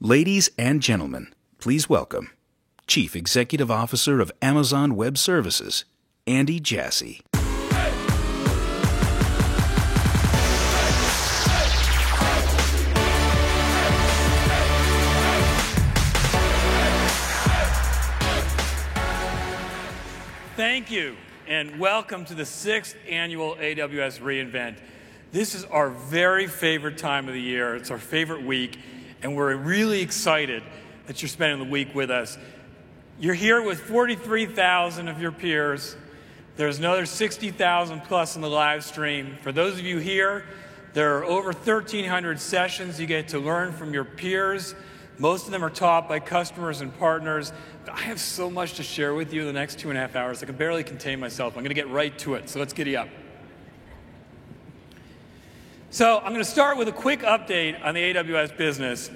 Ladies and gentlemen, please welcome Chief Executive Officer of Amazon Web Services, Andy Jassy. Thank you, and welcome to the sixth annual AWS reInvent. This is our very favorite time of the year. It's our favorite week, and we're really excited that you're spending the week with us. You're here with 43,000 of your peers. There's another 60,000 plus in the live stream. For those of you here, there are over 1,300 sessions you get to learn from your peers. Most of them are taught by customers and partners. But I have so much to share with you in the next two and a half hours. I can barely contain myself. I'm going to get right to it. So let's giddy up. So I'm going to start with a quick update on the AWS business.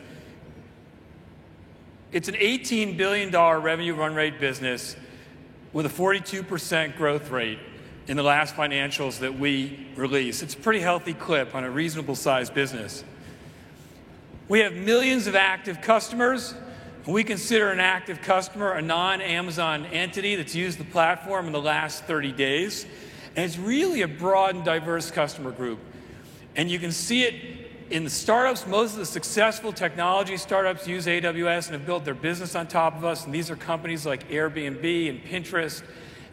It's an $18 billion revenue run rate business with a 42% growth rate in the last financials that we release. It's a pretty healthy clip on a reasonable sized business. We have millions of active customers. We consider an active customer a non Amazon entity that's used the platform in the last 30 days. And it's really a broad and diverse customer group. And you can see it in the startups. Most of the successful technology startups use AWS and have built their business on top of us. And these are companies like Airbnb and Pinterest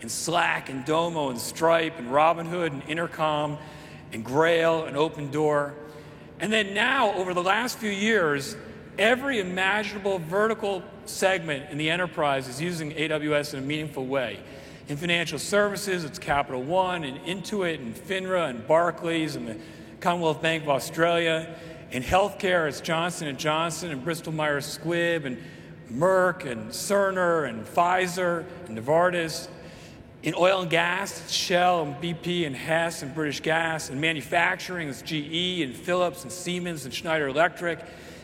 and Slack and Domo and Stripe and Robinhood and Intercom and Grail and Opendoor. And then now, over the last few years, every imaginable vertical segment in the enterprise is using AWS in a meaningful way. In financial services, it's Capital One and Intuit and FINRA and Barclays and the Commonwealth Bank of Australia. In healthcare, it's Johnson & Johnson and Bristol Myers Squibb and Merck and Cerner and Pfizer and Novartis. In oil and gas, it's Shell and BP and Hess and British Gas. In manufacturing, it's GE and Philips and Siemens and Schneider Electric.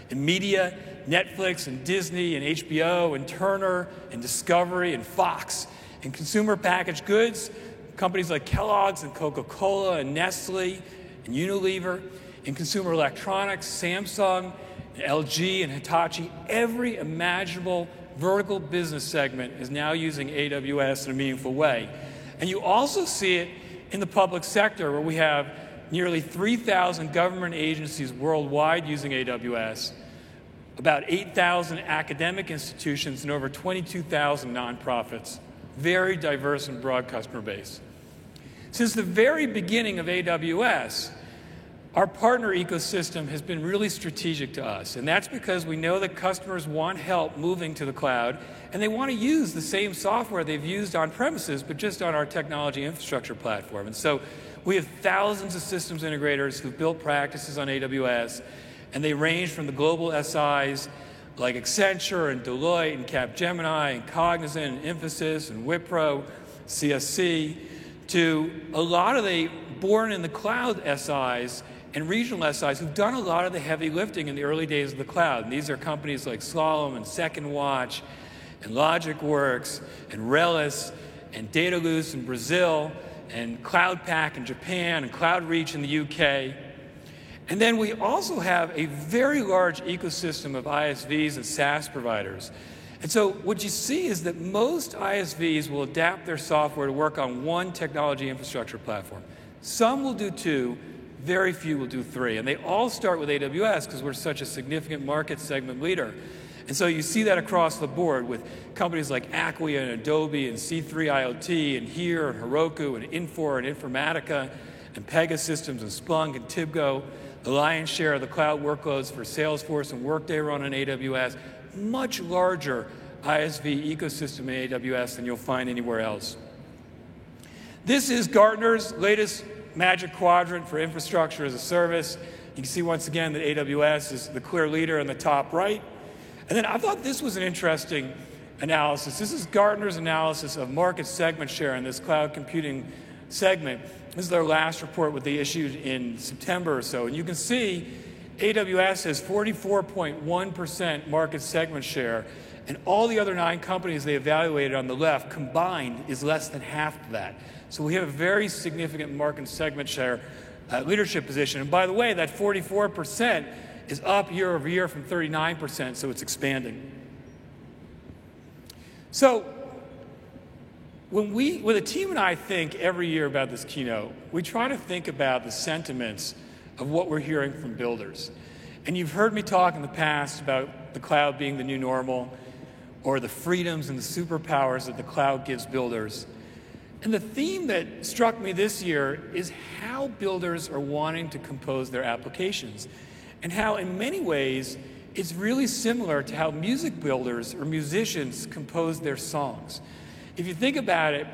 In media, Netflix and Disney and HBO and Turner and Discovery and Fox. In consumer packaged goods, companies like Kellogg's and Coca Cola and Nestle and Unilever, in consumer electronics, Samsung, LG, and Hitachi, every imaginable vertical business segment is now using AWS in a meaningful way. And you also see it in the public sector, where we have nearly 3,000 government agencies worldwide using AWS, about 8,000 academic institutions, and over 22,000 nonprofits. Very diverse and broad customer base. Since the very beginning of AWS, our partner ecosystem has been really strategic to us, and that's because we know that customers want help moving to the cloud, and they want to use the same software they've used on premises, but just on our technology infrastructure platform. And so we have thousands of systems integrators who've built practices on AWS, and they range from the global SIs like Accenture and Deloitte and Capgemini and Cognizant and Infosys and Wipro, CSC, to a lot of the born in the cloud SIs and regional SIs who've done a lot of the heavy lifting in the early days of the cloud. And these are companies like Slalom and Second Watch and LogicWorks and Relisk and Dedalus in Brazil and CloudPack in Japan and CloudReach in the UK. And then we also have a very large ecosystem of ISVs and SaaS providers. And so what you see is that most ISVs will adapt their software to work on one technology infrastructure platform. Some will do two, very few will do three. And they all start with AWS because we're such a significant market segment leader. And so you see that across the board with companies like Acquia and Adobe and C3 IoT and Here and Heroku and Infor and Informatica and Pegasystems and Splunk and Tibco. The lion's share of the cloud workloads for Salesforce and Workday run on AWS. Much larger ISV ecosystem in AWS than you'll find anywhere else. This is Gartner's latest Magic Quadrant for Infrastructure as a Service. You can see once again that AWS is the clear leader in the top right. And then I thought this was an interesting analysis. This is Gartner's analysis of market segment share in this cloud computing segment. This is their last report, what they issued in September or so. And you can see AWS has 44.1% market segment share, and all the other nine companies they evaluated on the left combined is less than half that. So we have a very significant market segment share uh, leadership position. And by the way, that 44% is up year over year from 39%, so it's expanding. So, when we, when the team and I think every year about this keynote, we try to think about the sentiments of what we're hearing from builders. And you've heard me talk in the past about the cloud being the new normal, or the freedoms and the superpowers that the cloud gives builders. And the theme that struck me this year is how builders are wanting to compose their applications, and how, in many ways, it's really similar to how music builders or musicians compose their songs. If you think about it,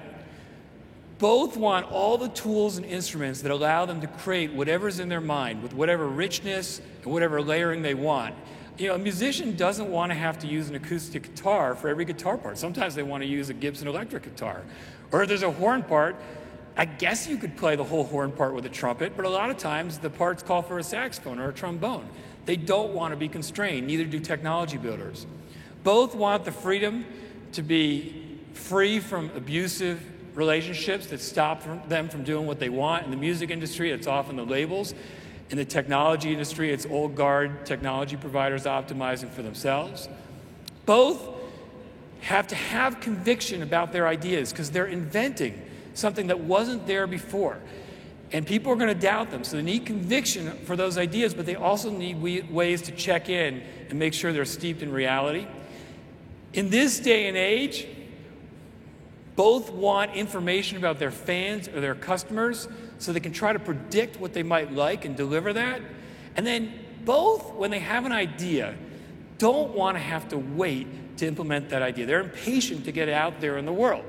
both want all the tools and instruments that allow them to create whatever's in their mind with whatever richness and whatever layering they want. You know, a musician doesn't want to have to use an acoustic guitar for every guitar part. Sometimes they want to use a Gibson electric guitar. Or if there's a horn part, I guess you could play the whole horn part with a trumpet, but a lot of times the parts call for a saxophone or a trombone. They don't want to be constrained, neither do technology builders. Both want the freedom to be free from abusive relationships that stop them from doing what they want. In the music industry, it's often the labels. In the technology industry, it's old guard technology providers optimizing for themselves. Both have to have conviction about their ideas because they're inventing something that wasn't there before. And people are going to doubt them. So they need conviction for those ideas, but they also need ways to check in and make sure they're steeped in reality. In this day and age, both want information about their fans or their customers so they can try to predict what they might like and deliver that. And then both, when they have an idea, don't want to have to wait to implement that idea. They're impatient to get out there in the world.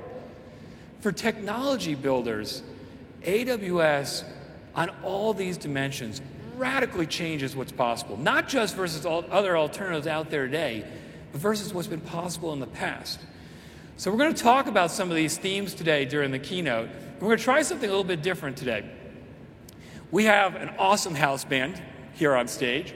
For technology builders, AWS, on all these dimensions, radically changes what's possible, not just versus all other alternatives out there today, but versus what's been possible in the past. So, we're going to talk about some of these themes today during the keynote. We're going to try something a little bit different today. We have an awesome house band here on stage,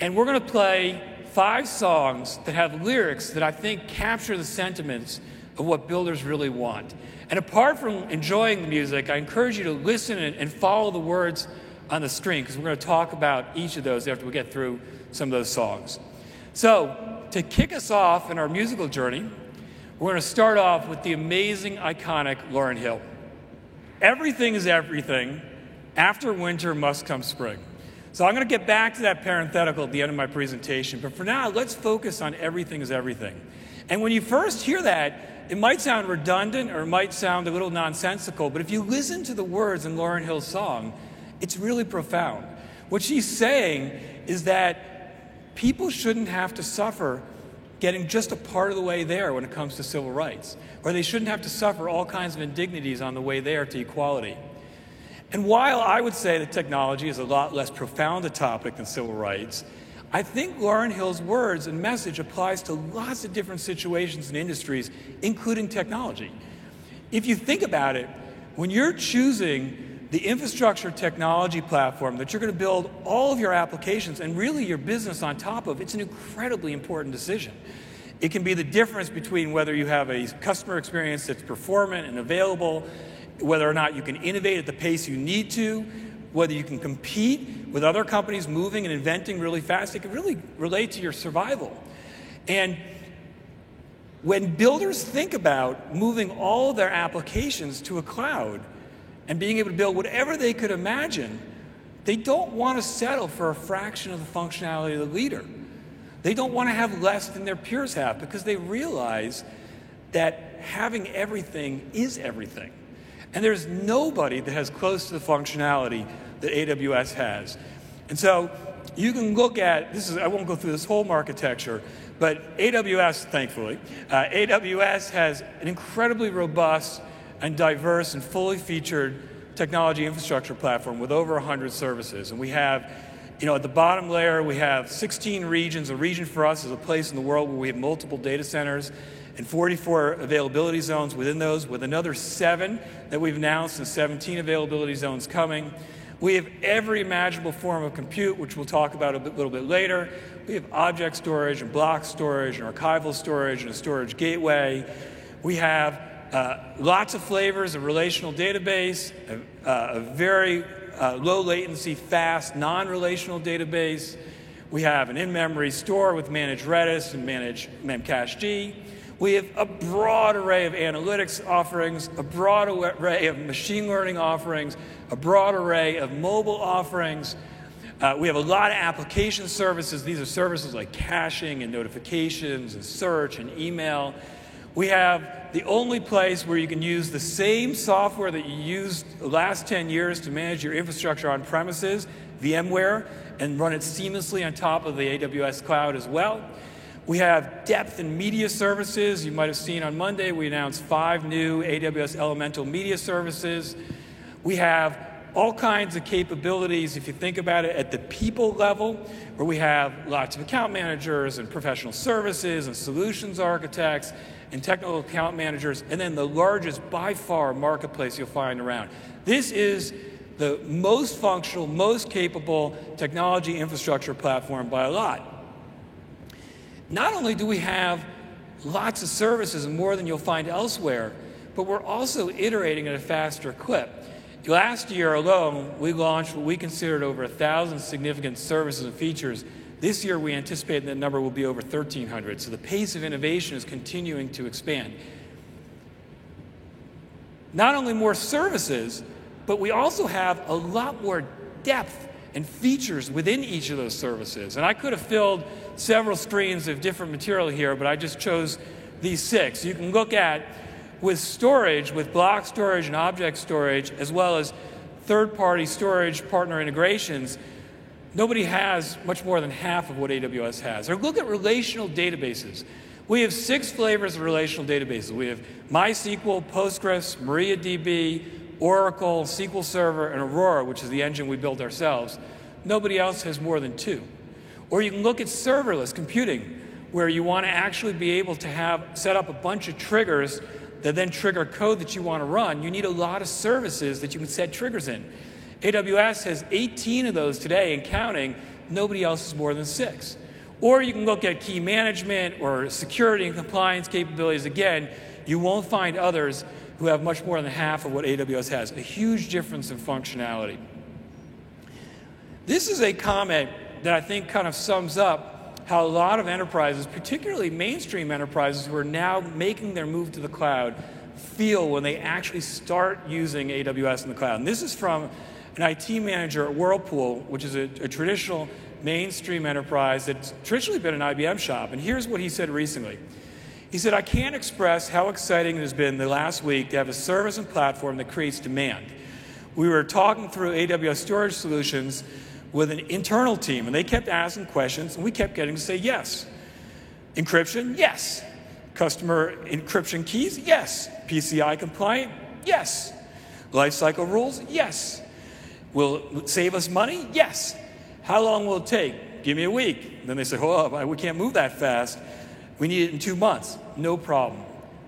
and we're going to play five songs that have lyrics that I think capture the sentiments of what builders really want. And apart from enjoying the music, I encourage you to listen and, follow the words on the screen because we're going to talk about each of those after we get through some of those songs. So, to kick us off in our musical journey, we're going to start off with the amazing, iconic Lauryn Hill. Everything is everything. After winter must come spring. So I'm going to get back to that parenthetical at the end of my presentation, but for now, let's focus on everything is everything. And when you first hear that, it might sound redundant or it might sound a little nonsensical, but if you listen to the words in Lauryn Hill's song, it's really profound. What she's saying is that people shouldn't have to suffer getting just a part of the way there when it comes to civil rights, or they shouldn't have to suffer all kinds of indignities on the way there to equality. And while I would say that technology is a lot less profound a topic than civil rights, I think Lauryn Hill's words and message applies to lots of different situations and industries, including technology. If you think about it, when you're choosing the infrastructure technology platform that you're going to build all of your applications and really your business on top of, it's an incredibly important decision. It can be the difference between whether you have a customer experience that's performant and available, whether or not you can innovate at the pace you need to, whether you can compete with other companies moving and inventing really fast, it can really relate to your survival. And when builders think about moving all their applications to a cloud and being able to build whatever they could imagine, they don't want to settle for a fraction of the functionality of the leader. They don't want to have less than their peers have because they realize that having everything is everything. And there's nobody that has close to the functionality that AWS has. And so you can look at this is I won't go through this whole architecture, but AWS, thankfully, uh, AWS has an incredibly robust and diverse and fully featured technology infrastructure platform with over 100 services. And we have, you know, at the bottom layer, we have 16 regions. A region for us is a place in the world where we have multiple data centers and 44 availability zones within those, with another seven that we've announced and 17 availability zones coming. We have every imaginable form of compute, which we'll talk about a bit, little bit later. We have object storage and block storage and archival storage and a storage gateway. We have uh, lots of flavors of relational database, a, uh, a very uh, low latency, fast, non relational database. We have an in-memory store with managed Redis and managed Memcached. We have a broad array of analytics offerings, a broad array of machine learning offerings, a broad array of mobile offerings. Uh, we have a lot of application services. These are services like caching and notifications and search and email. We have the only place where you can use the same software that you used the last 10 years to manage your infrastructure on premises, VMware, and run it seamlessly on top of the AWS cloud as well. We have depth in media services. You might have seen on Monday, we announced five new AWS Elemental media services. We have all kinds of capabilities, if you think about it, at the people level, where we have lots of account managers and professional services and solutions architects and technical account managers, and then the largest by far marketplace you'll find around. This is the most functional, most capable technology infrastructure platform by a lot. Not only do we have lots of services and more than you'll find elsewhere, but we're also iterating at a faster clip. Last year alone, we launched what we considered over a thousand significant services and features. This year, we anticipate that number will be over 1,300. So the pace of innovation is continuing to expand. Not only more services, but we also have a lot more depth and features within each of those services. And I could have filled several screens of different material here, but I just chose these six. You can look at with storage, with block storage and object storage, as well as third party storage partner integrations, nobody has much more than half of what AWS has. Or look at relational databases. We have six flavors of relational databases. We have MySQL, Postgres, MariaDB, Oracle, SQL Server, and Aurora, which is the engine we built ourselves. Nobody else has more than two. Or you can look at serverless computing, where you want to actually be able to have set up a bunch of triggers that then trigger code that you want to run. You need a lot of services that you can set triggers in. AWS has 18 of those today and counting. Nobody else has more than six. Or you can look at key management or security and compliance capabilities. Again, you won't find others who have much more than half of what AWS has. A huge difference in functionality. This is a comment that I think kind of sums up how a lot of enterprises, particularly mainstream enterprises who are now making their move to the cloud, feel when they actually start using AWS in the cloud. And this is from an IT manager at Whirlpool, which is a, a traditional mainstream enterprise that's traditionally been an IBM shop. And here's what he said recently. He said, I can't express how exciting it has been the last week to have a service and platform that creates demand. We were talking through AWS storage solutions with an internal team, and they kept asking questions, and we kept getting to say yes. Encryption? Yes. Customer encryption keys? Yes. PCI compliant? Yes. Lifecycle rules? Yes. Will it save us money? Yes. How long will it take? Give me a week. Then they said, oh, we can't move that fast. We need it in two months. No problem.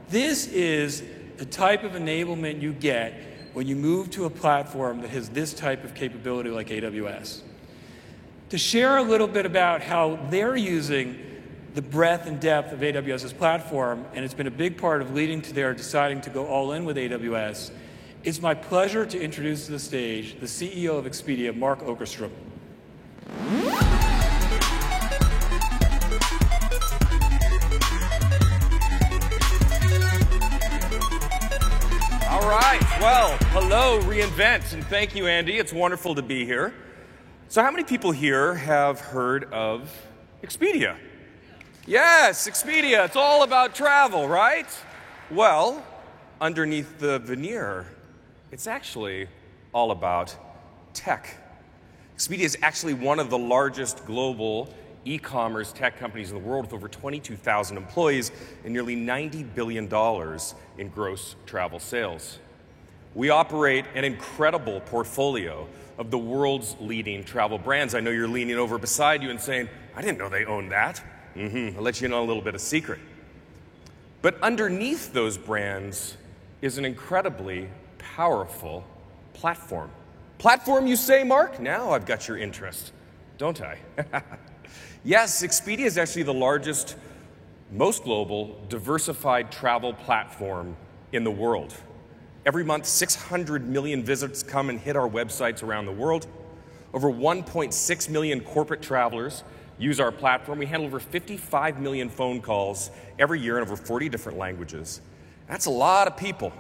This is the type of enablement you get when you move to a platform that has this type of capability like AWS. To share a little bit about how they're using the breadth and depth of AWS's platform, and it's been a big part of leading to their deciding to go all in with AWS, it's my pleasure to introduce to the stage the CEO of Expedia, Mark Okerstrom. All right. Well, hello, reInvent, and thank you, Andy. It's wonderful to be here. So, how many people here have heard of Expedia? Yes, Expedia. It's all about travel, right? Well, underneath the veneer, it's actually all about tech. Expedia is actually one of the largest global e commerce tech companies in the world with over 22,000 employees and nearly $90 billion in gross travel sales. We operate an incredible portfolio of the world's leading travel brands. I know you're leaning over beside you and saying, I didn't know they owned that. Mm-hmm. I'll let you know a little bit of secret. But underneath those brands is an incredibly powerful platform. Platform, you say, Mark? Now I've got your interest, don't I? Yes, Expedia is actually the largest, most global, diversified travel platform in the world. Every month, 600 million visits come and hit our websites around the world. Over 1.6 million corporate travelers use our platform. We handle over 55 million phone calls every year in over 40 different languages. That's a lot of people.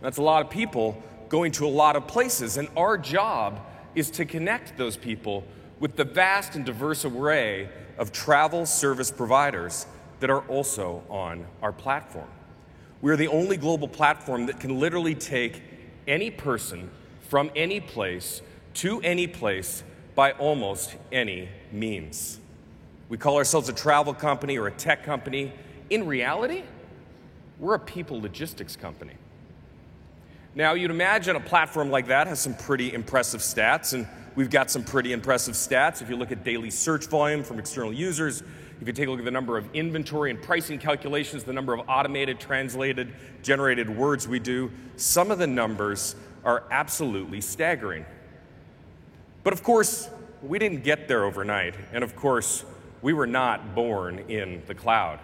That's a lot of people going to a lot of places, and our job is to connect those people with the vast and diverse array of travel service providers that are also on our platform. We're the only global platform that can literally take any person from any place to any place by almost any means. We call ourselves a travel company or a tech company. In reality, we're a people logistics company. Now, you'd imagine a platform like that has some pretty impressive stats, and we've got some pretty impressive stats. If you look at daily search volume from external users, if you take a look at the number of inventory and pricing calculations, the number of automated, translated, generated words we do, some of the numbers are absolutely staggering. But of course, we didn't get there overnight. And of course, we were not born in the cloud.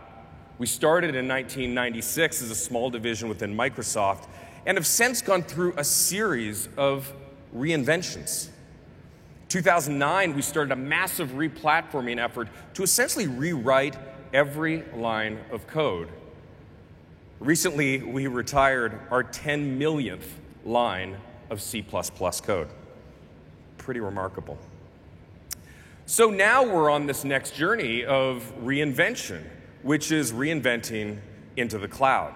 We started in 1996 as a small division within Microsoft and have since gone through a series of reinventions. 2009, we started a massive replatforming effort to essentially rewrite every line of code. Recently, we retired our 10 millionth line of C code. Pretty remarkable. So now we're on this next journey of reinvention, which is reinventing into the cloud.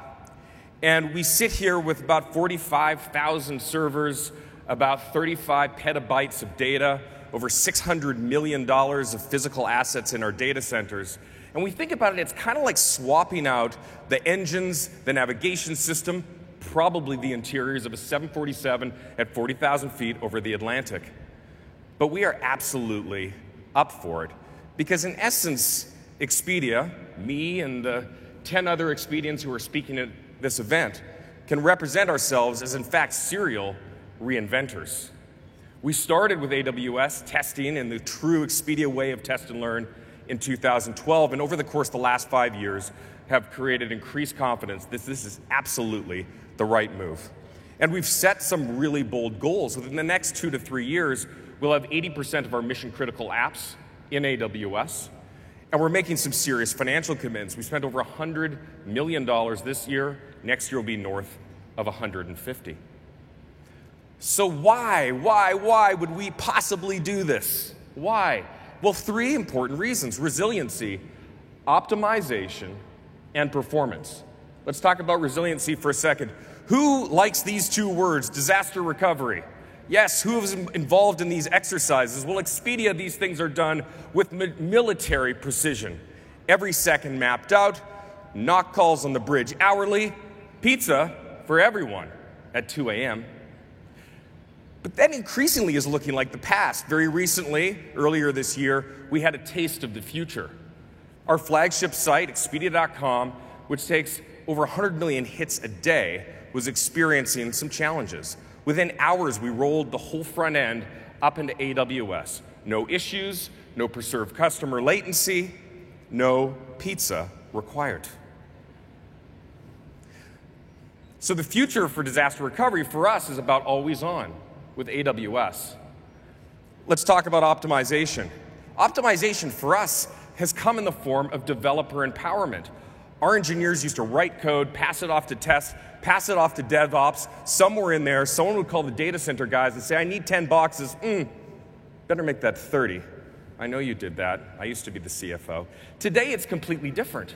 And we sit here with about 45,000 servers, about 35 petabytes of data, over $600 million of physical assets in our data centers. And we think about it, it's kind of like swapping out the engines, the navigation system, probably the interiors of a 747 at 40,000 feet over the Atlantic. But we are absolutely up for it because, in essence, Expedia, me and the 10 other Expedians who are speaking at this event, can represent ourselves as, in fact, serial reinventors. We started with AWS testing in the true Expedia way of test and learn in 2012, and over the course of the last five years, have created increased confidence that this is absolutely the right move. And we've set some really bold goals. Within the next two to three years, we'll have 80% of our mission critical apps in AWS. And we're making some serious financial commitments. We spent over $100 million this year. Next year will be north of 150. So why, why, why would we possibly do this? Why? Well, three important reasons resiliency, optimization, and performance. Let's talk about resiliency for a second. Who likes these two words, disaster recovery? Yes, who is involved in these exercises? Well, Expedia, these things are done with military precision. Every second mapped out, NOC calls on the bridge hourly, pizza for everyone at 2 a.m. But that increasingly is looking like the past. Very recently, earlier this year, we had a taste of the future. Our flagship site, Expedia.com, which takes over 100 million hits a day, was experiencing some challenges. Within hours, we rolled the whole front end up into AWS. No issues, no preserved customer latency, no pizza required. So, the future for disaster recovery for us is about always on with AWS. Let's talk about optimization. Optimization for us has come in the form of developer empowerment. Our engineers used to write code, pass it off to test, pass it off to DevOps. Somewhere in there, someone would call the data center guys and say, I need 10 boxes. Mm, better make that 30. I know you did that. I used to be the CFO. Today, it's completely different.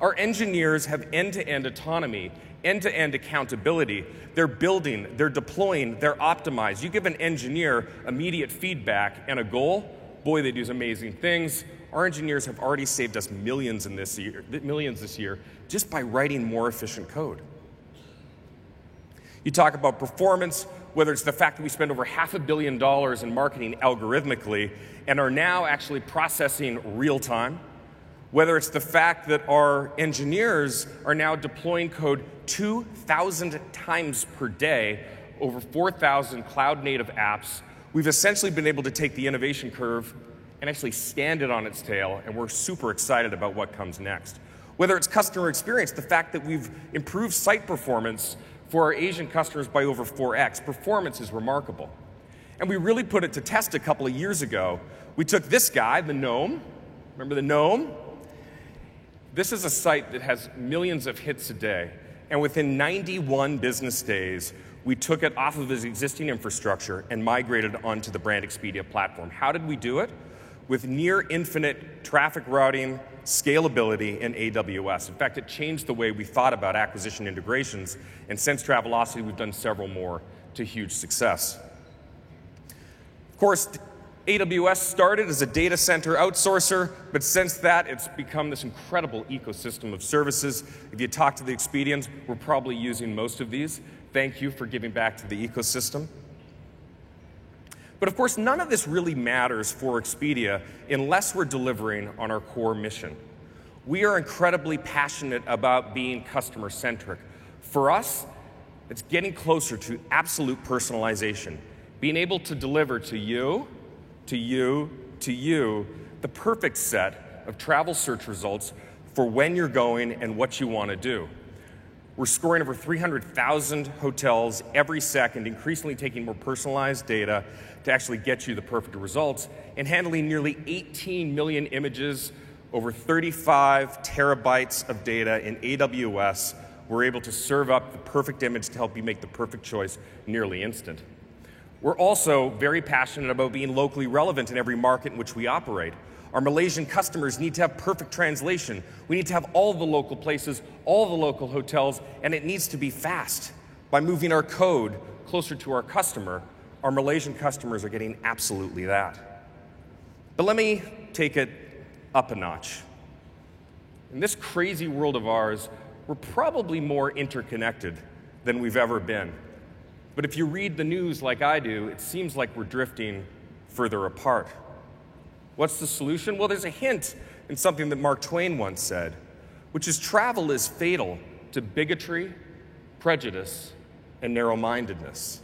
Our engineers have end to end autonomy, end to end accountability. They're building, they're deploying, they're optimized. You give an engineer immediate feedback and a goal, boy, they do amazing things. Our engineers have already saved us millions in this year, millions this year just by writing more efficient code. You talk about performance, whether it's the fact that we spend over half a billion dollars in marketing algorithmically and are now actually processing real time, whether it's the fact that our engineers are now deploying code 2,000 times per day over 4,000 cloud native apps, we've essentially been able to take the innovation curve and actually stand it on its tail, and we're super excited about what comes next. Whether it's customer experience, the fact that we've improved site performance for our Asian customers by over 4x. Performance is remarkable. And we really put it to test a couple of years ago. We took this guy, the gnome, Remember the gnome? This is a site that has millions of hits a day. And within 91 business days, we took it off of its existing infrastructure and migrated onto the Brand Expedia platform. How did we do it? With near infinite traffic routing, scalability, and AWS. In fact, it changed the way we thought about acquisition integrations, and since Travelocity, we've done several more to huge success. Of course, AWS started as a data center outsourcer, but since that, it's become this incredible ecosystem of services. If you talk to the Expedians, we're probably using most of these. Thank you for giving back to the ecosystem. But of course, none of this really matters for Expedia unless we're delivering on our core mission. We are incredibly passionate about being customer centric. For us, it's getting closer to absolute personalization, being able to deliver to you to you, to you, the perfect set of travel search results for when you're going and what you want to do. We're scoring over 300,000 hotels every second, increasingly taking more personalized data to actually get you the perfect results, and handling nearly 18 million images, over 35 terabytes of data in AWS. We're able to serve up the perfect image to help you make the perfect choice nearly instant. We're also very passionate about being locally relevant in every market in which we operate. Our Malaysian customers need to have perfect translation. We need to have all the local places, all the local hotels, and it needs to be fast. By moving our code closer to our customer, our Malaysian customers are getting absolutely that. But let me take it up a notch. In this crazy world of ours, we're probably more interconnected than we've ever been. But if you read the news like I do, it seems like we're drifting further apart. What's the solution? Well, there's a hint in something that Mark Twain once said, which is travel is fatal to bigotry, prejudice, and narrow mindedness.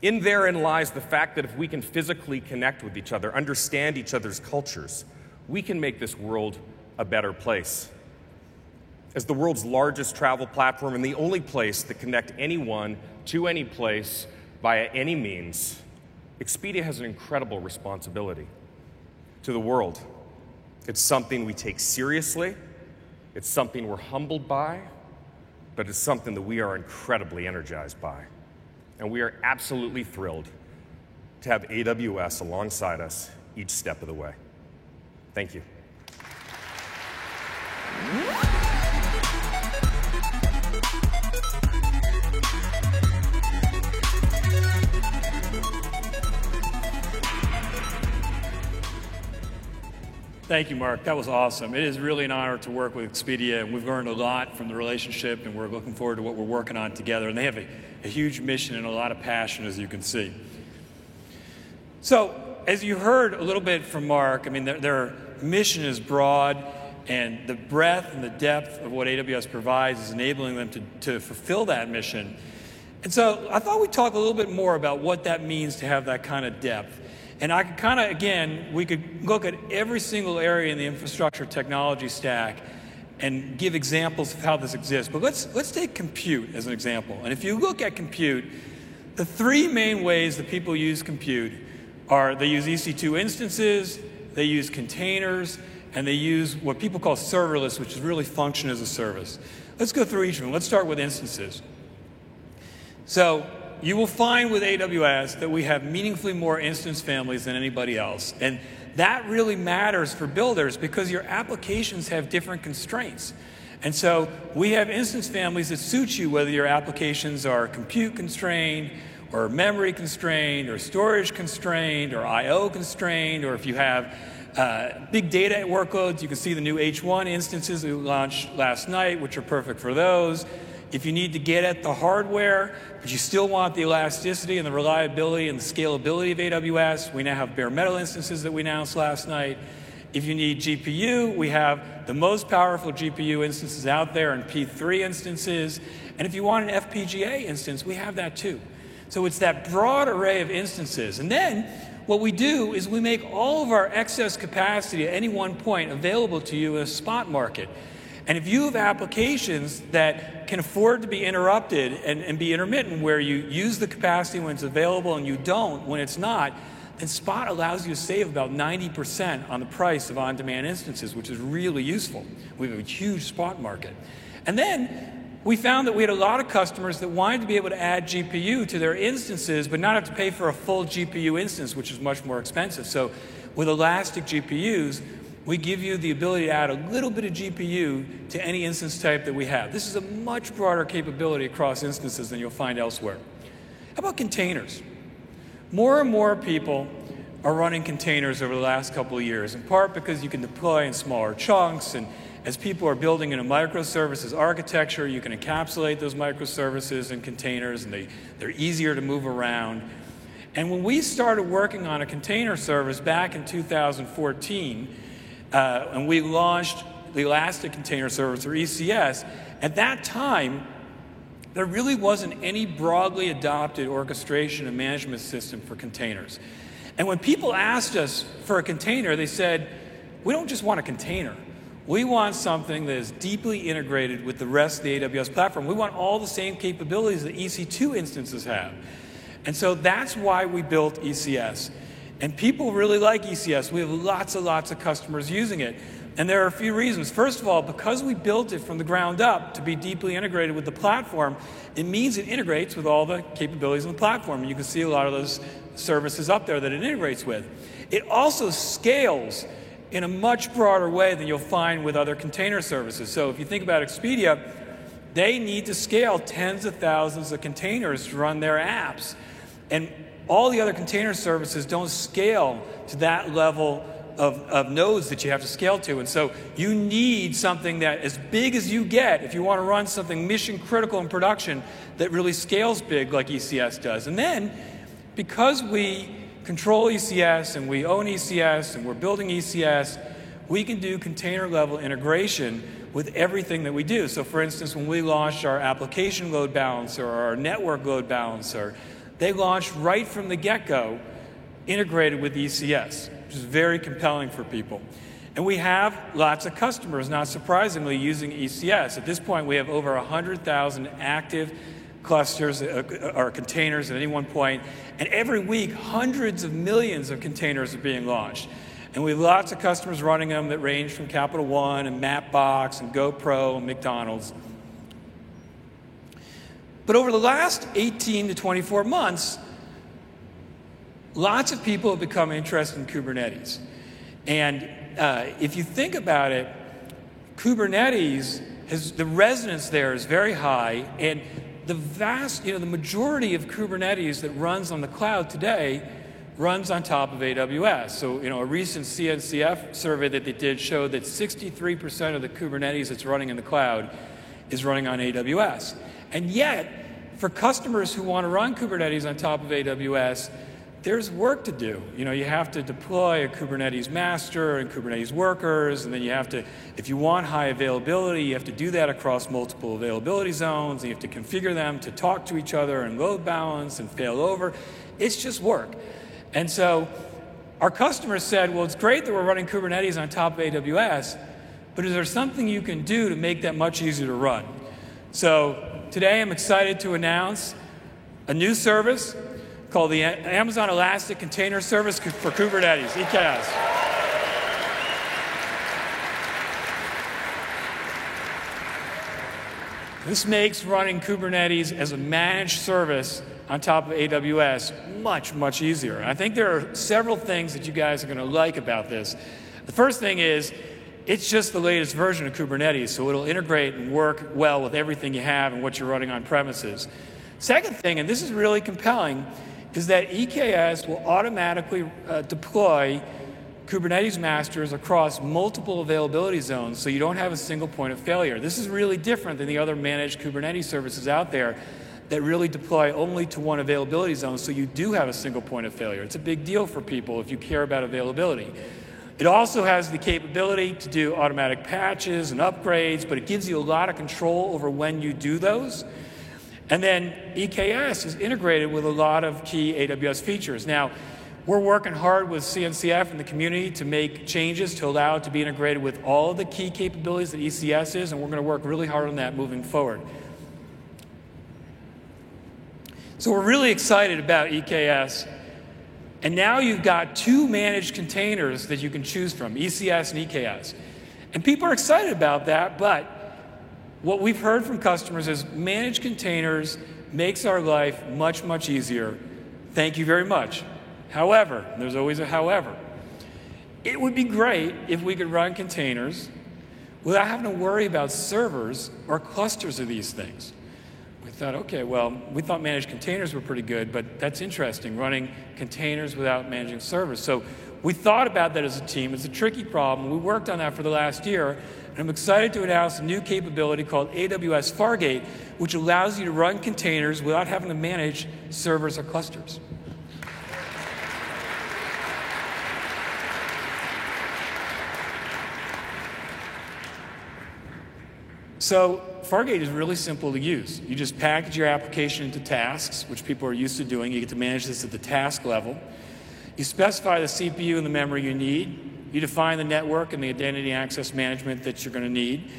In therein lies the fact that if we can physically connect with each other, understand each other's cultures, we can make this world a better place. As the world's largest travel platform and the only place that connect anyone to any place via any means, Expedia has an incredible responsibility to the world. It's something we take seriously, it's something we're humbled by, but it's something that we are incredibly energized by. And we are absolutely thrilled to have AWS alongside us each step of the way. Thank you. Thank you, Mark. That was awesome. It is really an honor to work with Expedia, and we've learned a lot from the relationship, and we're looking forward to what we're working on together. And they have a, a huge mission and a lot of passion, as you can see. So, as you heard a little bit from Mark, I mean, their, their mission is broad, and the breadth and the depth of what AWS provides is enabling them to, to fulfill that mission. And so I thought we'd talk a little bit more about what that means to have that kind of depth. And I could kind of, again, we could look at every single area in the infrastructure technology stack and give examples of how this exists. But let's, let's take compute as an example. And if you look at compute, the three main ways that people use compute are they use EC2 instances, they use containers, and they use what people call serverless, which is really function as a service. Let's go through each of them. Let's start with instances. So you will find with AWS that we have meaningfully more instance families than anybody else. And that really matters for builders because your applications have different constraints. And so we have instance families that suit you whether your applications are compute constrained or memory constrained or storage constrained or I/O constrained or if you have uh, big data workloads, you can see the new H1 instances we launched last night, which are perfect for those. If you need to get at the hardware, but you still want the elasticity and the reliability and the scalability of AWS, we now have bare metal instances that we announced last night. If you need GPU, we have the most powerful GPU instances out there and P3 instances. And if you want an FPGA instance, we have that too. So it's that broad array of instances. And then what we do is we make all of our excess capacity at any one point available to you in a spot market. And if you have applications that can afford to be interrupted and, and be intermittent, where you use the capacity when it's available and you don't when it's not, then Spot allows you to save about 90% on the price of on demand instances, which is really useful. We have a huge spot market. And then we found that we had a lot of customers that wanted to be able to add GPU to their instances, but not have to pay for a full GPU instance, which is much more expensive. So with Elastic GPUs, we give you the ability to add a little bit of GPU to any instance type that we have. This is a much broader capability across instances than you'll find elsewhere. How about containers? More and more people are running containers over the last couple of years, in part because you can deploy in smaller chunks, and as people are building in a microservices architecture, you can encapsulate those microservices in containers, and they, they're easier to move around. And when we started working on a container service back in 2014, uh, and we launched the Elastic Container Service, or ECS, at that time, there really wasn't any broadly adopted orchestration and management system for containers. And when people asked us for a container, they said, we don't just want a container. We want something that is deeply integrated with the rest of the AWS platform. We want all the same capabilities that EC2 instances have. And so that's why we built ECS. And people really like ECS. We have lots and lots of customers using it. And there are a few reasons. First of all, because we built it from the ground up to be deeply integrated with the platform, it means it integrates with all the capabilities of the platform. You can see a lot of those services up there that it integrates with. It also scales in a much broader way than you'll find with other container services. So if you think about Expedia, they need to scale tens of thousands of containers to run their apps. And all the other container services don't scale to that level of, of, nodes that you have to scale to. And so you need something that, as big as you get, if you want to run something mission critical in production that really scales big like ECS does. And then, because we control ECS and we own ECS and we're building ECS, we can do container level integration with everything that we do. So, for instance, when we launched our application load balancer or our network load balancer, they launched right from the get go integrated with ECS, which is very compelling for people. And we have lots of customers, not surprisingly, using ECS. At this point, we have over 100,000 active clusters uh, or containers at any one point, and every week, hundreds of millions of containers are being launched. And we have lots of customers running them that range from Capital One and Mapbox and GoPro and McDonald's. But over the last 18 to 24 months, lots of people have become interested in Kubernetes. And uh, if you think about it, Kubernetes has the resonance there is very high, and the vast, you know, the majority of Kubernetes that runs on the cloud today runs on top of AWS. So, you know, a recent CNCF survey that they did showed that 63% of the Kubernetes that's running in the cloud is running on AWS. And yet, for customers who want to run Kubernetes on top of AWS, there's work to do. You know, you have to deploy a Kubernetes master and Kubernetes workers, and then you have to, if you want high availability, you have to do that across multiple availability zones, and you have to configure them to talk to each other and load balance and fail over. It's just work. And so our customers said, well, it's great that we're running Kubernetes on top of AWS, but is there something you can do to make that much easier to run? So today I'm excited to announce a new service called the Amazon Elastic Container Service for Kubernetes, EKS. This makes running Kubernetes as a managed service on top of AWS much, much easier. I think there are several things that you guys are going to like about this. The first thing is it's just the latest version of Kubernetes, so it'll integrate and work well with everything you have and what you're running on premises. Second thing, and this is really compelling, is that EKS will automatically uh, deploy Kubernetes masters across multiple availability zones so you don't have a single point of failure. This is really different than the other managed Kubernetes services out there that really deploy only to one availability zone so you do have a single point of failure. It's a big deal for people if you care about availability. It also has the capability to do automatic patches and upgrades, but it gives you a lot of control over when you do those. And then EKS is integrated with a lot of key AWS features. Now, we're working hard with CNCF and the community to make changes to allow it to be integrated with all the key capabilities that ECS is, and we're going to work really hard on that moving forward. So we're really excited about EKS And now you've got two managed containers that you can choose from, ECS and EKS. And people are excited about that, but what we've heard from customers is managed containers makes our life much, much easier. Thank you very much. However, there's always a however. It would be great if we could run containers without having to worry about servers or clusters of these things. Thought, okay, well, we thought managed containers were pretty good, but that's interesting, running containers without managing servers. So we thought about that as a team. It's a tricky problem. We worked on that for the last year, and I'm excited to announce a new capability called AWS Fargate, which allows you to run containers without having to manage servers or clusters. So Fargate is really simple to use. You just package your application into tasks, which people are used to doing. You get to manage this at the task level. You specify the CPU and the memory you need. You define the network and the identity access management that you're going to need.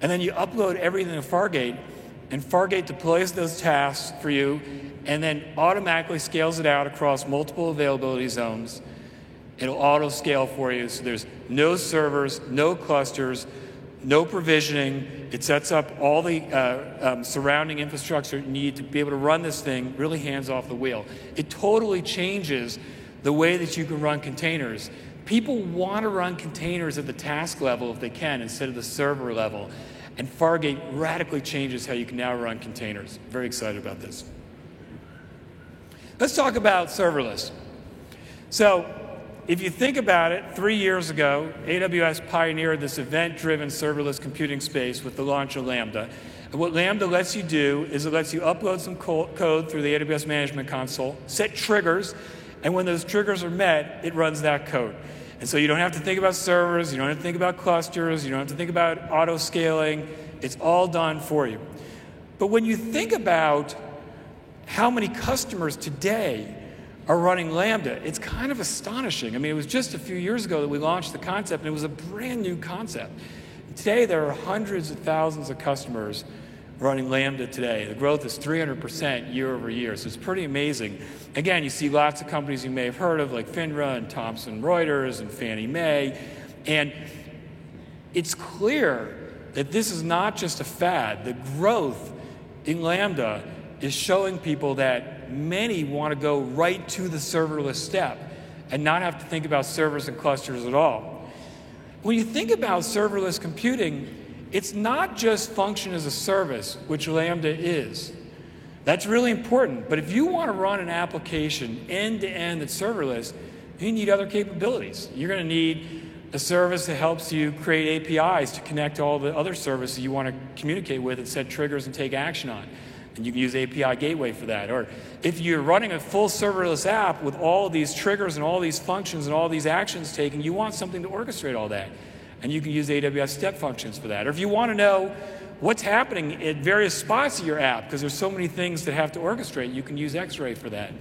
And then you upload everything to Fargate, and Fargate deploys those tasks for you and then automatically scales it out across multiple availability zones. It'll auto scale for you, so there's no servers, no clusters, no provisioning. It sets up all the uh, um, surrounding infrastructure you need to be able to run this thing really hands off the wheel. It totally changes the way that you can run containers. People want to run containers at the task level if they can instead of the server level. And Fargate radically changes how you can now run containers. Very excited about this. Let's talk about serverless. So, if you think about it, three years ago, AWS pioneered this event driven serverless computing space with the launch of Lambda. And what Lambda lets you do is it lets you upload some code through the AWS Management Console, set triggers, and when those triggers are met, it runs that code. And so you don't have to think about servers, you don't have to think about clusters, you don't have to think about auto scaling. It's all done for you. But when you think about how many customers today are running Lambda. It's kind of astonishing. I mean, it was just a few years ago that we launched the concept, and it was a brand new concept. Today, there are hundreds of thousands of customers running Lambda today. The growth is 300% year over year, so it's pretty amazing. Again, you see lots of companies you may have heard of, like FINRA and Thomson Reuters and Fannie Mae, and it's clear that this is not just a fad. The growth in Lambda is showing people that many want to go right to the serverless step and not have to think about servers and clusters at all. When you think about serverless computing, it's not just function as a service, which Lambda is. That's really important. But if you want to run an application end to end that's serverless, you need other capabilities. You're going to need a service that helps you create APIs to connect all the other services you want to communicate with and set triggers and take action on and you can use API Gateway for that. Or if you're running a full serverless app with all these triggers and all these functions and all these actions taken, you want something to orchestrate all that. And you can use AWS step functions for that. Or if you want to know what's happening at various spots of your app, because there's so many things that have to orchestrate, you can use X-Ray for that.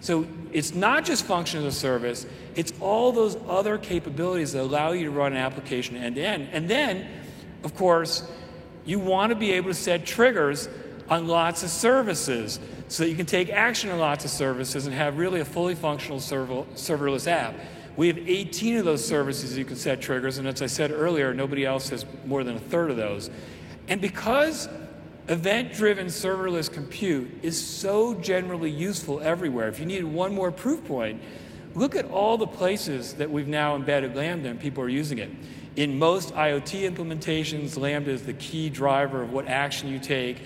So it's not just function as a service, it's all those other capabilities that allow you to run an application end to end. And then, of course, you want to be able to set triggers on lots of services so that you can take action on lots of services and have really a fully functional server, serverless app. We have 18 of those services you can set triggers, and as I said earlier, nobody else has more than a third of those. And because event driven serverless compute is so generally useful everywhere, if you needed one more proof point, look at all the places that we've now embedded Lambda and people are using it. In most IoT implementations, Lambda is the key driver of what action you take.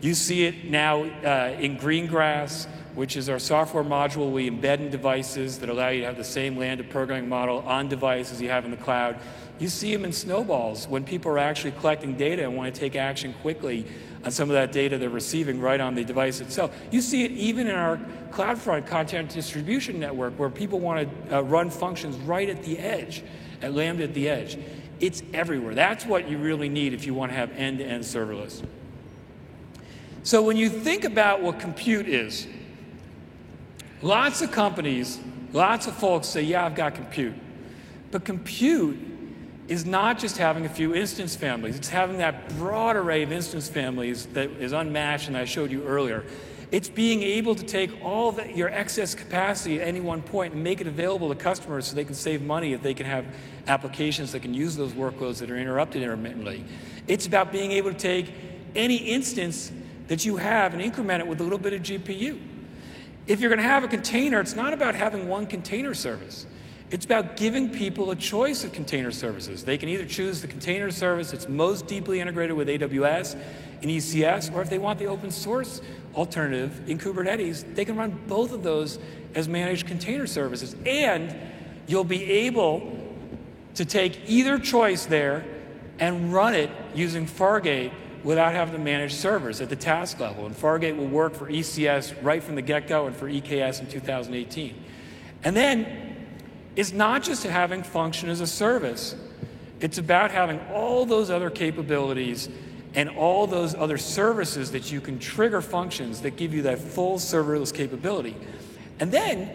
You see it now uh, in Greengrass, which is our software module we embed in devices that allow you to have the same Lambda programming model on device as you have in the cloud. You see them in snowballs when people are actually collecting data and want to take action quickly on some of that data they're receiving right on the device itself. You see it even in our CloudFront content distribution network where people want to uh, run functions right at the edge, at Lambda at the edge. It's everywhere. That's what you really need if you want to have end to end serverless. So when you think about what compute is, lots of companies, lots of folks say, yeah, I've got compute. But compute is not just having a few instance families, it's having that broad array of instance families that is unmatched and I showed you earlier. It's being able to take all the, your excess capacity at any one point and make it available to customers so they can save money if they can have applications that can use those workloads that are interrupted intermittently. It's about being able to take any instance that you have and increment it with a little bit of GPU. If you're going to have a container, it's not about having one container service. It's about giving people a choice of container services. They can either choose the container service that's most deeply integrated with AWS and ECS, or if they want the open source alternative in Kubernetes, they can run both of those as managed container services. And you'll be able to take either choice there and run it using Fargate without having to manage servers at the task level. And Fargate will work for ECS right from the get go and for EKS in 2018. And then it's not just having function as a service, it's about having all those other capabilities and all those other services that you can trigger functions that give you that full serverless capability. And then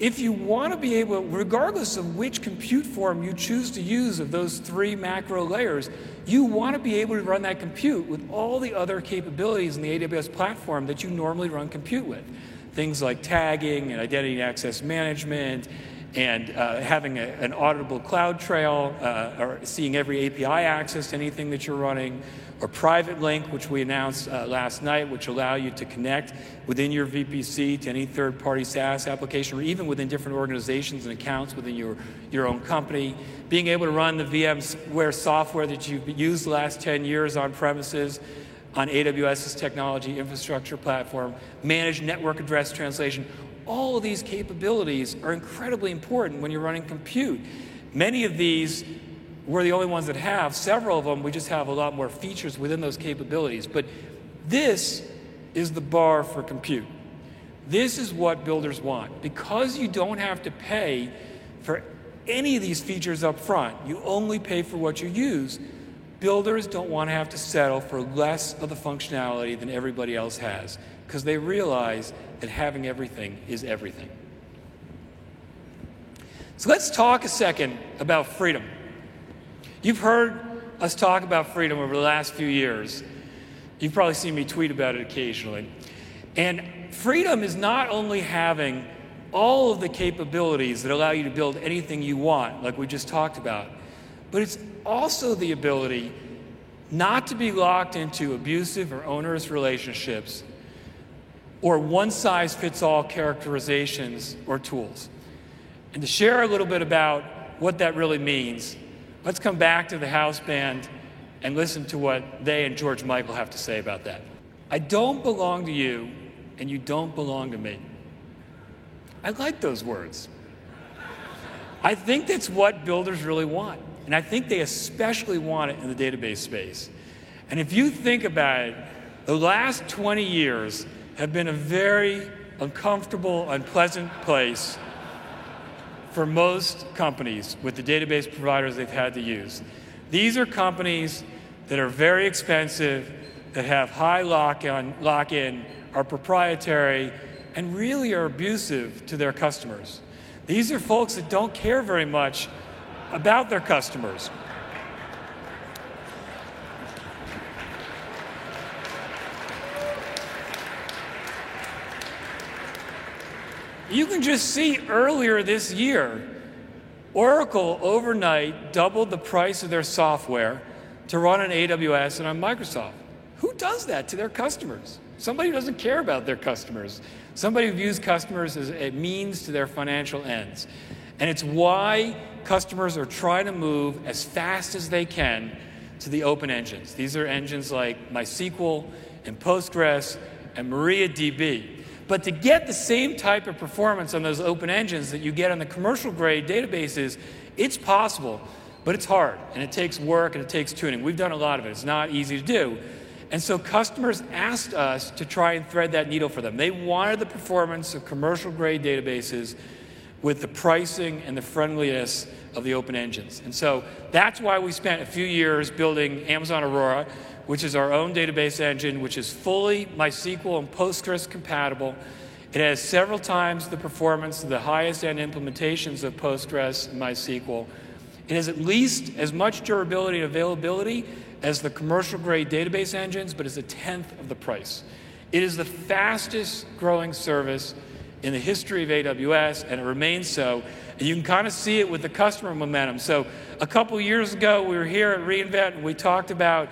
if you want to be able, regardless of which compute form you choose to use of those three macro layers, you want to be able to run that compute with all the other capabilities in the AWS platform that you normally run compute with. Things like tagging and identity and access management and uh, having a, an auditable CloudTrail uh, or seeing every API access to anything that you're running, or Private Link, which we announced uh, last night, which allow you to connect within your VPC to any third-party SaaS application, or even within different organizations and accounts within your, your own company. Being able to run the VMware software that you've used the last 10 years on premises on AWS's technology infrastructure platform, manage network address translation. All of these capabilities are incredibly important when you're running compute. Many of these we're the only ones that have. Several of them, we just have a lot more features within those capabilities. But this is the bar for compute. This is what builders want. Because you don't have to pay for any of these features up front, you only pay for what you use. Builders don't want to have to settle for less of the functionality than everybody else has because they realize having everything is everything. So let's talk a second about freedom. You've heard us talk about freedom over the last few years. You've probably seen me tweet about it occasionally. And freedom is not only having all of the capabilities that allow you to build anything you want, like we just talked about, but it's also the ability not to be locked into abusive or onerous relationships or one size fits all characterizations or tools. And to share a little bit about what that really means, Let's come back to the house band and listen to what they and George Michael have to say about that. I don't belong to you, and you don't belong to me. I like those words. I think that's what builders really want. And I think they especially want it in the database space. And if you think about it, the last 20 years have been a very uncomfortable, unpleasant place for most companies with the database providers they've had to use. These are companies that are very expensive, that have high lock-in, lock-in are proprietary, and really are abusive to their customers. These are folks that don't care very much about their customers. You can just see earlier this year, Oracle overnight doubled the price of their software to run on AWS and on Microsoft. Who does that to their customers? Somebody who doesn't care about their customers. Somebody who views customers as a means to their financial ends. And it's why customers are trying to move as fast as they can to the open engines. These are engines like MySQL and Postgres and MariaDB. But to get the same type of performance on those open engines that you get on the commercial grade databases, it's possible, but it's hard and it takes work and it takes tuning. We've done a lot of it, it's not easy to do. And so customers asked us to try and thread that needle for them. They wanted the performance of commercial grade databases with the pricing and the friendliness of the open engines. And so that's why we spent a few years building Amazon Aurora which is our own database engine, which is fully MySQL and Postgres compatible. It has several times the performance of the highest end implementations of Postgres and MySQL. It has at least as much durability and availability as the commercial grade database engines, but is a tenth of the price. It is the fastest growing service in the history of AWS, and it remains so. And you can kind of see it with the customer momentum. So, a couple years ago, we were here at reInvent and we talked about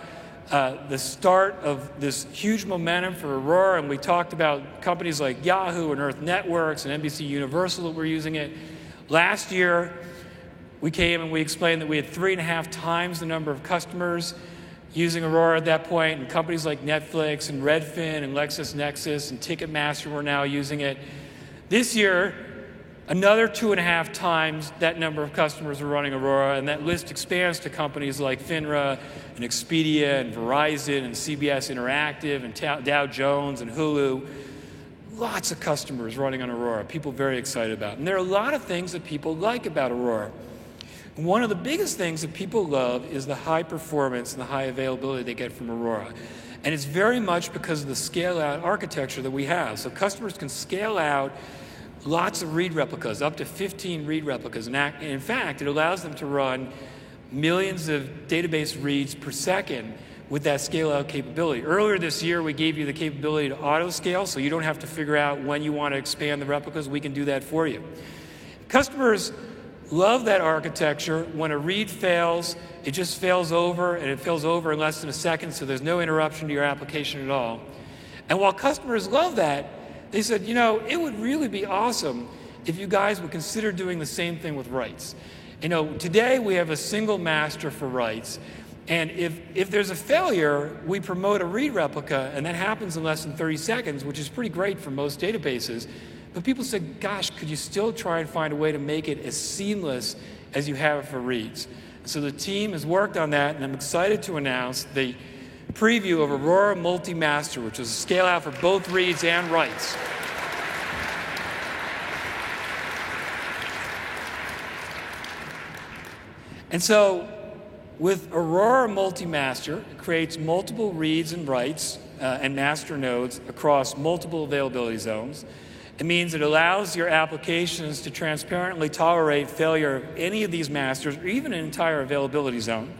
uh, the start of this huge momentum for Aurora, and we talked about companies like Yahoo and Earth Networks and NBC Universal that were using it. Last year, we came and we explained that we had three and a half times the number of customers using Aurora at that point, and companies like Netflix and Redfin and LexisNexis and Ticketmaster were now using it. This year, another two and a half times that number of customers are running Aurora, and that list expands to companies like FINRA and Expedia and Verizon and CBS Interactive and Dow Jones and Hulu. Lots of customers running on Aurora, people very excited about. And there are a lot of things that people like about Aurora. One of the biggest things that people love is the high performance and the high availability they get from Aurora. And it's very much because of the scale out architecture that we have. So customers can scale out lots of read replicas, up to 15 read replicas. And in fact, it allows them to run millions of database reads per second with that scale out capability. Earlier this year, we gave you the capability to auto scale, so you don't have to figure out when you want to expand the replicas. We can do that for you. Customers love that architecture. When a read fails, it just fails over, and it fails over in less than a second, so there's no interruption to your application at all. And while customers love that, they said, you know, it would really be awesome if you guys would consider doing the same thing with writes. You know, today we have a single master for writes. And if, if there's a failure, we promote a read replica, and that happens in less than 30 seconds, which is pretty great for most databases. But people said, gosh, could you still try and find a way to make it as seamless as you have it for reads? So the team has worked on that, and I'm excited to announce the preview of Aurora Multi-Master, which is a scale out for both reads and writes. And so with Aurora Multi-Master, it creates multiple reads and writes uh, and master nodes across multiple availability zones. It means it allows your applications to transparently tolerate failure of any of these masters or even an entire availability zone.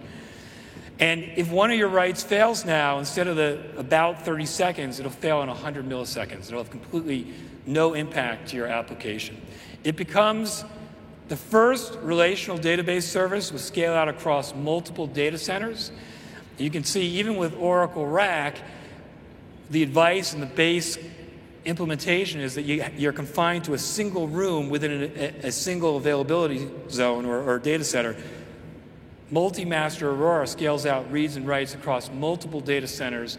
And if one of your writes fails now, instead of the about 30 seconds, it'll fail in 100 milliseconds. It'll have completely no impact to your application. It becomes the first relational database service with scale out across multiple data centers. You can see, even with Oracle RAC, the advice and the base implementation is that you, are confined to a single room within a, a single availability zone or, or data center Multi-master Aurora scales out reads and writes across multiple data centers.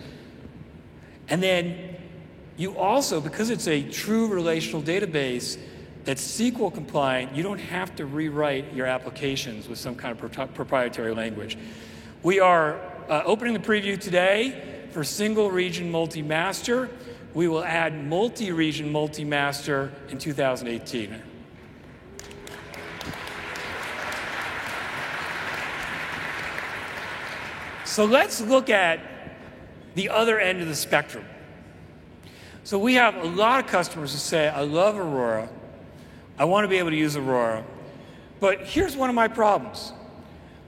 And then you also, because it's a true relational database that's SQL compliant, you don't have to rewrite your applications with some kind of proprietary language. We are uh, opening the preview today for single region multi-master. We will add multi-region multi-master in 2018. So let's look at the other end of the spectrum. So we have a lot of customers who say, I love Aurora. I want to be able to use Aurora. But here's one of my problems.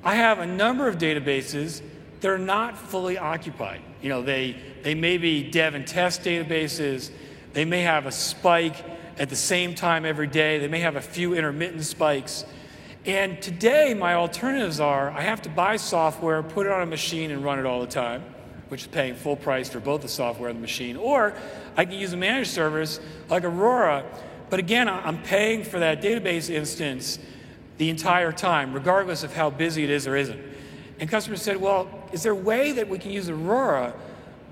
I have a number of databases that are not fully occupied. You know, they, they may be dev and test databases. They may have a spike at the same time every day. They may have a few intermittent spikes. And today, my alternatives are I have to buy software, put it on a machine, and run it all the time, which is paying full price for both the software and the machine. Or I can use a managed service like Aurora, but again, I'm paying for that database instance the entire time, regardless of how busy it is or isn't. And customers said, well, is there a way that we can use Aurora,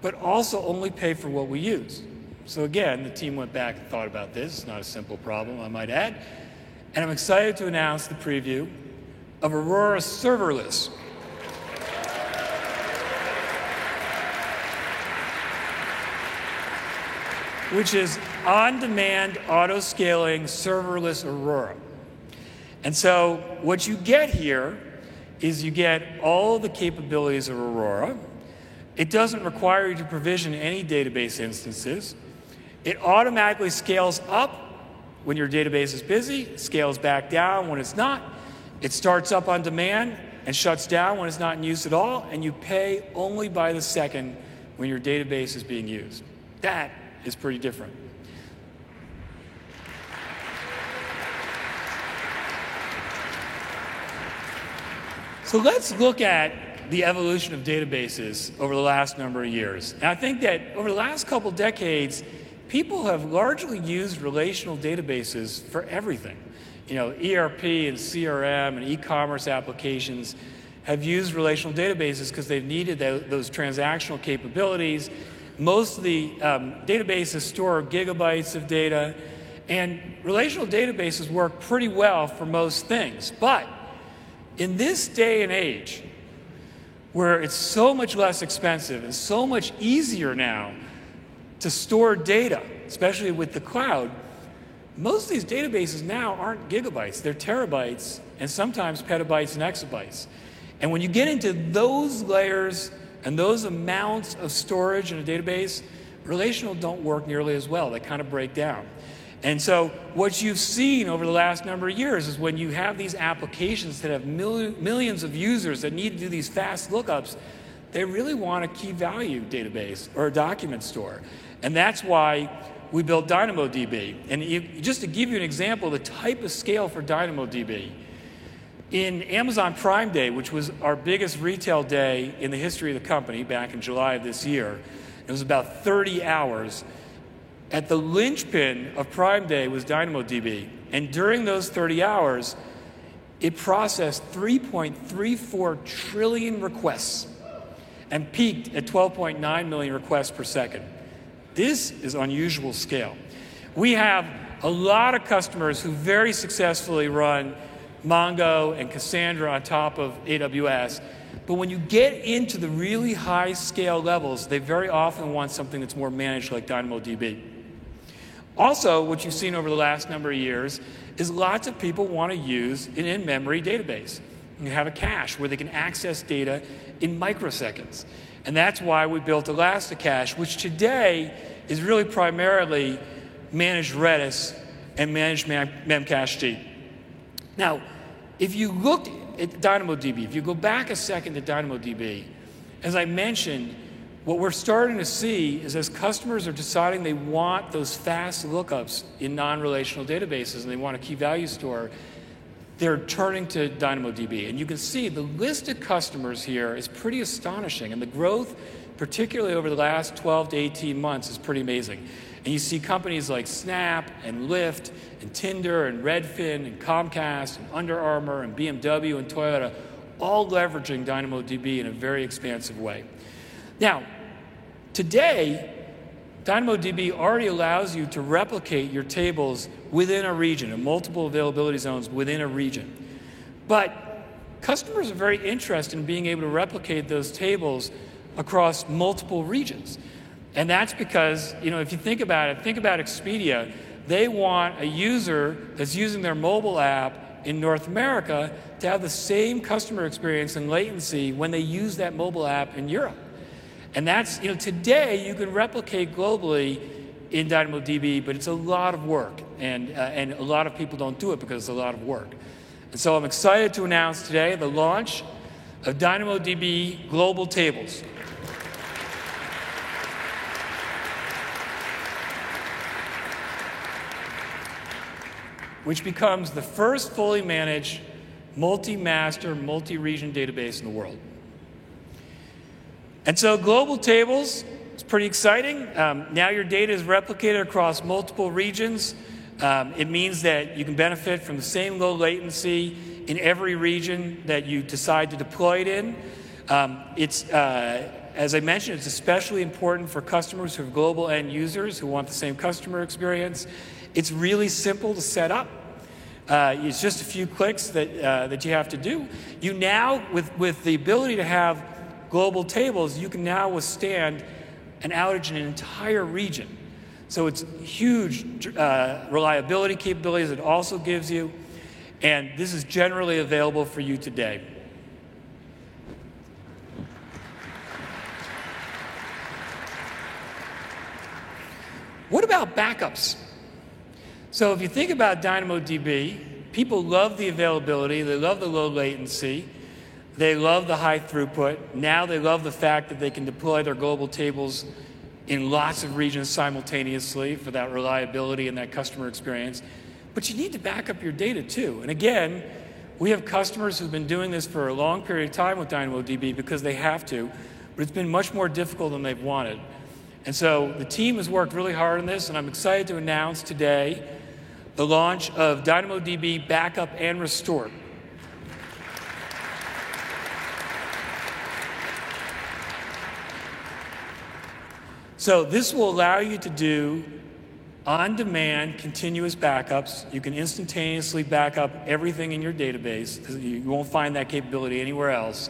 but also only pay for what we use? So again, the team went back and thought about this. It's not a simple problem, I might add. And I'm excited to announce the preview of Aurora Serverless. which is on-demand auto-scaling serverless Aurora. And so what you get here is you get all the capabilities of Aurora. It doesn't require you to provision any database instances. It automatically scales up when your database is busy, scales back down when it's not. It starts up on demand and shuts down when it's not in use at all, and you pay only by the second when your database is being used. That is pretty different. So let's look at the evolution of databases over the last number of years. And I think that over the last couple decades, people have largely used relational databases for everything. You know, ERP and CRM and e-commerce applications have used relational databases because they've needed those transactional capabilities. Most of the um, databases store gigabytes of data, and relational databases work pretty well for most things. But in this day and age, where it's so much less expensive and so much easier now to store data, especially with the cloud, most of these databases now aren't gigabytes, they're terabytes and sometimes petabytes and exabytes. And when you get into those layers and those amounts of storage in a database, relational don't work nearly as well. They kind of break down. And so, what you've seen over the last number of years is when you have these applications that have mil- millions of users that need to do these fast lookups, they really want a key value database or a document store. And that's why we built DynamoDB. And just to give you an example, the type of scale for DynamoDB, in Amazon Prime Day, which was our biggest retail day in the history of the company back in July of this year, it was about 30 hours at the linchpin of Prime Day was DynamoDB. And during those 30 hours, it processed 3.34 trillion requests and peaked at 12.9 million requests per second. This is unusual scale. We have a lot of customers who very successfully run Mongo and Cassandra on top of AWS. But when you get into the really high scale levels, they very often want something that's more managed like DynamoDB. Also, what you've seen over the last number of years is lots of people want to use an in memory database. You have a cache where they can access data in microseconds. And that's why we built Elasticache, which today is really primarily managed Redis and managed Memcached. Now, if you look at DynamoDB, if you go back a second to DynamoDB, as I mentioned, what we're starting to see is as customers are deciding they want those fast lookups in non relational databases and they want a key value store, they're turning to DynamoDB. And you can see the list of customers here is pretty astonishing. And the growth, particularly over the last 12 to 18 months, is pretty amazing. And you see companies like Snap and Lyft and Tinder and Redfin and Comcast and Under Armour and BMW and Toyota all leveraging DynamoDB in a very expansive way. Now, today, DynamoDB already allows you to replicate your tables within a region, in multiple availability zones within a region. But customers are very interested in being able to replicate those tables across multiple regions. And that's because, you know, if you think about it, think about Expedia. They want a user that's using their mobile app in North America to have the same customer experience and latency when they use that mobile app in Europe. And that's, you know, today you can replicate globally in DynamoDB, but it's a lot of work. And, uh, and a lot of people don't do it because it's a lot of work. And so I'm excited to announce today the launch of DynamoDB Global Tables. which becomes the first fully managed multi-master, multi-region database in the world. And so global tables, is pretty exciting. Um, now your data is replicated across multiple regions. Um, it means that you can benefit from the same low latency in every region that you decide to deploy it in. Um, it's, uh, as I mentioned, it's especially important for customers who are global end users who want the same customer experience. It's really simple to set up. Uh, it's just a few clicks that, uh, that you have to do. You now, with, with the ability to have global tables, you can now withstand an outage in an entire region. So it's huge uh, reliability capabilities it also gives you, and this is generally available for you today. What about backups? So if you think about DynamoDB, people love the availability, they love the low latency, they love the high throughput. Now they love the fact that they can deploy their global tables in lots of regions simultaneously for that reliability and that customer experience. But you need to back up your data too. And again, we have customers who've been doing this for a long period of time with DynamoDB because they have to, but it's been much more difficult than they've wanted. And so the team has worked really hard on this, and I'm excited to announce today the launch of DynamoDB Backup and Restore. So this will allow you to do on-demand continuous backups. You can instantaneously back up everything in your database. You won't find that capability anywhere else.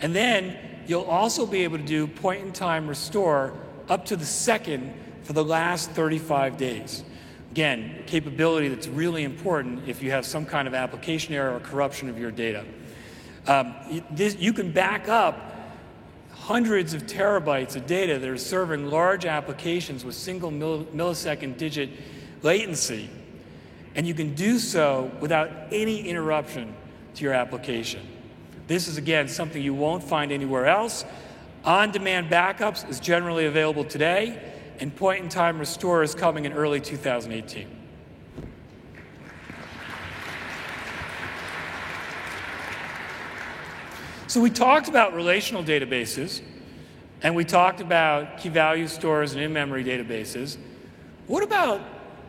And then you'll also be able to do point-in-time restore up to the second for the last 35 days. Again, capability that's really important if you have some kind of application error or corruption of your data. Um, this, you can back up hundreds of terabytes of data that are serving large applications with single millisecond digit latency. And you can do so without any interruption to your application. This is, again, something you won't find anywhere else. On demand backups is generally available today, and point in time restore is coming in early 2018. So we talked about relational databases, and we talked about key value stores and in-memory databases. What about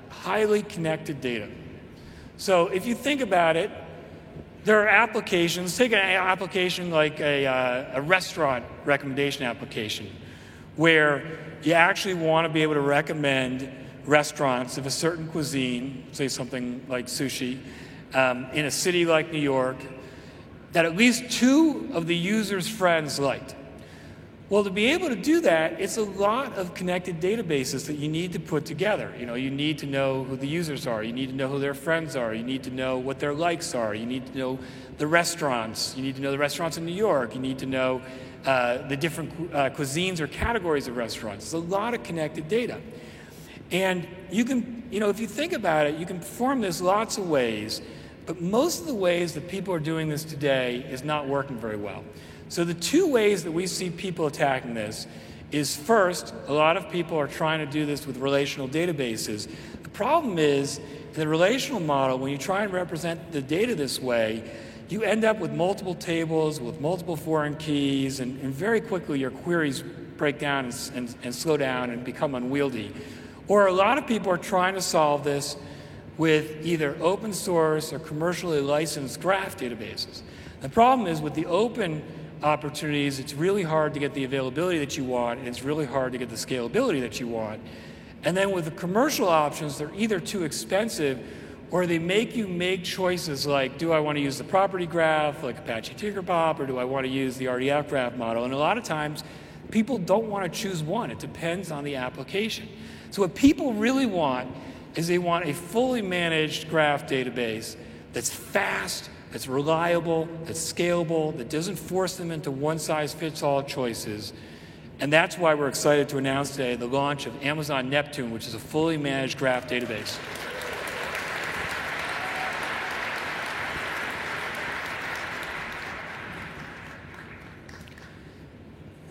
highly connected data? So if you think about it, there are applications. Take an application like a, uh, a restaurant recommendation application, where you actually want to be able to recommend restaurants of a certain cuisine, say something like sushi, um, in a city like New York, that at least two of the user's friends liked. Well, to be able to do that, it's a lot of connected databases that you need to put together. You know, you need to know who the users are. You need to know who their friends are. You need to know what their likes are. You need to know the restaurants. You need to know the restaurants in New York. You need to know uh, the different uh, cuisines or categories of restaurants. It's a lot of connected data. And you can, you know, if you think about it, you can perform this lots of ways. But most of the ways that people are doing this today is not working very well. So the two ways that we see people attacking this is first, a lot of people are trying to do this with relational databases. The problem is, the relational model, when you try and represent the data this way, you end up with multiple tables with multiple foreign keys, and, and very quickly your queries break down and, and, and slow down and become unwieldy. Or a lot of people are trying to solve this with either open source or commercially licensed graph databases. The problem is with the open opportunities, it's really hard to get the availability that you want, and it's really hard to get the scalability that you want. And then with the commercial options, they're either too expensive or they make you make choices like, do I want to use the property graph like Apache Tinkerpop, or do I want to use the RDF graph model? And a lot of times, people don't want to choose one. It depends on the application. So what people really want is they want a fully managed graph database that's fast, that's reliable, that's scalable, that doesn't force them into one size fits all choices. And that's why we're excited to announce today the launch of Amazon Neptune, which is a fully managed graph database.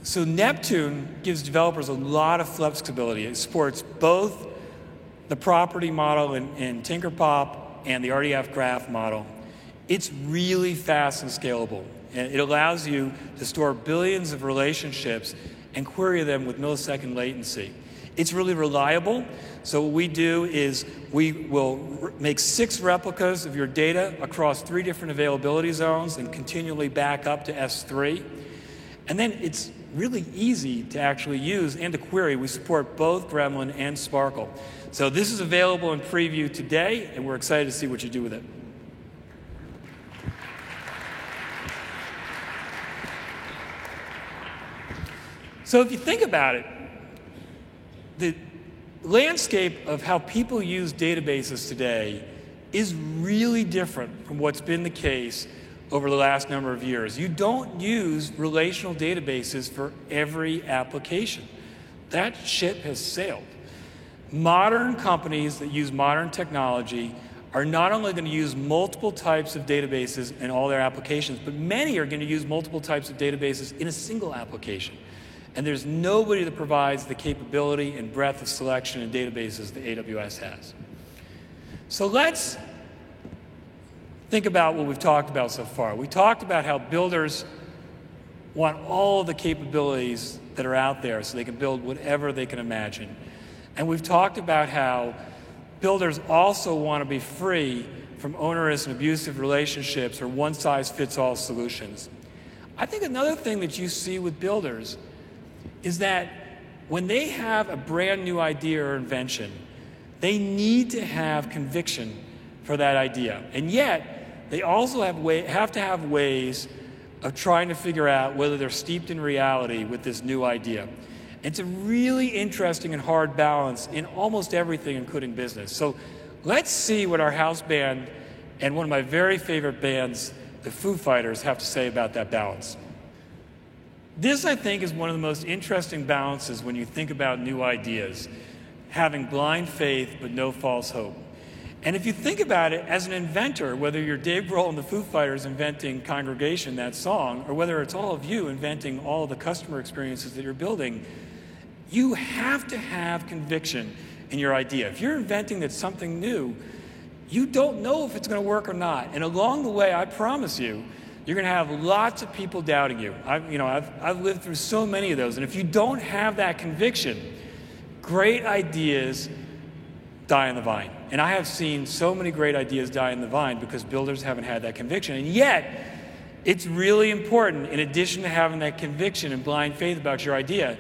So Neptune gives developers a lot of flexibility. It supports both the property model in, in Tinkerpop and the RDF graph model, it's really fast and scalable. And it allows you to store billions of relationships and query them with millisecond latency. It's really reliable. So what we do is we will make six replicas of your data across three different availability zones and continually back up to S3. And then it's really easy to actually use and to query. We support both Gremlin and SPARQL. So this is available in preview today, and we're excited to see what you do with it. So if you think about it, the landscape of how people use databases today is really different from what's been the case over the last number of years. You don't use relational databases for every application. That ship has sailed. Modern companies that use modern technology are not only going to use multiple types of databases in all their applications, but many are going to use multiple types of databases in a single application. And there's nobody that provides the capability and breadth of selection and databases that AWS has. So let's think about what we've talked about so far. We talked about how builders want all the capabilities that are out there so they can build whatever they can imagine. And we've talked about how builders also want to be free from onerous and abusive relationships or one size fits all solutions. I think another thing that you see with builders is that when they have a brand new idea or invention, they need to have conviction for that idea. And yet, they also have, way, have to have ways of trying to figure out whether they're steeped in reality with this new idea. It's a really interesting and hard balance in almost everything, including business. So let's see what our house band and one of my very favorite bands, the Foo Fighters, have to say about that balance. This, I think, is one of the most interesting balances when you think about new ideas having blind faith but no false hope. And if you think about it as an inventor, whether you're Dave Grohl and the Foo Fighters inventing Congregation, that song, or whether it's all of you inventing all the customer experiences that you're building, you have to have conviction in your idea. If you're inventing that something new, you don't know if it's going to work or not. And along the way, I promise you, you're going to have lots of people doubting you. I've, you know, I've, I've lived through so many of those. And if you don't have that conviction, great ideas die in the vine. And I have seen so many great ideas die in the vine because builders haven't had that conviction. And yet, it's really important, in addition to having that conviction and blind faith about your idea,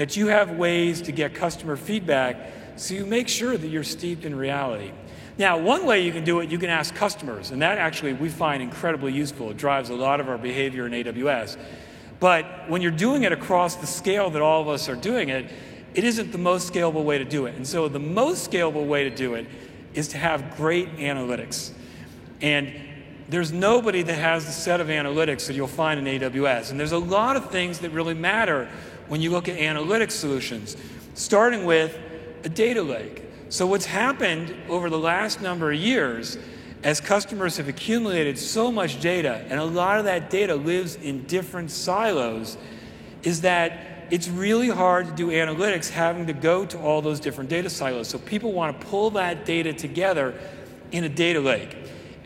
that you have ways to get customer feedback so you make sure that you're steeped in reality. Now, one way you can do it, you can ask customers, and that actually we find incredibly useful. It drives a lot of our behavior in AWS. But when you're doing it across the scale that all of us are doing it, it isn't the most scalable way to do it. And so the most scalable way to do it is to have great analytics. And there's nobody that has the set of analytics that you'll find in AWS. And there's a lot of things that really matter when you look at analytic solutions, starting with a data lake. So, what's happened over the last number of years as customers have accumulated so much data, and a lot of that data lives in different silos, is that it's really hard to do analytics having to go to all those different data silos. So, people want to pull that data together in a data lake.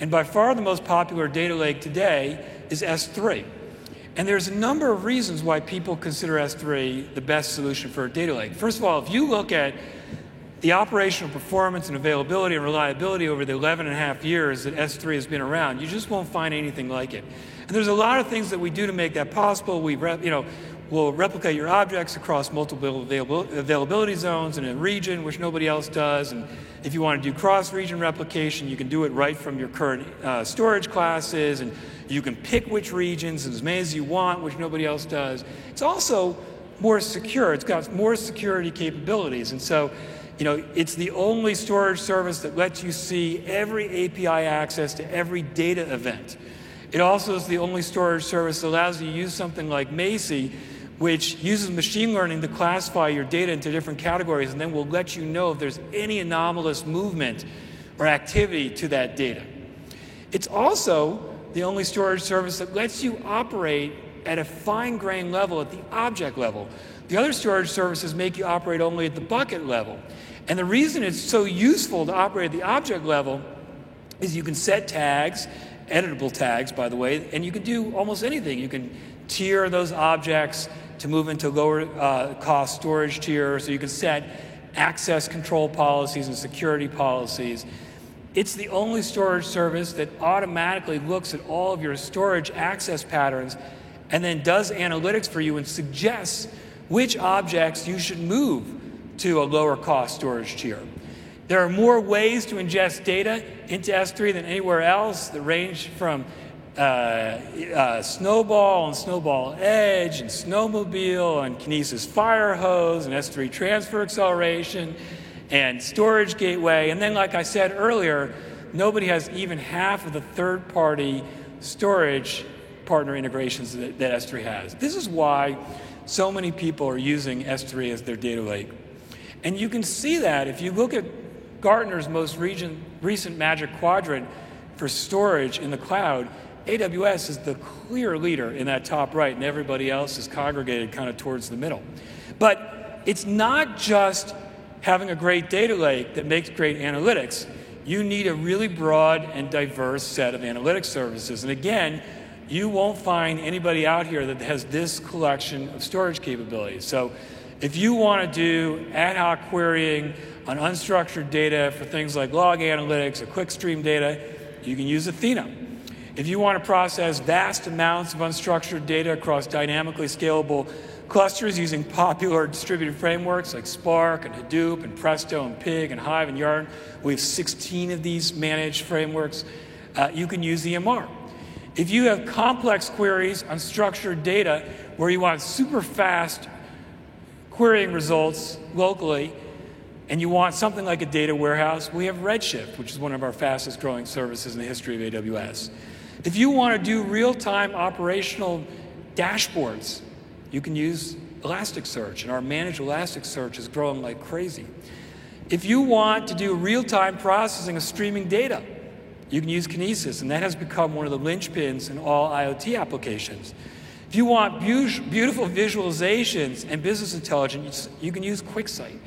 And by far the most popular data lake today is S3. And there's a number of reasons why people consider S3 the best solution for a data lake. First of all, if you look at the operational performance and availability and reliability over the 11 and a half years that S3 has been around, you just won't find anything like it. And there's a lot of things that we do to make that possible. We, you know, will replicate your objects across multiple availability zones in a region, which nobody else does. And if you want to do cross-region replication, you can do it right from your current uh, storage classes, and you can pick which regions as many as you want, which nobody else does. It's also more secure. It's got more security capabilities, and so you know, it's the only storage service that lets you see every API access to every data event. It also is the only storage service that allows you to use something like Macie, which uses machine learning to classify your data into different categories and then will let you know if there's any anomalous movement or activity to that data. It's also the only storage service that lets you operate at a fine grained level, at the object level. The other storage services make you operate only at the bucket level. And the reason it's so useful to operate at the object level is you can set tags, editable tags, by the way, and you can do almost anything. You can tier those objects to move into lower uh, cost storage tier, so you can set access control policies and security policies. It's the only storage service that automatically looks at all of your storage access patterns and then does analytics for you and suggests which objects you should move to a lower cost storage tier. There are more ways to ingest data into S3 than anywhere else that range from uh, uh, Snowball and Snowball Edge and Snowmobile and Kinesis Firehose and S3 Transfer Acceleration and Storage Gateway. And then, like I said earlier, nobody has even half of the third party storage partner integrations that, that S3 has. This is why so many people are using S3 as their data lake. And you can see that if you look at Gartner's most region, recent Magic Quadrant for storage in the cloud, AWS is the clear leader in that top right, and everybody else is congregated kind of towards the middle. But it's not just having a great data lake that makes great analytics. You need a really broad and diverse set of analytics services. And again, you won't find anybody out here that has this collection of storage capabilities. So if you want to do ad hoc querying on unstructured data for things like log analytics or clickstream data, you can use Athena. If you want to process vast amounts of unstructured data across dynamically scalable clusters using popular distributed frameworks like Spark and Hadoop and Presto and Pig and Hive and Yarn, we have 16 of these managed frameworks. Uh, you can use EMR. If you have complex queries on structured data where you want super fast querying results locally, and you want something like a data warehouse, we have Redshift, which is one of our fastest growing services in the history of AWS. If you want to do real time operational dashboards, you can use Elasticsearch, and our managed Elasticsearch is growing like crazy. If you want to do real time processing of streaming data, you can use Kinesis, and that has become one of the linchpins in all IoT applications. If you want beautiful visualizations and business intelligence, you can use QuickSight.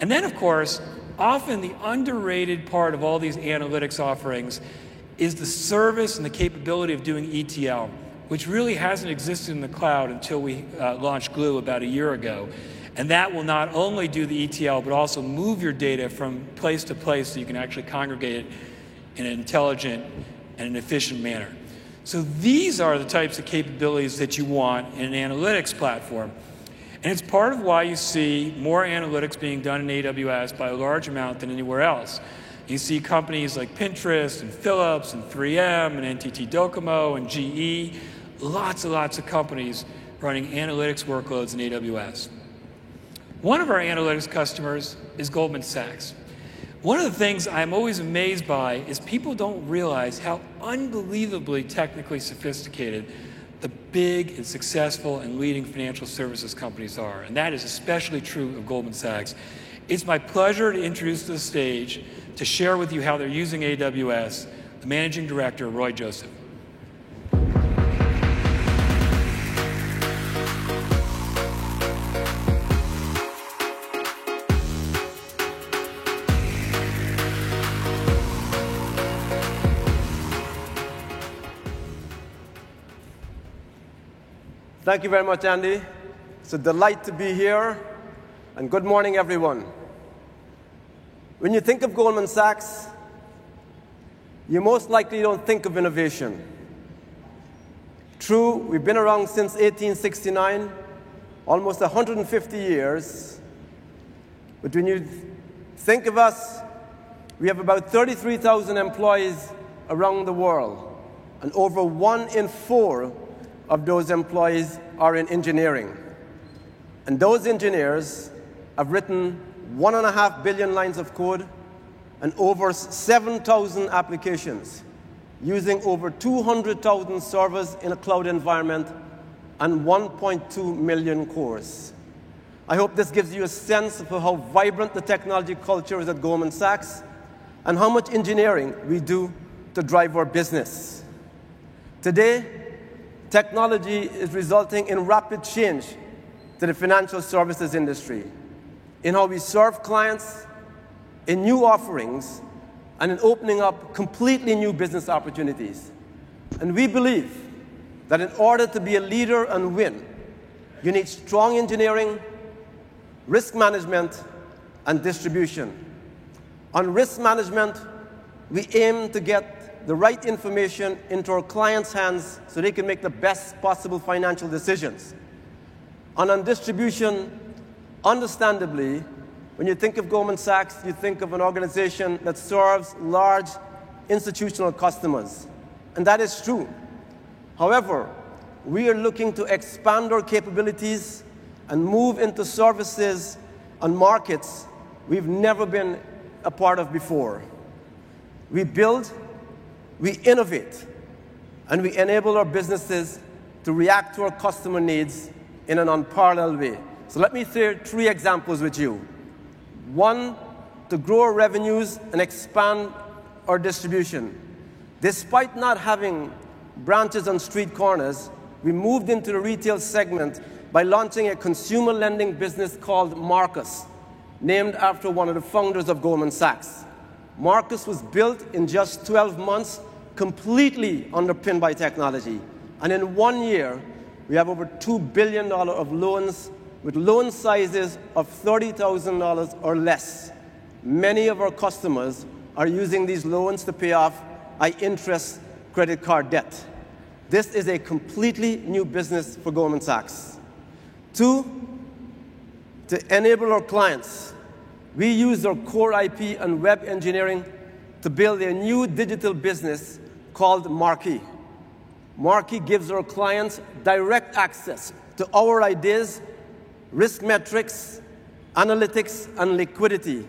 And then, of course, often the underrated part of all these analytics offerings is the service and the capability of doing ETL, which really hasn't existed in the cloud until we uh, launched Glue about a year ago. And that will not only do the ETL, but also move your data from place to place so you can actually congregate it in an intelligent and an efficient manner. So these are the types of capabilities that you want in an analytics platform. And it's part of why you see more analytics being done in AWS by a large amount than anywhere else. You see companies like Pinterest and Philips and 3M and NTT Docomo and GE, lots and lots of companies running analytics workloads in AWS. One of our analytics customers is Goldman Sachs. One of the things I'm always amazed by is people don't realize how unbelievably technically sophisticated the big and successful and leading financial services companies are. And that is especially true of Goldman Sachs. It's my pleasure to introduce to the stage to share with you how they're using AWS, the managing director, Roy Joseph. Thank you very much, Andy. It's a delight to be here, and good morning, everyone. When you think of Goldman Sachs, you most likely don't think of innovation. True, we've been around since 1869, almost 150 years. But when you think of us, we have about 33,000 employees around the world, and over one in four of those employees are in engineering. And those engineers have written one and a half billion lines of code and over 7,000 applications using over 200,000 servers in a cloud environment and 1.2 million cores. I hope this gives you a sense of how vibrant the technology culture is at Goldman Sachs and how much engineering we do to drive our business. Today, technology is resulting in rapid change to the financial services industry in how we serve clients, in new offerings, and in opening up completely new business opportunities. And we believe that in order to be a leader and win, you need strong engineering, risk management, and distribution. On risk management, we aim to get the right information into our clients' hands so they can make the best possible financial decisions. And on distribution, Understandably, when you think of Goldman Sachs, you think of an organization that serves large institutional customers. And that is true. However, we are looking to expand our capabilities and move into services and markets we've never been a part of before. We build, we innovate, and we enable our businesses to react to our customer needs in an unparalleled way. So let me share three examples with you. One, to grow our revenues and expand our distribution. Despite not having branches on street corners, we moved into the retail segment by launching a consumer lending business called Marcus, named after one of the founders of Goldman Sachs. Marcus was built in just 12 months, completely underpinned by technology. And in one year, we have over $2 billion of loans with loan sizes of $30,000 or less. Many of our customers are using these loans to pay off high interest credit card debt. This is a completely new business for Goldman Sachs. Two, to enable our clients, we use our core IP and web engineering to build a new digital business called Marquee. Marquee gives our clients direct access to our ideas, risk metrics, analytics, and liquidity.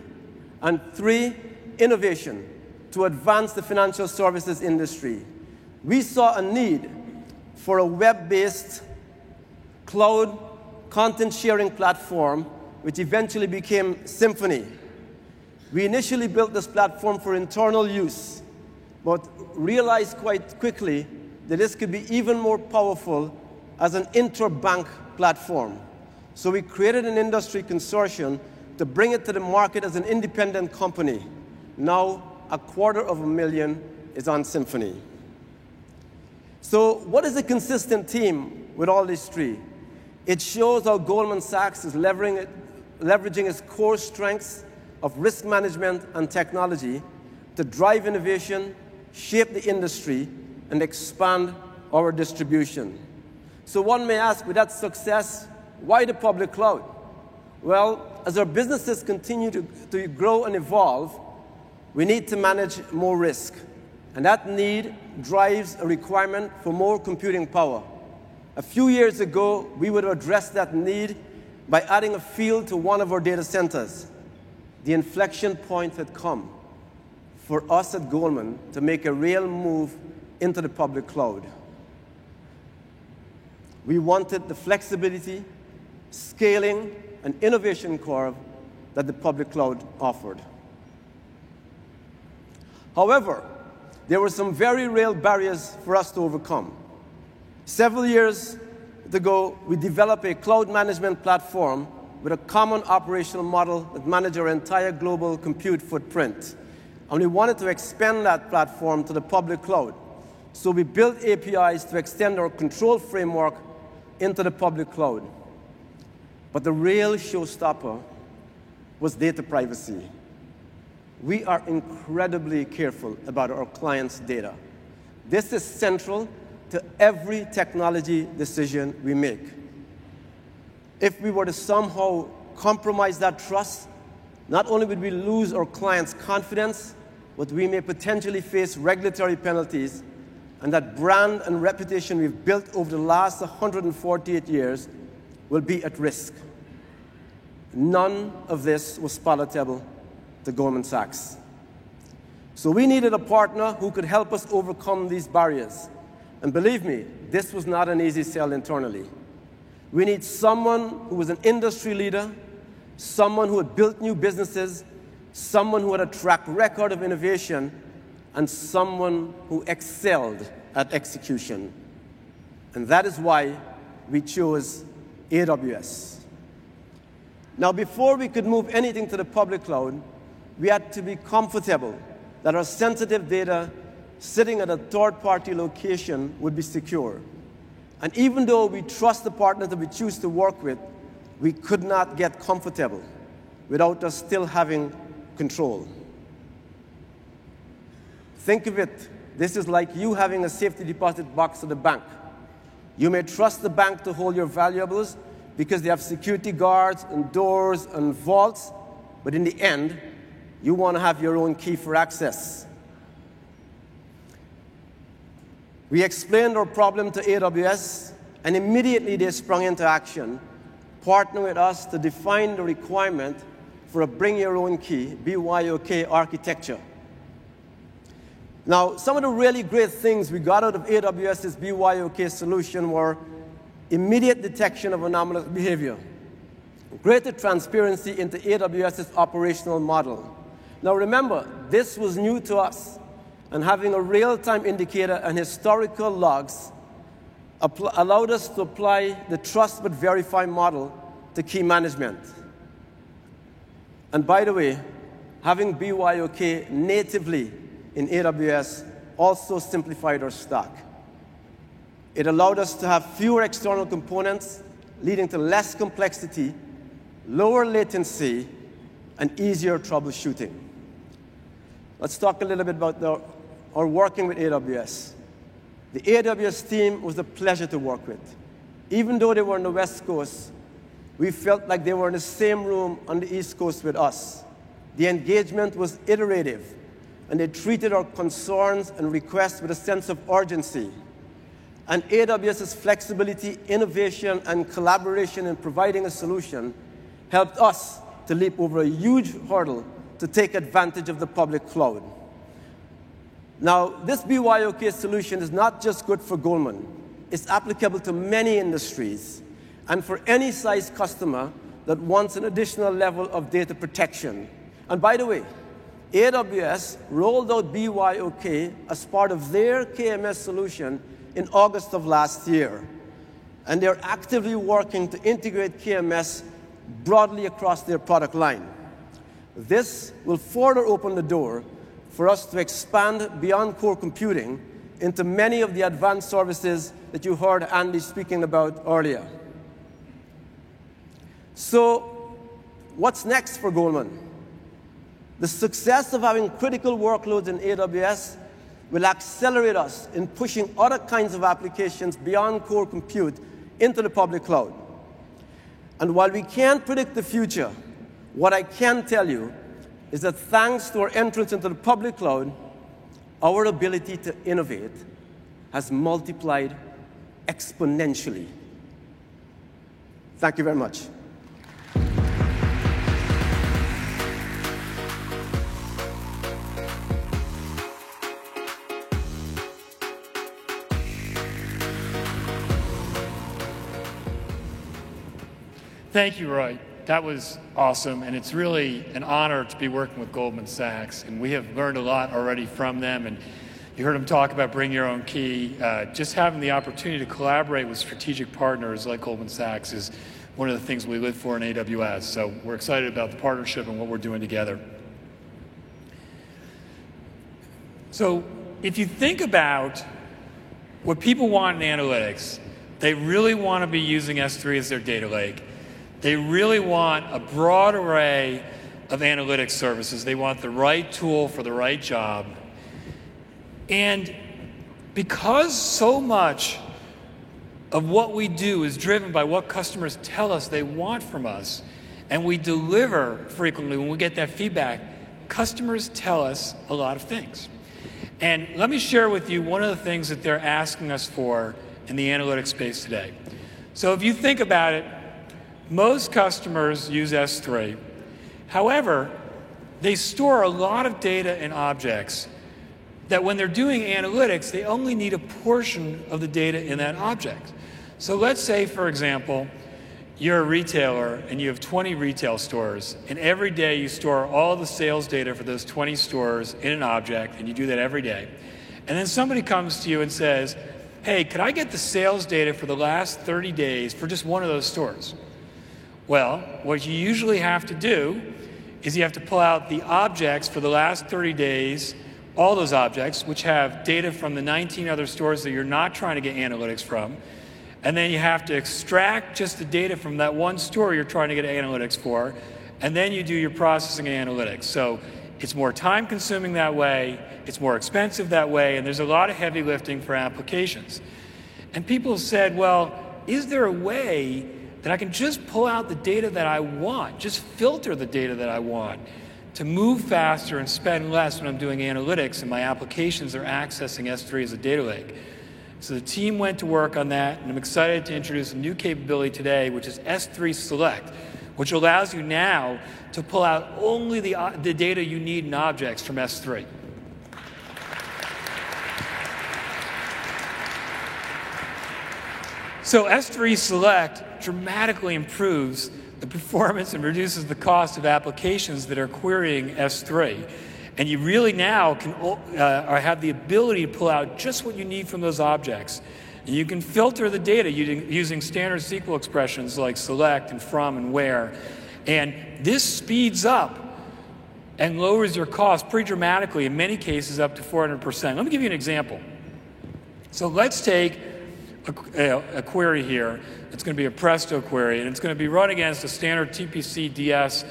And three, innovation to advance the financial services industry we saw a need for a web based cloud content sharing platform, which eventually became Symphony. We initially built this platform for internal use, but realized quite quickly that this could be even more powerful as an interbank platform. So we created an industry consortium to bring it to the market as an independent company. Now, a quarter of a million is on Symphony. So, what is a consistent team with all these three? It shows how Goldman Sachs is leveraging its core strengths of risk management and technology to drive innovation, shape the industry, and expand our distribution. So, one may ask, with that success, why the public cloud? Well, as our businesses continue to, to grow and evolve, we need to manage more risk. And that need drives a requirement for more computing power. A few years ago, we would have addressed that need by adding a field to one of our data centers. The inflection point had come for us at Goldman to make a real move into the public cloud. We wanted the flexibility, scaling, and innovation curve that the public cloud offered. However, there were some very real barriers for us to overcome. Several years ago, we developed a cloud management platform with a common operational model that managed our entire global compute footprint. And we wanted to expand that platform to the public cloud. So we built APIs to extend our control framework into the public cloud. But the real showstopper was data privacy we are incredibly careful about our clients' data. This is central to every technology decision we make. If we were to somehow compromise that trust, not only would we lose our clients' confidence, but we may potentially face regulatory penalties, and that brand and reputation we've built over the last 148 years will be at risk. None of this was palatable to Goldman Sachs. So we needed a partner who could help us overcome these barriers. And believe me, this was not an easy sell internally. We need someone who was an industry leader, someone who had built new businesses, someone who had a track record of innovation, and someone who excelled at execution. And that is why we chose AWS. Now, before we could move anything to the public cloud, we had to be comfortable that our sensitive data sitting at a third party location would be secure. And even though we trust the partner that we choose to work with, we could not get comfortable without us still having control. Think of it this is like you having a safety deposit box at the bank. You may trust the bank to hold your valuables because they have security guards and doors and vaults, but in the end, you want to have your own key for access. We explained our problem to AWS, and immediately they sprung into action, partnering with us to define the requirement for a bring your own key, BYOK architecture. Now, some of the really great things we got out of AWS's BYOK solution were immediate detection of anomalous behavior, greater transparency into AWS's operational model, now remember, this was new to us. and having a real-time indicator and historical logs allowed us to apply the trust but verify model to key management. And by the way, having BYOK natively in AWS also simplified our stack. It allowed us to have fewer external components, leading to less complexity, lower latency, and easier troubleshooting. Let's talk a little bit about the, our working with AWS. The AWS team was a pleasure to work with. Even though they were on the West Coast, we felt like they were in the same room on the East Coast with us. The engagement was iterative, and they treated our concerns and requests with a sense of urgency. And AWS's flexibility, innovation, and collaboration in providing a solution helped us to leap over a huge hurdle to take advantage of the public cloud. Now, this BYOK solution is not just good for Goldman. It's applicable to many industries and for any size customer that wants an additional level of data protection. And by the way, AWS rolled out BYOK as part of their KMS solution in August of last year. And they're actively working to integrate KMS broadly across their product line. This will further open the door for us to expand beyond core computing into many of the advanced services that you heard Andy speaking about earlier. So, what's next for Goldman? The success of having critical workloads in AWS will accelerate us in pushing other kinds of applications beyond core compute into the public cloud. And while we can't predict the future, what I can tell you is that thanks to our entrance into the public cloud, our ability to innovate has multiplied exponentially. Thank you very much. Thank you, Roy. That was awesome, and it's really an honor to be working with Goldman Sachs. And we have learned a lot already from them. And you heard them talk about bring your own key. Uh, just having the opportunity to collaborate with strategic partners like Goldman Sachs is one of the things we live for in AWS. So we're excited about the partnership and what we're doing together. So if you think about what people want in analytics, they really want to be using S3 as their data lake. They really want a broad array of analytics services. They want the right tool for the right job. And because so much of what we do is driven by what customers tell us they want from us, and we deliver frequently when we get that feedback, customers tell us a lot of things. And let me share with you one of the things that they're asking us for in the analytics space today. So if you think about it, most customers use S3. However, they store a lot of data and objects that when they're doing analytics, they only need a portion of the data in that object. So let's say, for example, you're a retailer and you have 20 retail stores, and every day you store all the sales data for those 20 stores in an object, and you do that every day. And then somebody comes to you and says, Hey, could I get the sales data for the last 30 days for just one of those stores? Well, what you usually have to do is you have to pull out the objects for the last 30 days, all those objects, which have data from the 19 other stores that you're not trying to get analytics from. And then you have to extract just the data from that one store you're trying to get analytics for. And then you do your processing and analytics. So it's more time consuming that way, it's more expensive that way, and there's a lot of heavy lifting for applications. And people said, well, is there a way that I can just pull out the data that I want, just filter the data that I want to move faster and spend less when I'm doing analytics and my applications are accessing S3 as a data lake. So the team went to work on that, and I'm excited to introduce a new capability today, which is S3 Select, which allows you now to pull out only the, uh, the data you need in objects from S3. So S3 Select dramatically improves the performance and reduces the cost of applications that are querying S3. And you really now can uh, have the ability to pull out just what you need from those objects. And you can filter the data using standard SQL expressions like select and from and where. And this speeds up and lowers your cost pretty dramatically, in many cases up to 400%. Let me give you an example. So let's take a, a, query here. It's going to be a Presto query, and it's going to be run against a standard TPC DS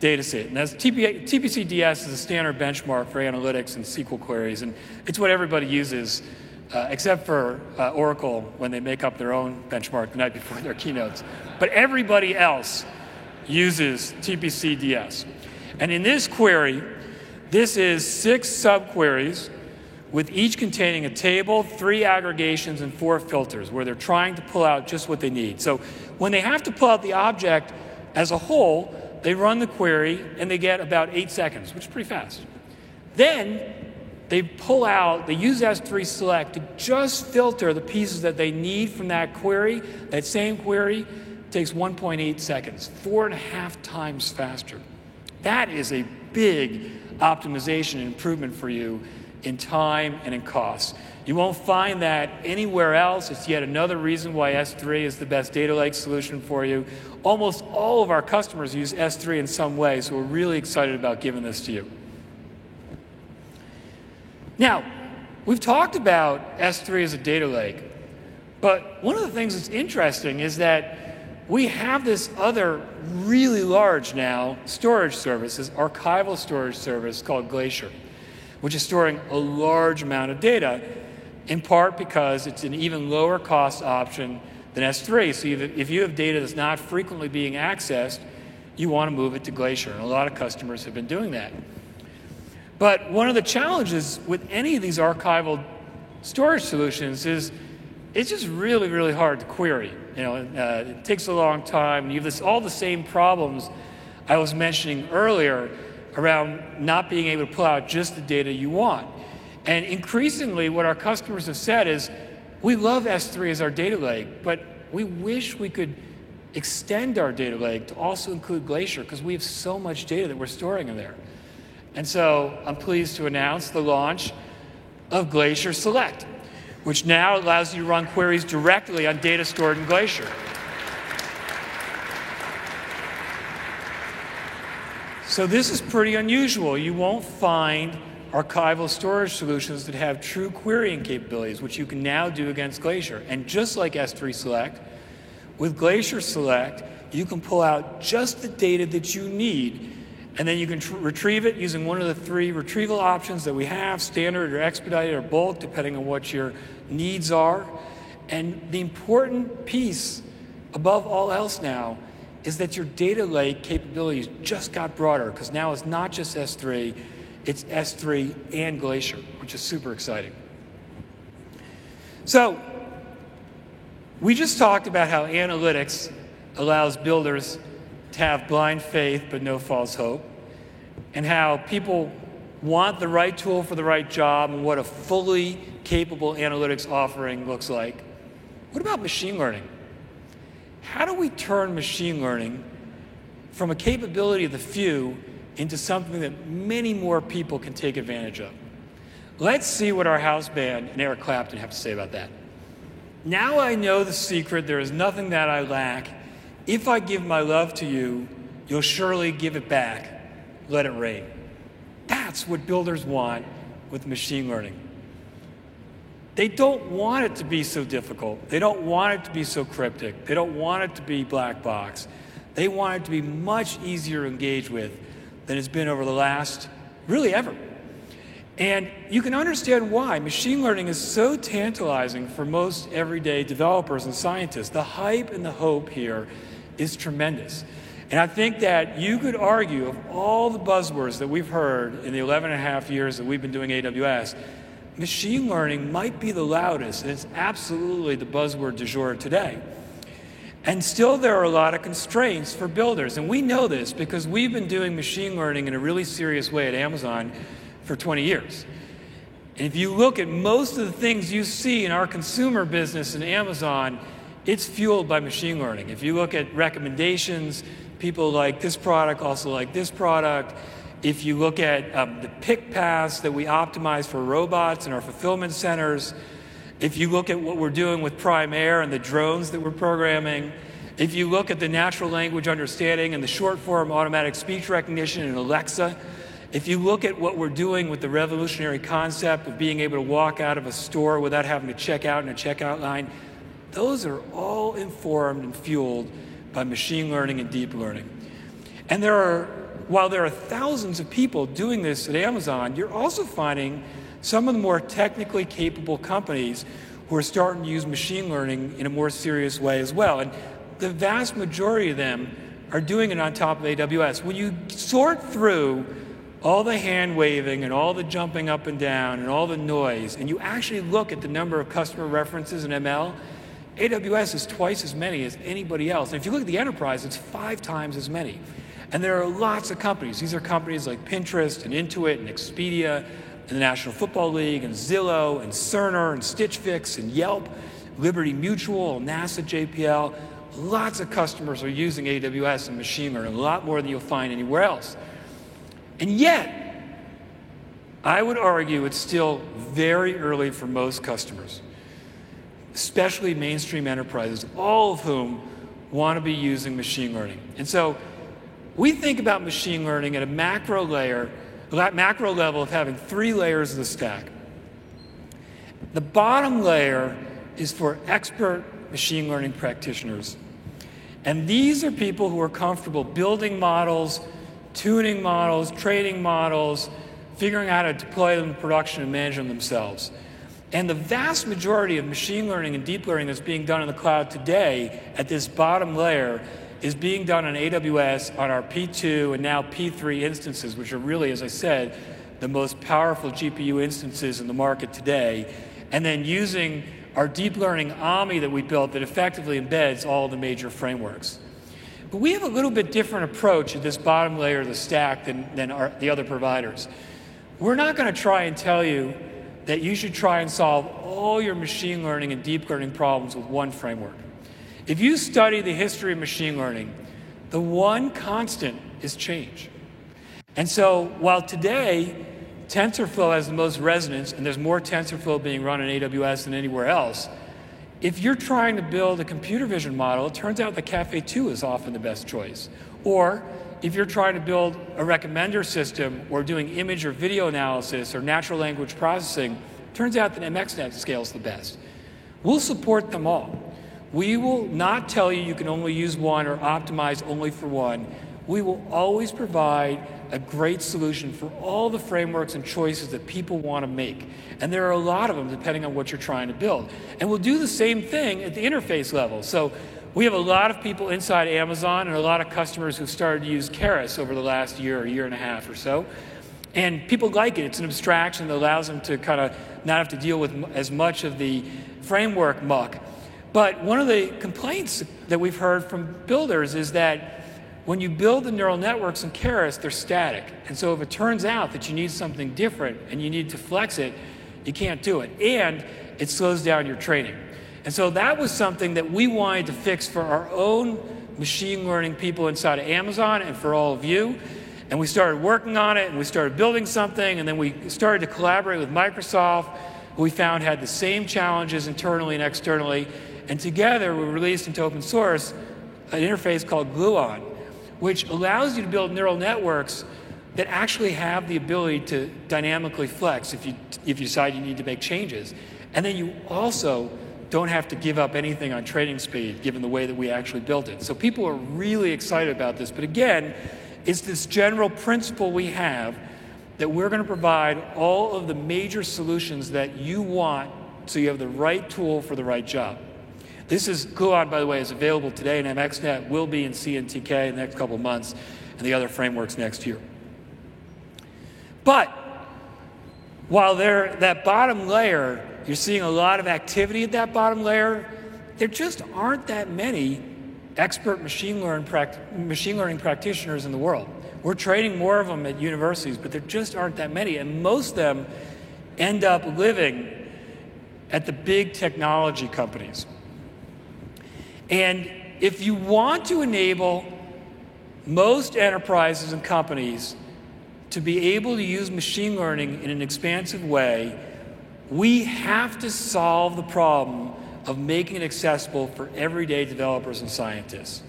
dataset. And that's TP, TPC DS is a standard benchmark for analytics and SQL queries, and it's what everybody uses, uh, except for uh, Oracle when they make up their own benchmark the night before their keynotes. But everybody else uses TPC DS. And in this query, this is six subqueries with each containing a table, three aggregations, and four filters, where they're trying to pull out just what they need. So when they have to pull out the object as a whole, they run the query and they get about eight seconds, which is pretty fast. Then they pull out, they use S3 select to just filter the pieces that they need from that query. That same query takes 1.8 seconds, four and a half times faster. That is a big optimization improvement for you in time and in cost. You won't find that anywhere else. It's yet another reason why S3 is the best data lake solution for you. Almost all of our customers use S3 in some way, so we're really excited about giving this to you. Now, we've talked about S3 as a data lake, but one of the things that's interesting is that we have this other really large now storage service, this archival storage service called Glacier which is storing a large amount of data, in part because it's an even lower cost option than S3. So if you have data that's not frequently being accessed, you want to move it to Glacier. And a lot of customers have been doing that. But one of the challenges with any of these archival storage solutions is it's just really, really hard to query. You know, uh, it takes a long time. You have this, all the same problems I was mentioning earlier around not being able to pull out just the data you want. And increasingly, what our customers have said is, we love S3 as our data lake, but we wish we could extend our data lake to also include Glacier because we have so much data that we're storing in there. And so I'm pleased to announce the launch of Glacier Select, which now allows you to run queries directly on data stored in Glacier. So this is pretty unusual. You won't find archival storage solutions that have true querying capabilities, which you can now do against Glacier. And just like S3 Select, with Glacier Select, you can pull out just the data that you need, and then you can retrieve it using one of the three retrieval options that we have, standard or expedited or bulk, depending on what your needs are. And the important piece above all else now is that your data lake capabilities just got broader because now it's not just S3, it's S3 and Glacier, which is super exciting. So, we just talked about how analytics allows builders to have blind faith but no false hope, and how people want the right tool for the right job and what a fully capable analytics offering looks like. What about machine learning? How do we turn machine learning from a capability of the few into something that many more people can take advantage of? Let's see what our house band and Eric Clapton have to say about that. Now I know the secret, there is nothing that I lack. If I give my love to you, you'll surely give it back. Let it rain. That's what builders want with machine learning. They don't want it to be so difficult. They don't want it to be so cryptic. They don't want it to be black box. They want it to be much easier to engage with than it's been over the last, really ever. And you can understand why. Machine learning is so tantalizing for most everyday developers and scientists. The hype and the hope here is tremendous. And I think that you could argue of all the buzzwords that we've heard in the 11 and a half years that we've been doing AWS, machine learning might be the loudest, and it's absolutely the buzzword du jour today. And still, there are a lot of constraints for builders. And we know this because we've been doing machine learning in a really serious way at Amazon for 20 years. And if you look at most of the things you see in our consumer business in Amazon, it's fueled by machine learning. If you look at recommendations, people like this product, also like this product. If you look at um, the pick paths that we optimize for robots in our fulfillment centers, if you look at what we're doing with Prime Air and the drones that we're programming, if you look at the natural language understanding and the short form automatic speech recognition in Alexa, if you look at what we're doing with the revolutionary concept of being able to walk out of a store without having to check out in a checkout line, those are all informed and fueled by machine learning and deep learning. And there are, while there are thousands of people doing this at Amazon, you're also finding some of the more technically capable companies who are starting to use machine learning in a more serious way as well. And the vast majority of them are doing it on top of AWS. When you sort through all the hand waving and all the jumping up and down and all the noise, and you actually look at the number of customer references in ML, AWS is twice as many as anybody else. And if you look at the enterprise, it's five times as many. And there are lots of companies. These are companies like Pinterest and Intuit and Expedia and the National Football League and Zillow and Cerner and Stitch Fix and Yelp, Liberty Mutual, NASA JPL. Lots of customers are using AWS and machine learning, a lot more than you'll find anywhere else. And yet, I would argue it's still very early for most customers, especially mainstream enterprises, all of whom want to be using machine learning. And so we think about machine learning at a macro layer, macro level of having three layers of the stack. The bottom layer is for expert machine learning practitioners. And these are people who are comfortable building models tuning models, training models, figuring out how to deploy them in production and manage them themselves. And the vast majority of machine learning and deep learning that's being done in the cloud today at this bottom layer is being done on AWS on our P2 and now P3 instances, which are really, as I said, the most powerful GPU instances in the market today. And then using our deep learning AMI that we built that effectively embeds all the major frameworks. But we have a little bit different approach at this bottom layer of the stack than, than our, the other providers. We're not going to try and tell you that you should try and solve all your machine learning and deep learning problems with one framework. If you study the history of machine learning, the one constant is change. And so while today TensorFlow has the most resonance, and there's more TensorFlow being run on AWS than anywhere else, if you're trying to build a computer vision model, it turns out the Caffe 2 is often the best choice. Or if you're trying to build a recommender system or doing image or video analysis or natural language processing, turns out that MXNet scale is the best. We'll support them all. We will not tell you you can only use one or optimize only for one. We will always provide a great solution for all the frameworks and choices that people want to make. And there are a lot of them depending on what you're trying to build. And we'll do the same thing at the interface level. So we have a lot of people inside Amazon and a lot of customers who've started to use Keras over the last year or year and a half or so. And people like it. It's an abstraction that allows them to kind of not have to deal with as much of the framework muck. But one of the complaints that we've heard from builders is that when you build the neural networks in Keras, they're static. And so if it turns out that you need something different and you need to flex it, you can't do it. And it slows down your training. And so that was something that we wanted to fix for our own machine learning people inside of Amazon and for all of you. And we started working on it and we started building something and then we started to collaborate with Microsoft, who we found had the same challenges internally and externally. And together we released into open source an interface called Gluon which allows you to build neural networks that actually have the ability to dynamically flex if you, if you decide you need to make changes. And then you also don't have to give up anything on training speed, given the way that we actually built it. So people are really excited about this. But again, it's this general principle we have that we're going to provide all of the major solutions that you want so you have the right tool for the right job. This is Gluon, by the way, is available today in MXNet, will be in CNTK in the next couple months, and the other frameworks next year. But while there, that bottom layer, you're seeing a lot of activity at that bottom layer, there just aren't that many expert machine, learn machine learning practitioners in the world. We're training more of them at universities, but there just aren't that many. And most of them end up living at the big technology companies. And if you want to enable most enterprises and companies to be able to use machine learning in an expansive way, we have to solve the problem of making it accessible for everyday developers and scientists.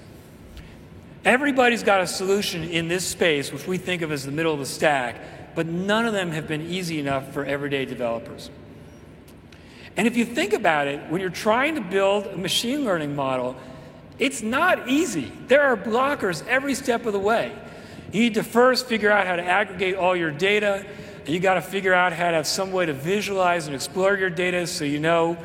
Everybody's got a solution in this space, which we think of as the middle of the stack, but none of them have been easy enough for everyday developers. And if you think about it, when you're trying to build a machine learning model, it's not easy. There are blockers every step of the way. You need to first figure out how to aggregate all your data, and you got to figure out how to have some way to visualize and explore your data so you know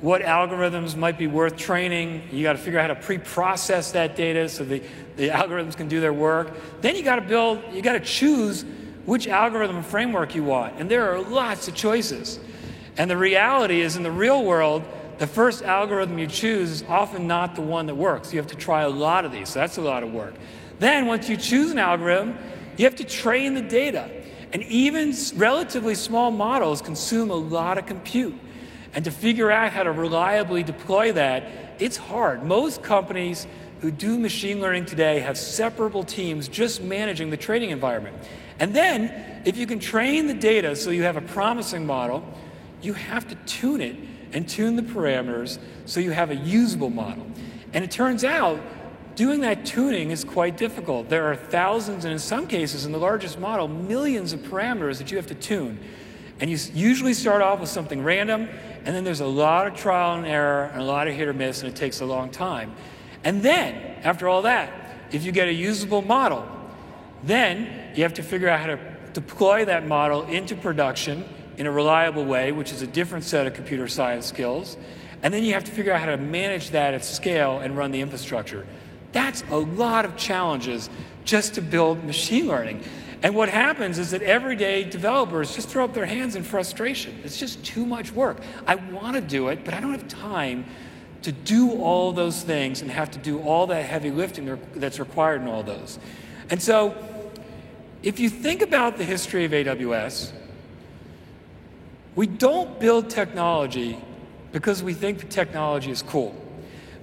what algorithms might be worth training. You got to figure out how to pre-process that data so the, the algorithms can do their work. Then you got to build, you got to choose which algorithm framework you want. And there are lots of choices. And the reality is in the real world, the first algorithm you choose is often not the one that works. You have to try a lot of these. So that's a lot of work. Then once you choose an algorithm, you have to train the data. And even relatively small models consume a lot of compute. And to figure out how to reliably deploy that, it's hard. Most companies who do machine learning today have separable teams just managing the training environment. And then, if you can train the data so you have a promising model, you have to tune it and tune the parameters so you have a usable model. And it turns out doing that tuning is quite difficult. There are thousands, and in some cases, in the largest model, millions of parameters that you have to tune. And you usually start off with something random, and then there's a lot of trial and error and a lot of hit or miss, and it takes a long time. And then, after all that, if you get a usable model, then you have to figure out how to deploy that model into production in a reliable way, which is a different set of computer science skills. And then you have to figure out how to manage that at scale and run the infrastructure. That's a lot of challenges just to build machine learning. And what happens is that everyday developers just throw up their hands in frustration. It's just too much work. I want to do it, but I don't have time to do all those things and have to do all that heavy lifting that's required in all those. And so, if you think about the history of AWS, we don't build technology because we think the technology is cool.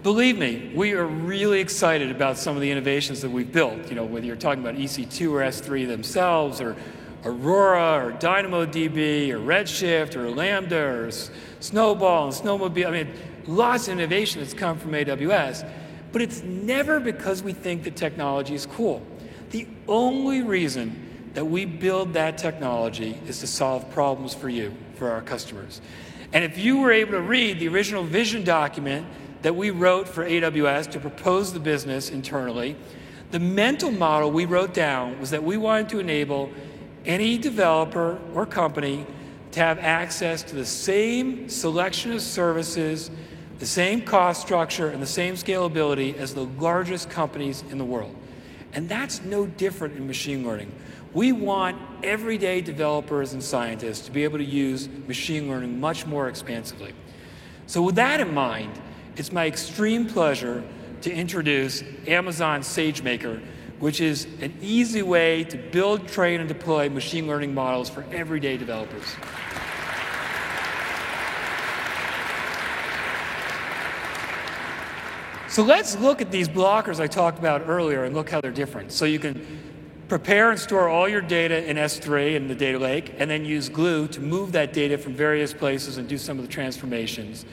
Believe me, we are really excited about some of the innovations that we've built. You know, whether you're talking about EC2 or S3 themselves, or Aurora, or DynamoDB, or Redshift, or Lambda, or Snowball and Snowmobile. I mean, lots of innovation that's come from AWS, but it's never because we think the technology is cool. The only reason that we build that technology is to solve problems for you, for our customers. And if you were able to read the original vision document that we wrote for AWS to propose the business internally, the mental model we wrote down was that we wanted to enable any developer or company to have access to the same selection of services, the same cost structure, and the same scalability as the largest companies in the world. And that's no different in machine learning. We want everyday developers and scientists to be able to use machine learning much more expansively. So, with that in mind, it's my extreme pleasure to introduce Amazon SageMaker, which is an easy way to build, train, and deploy machine learning models for everyday developers. So let's look at these blockers I talked about earlier and look how they're different. So you can prepare and store all your data in S3 in the data lake, and then use Glue to move that data from various places and do some of the transformations.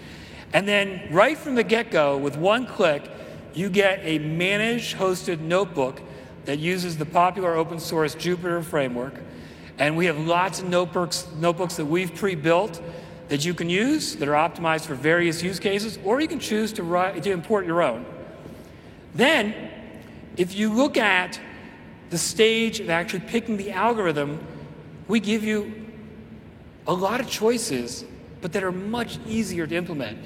And then right from the get-go, with one click, you get a managed hosted notebook that uses the popular open source Jupyter framework. And we have lots of notebooks, notebooks that we've pre-built that you can use that are optimized for various use cases, or you can choose to, write, to import your own. Then, if you look at the stage of actually picking the algorithm, we give you a lot of choices but that are much easier to implement.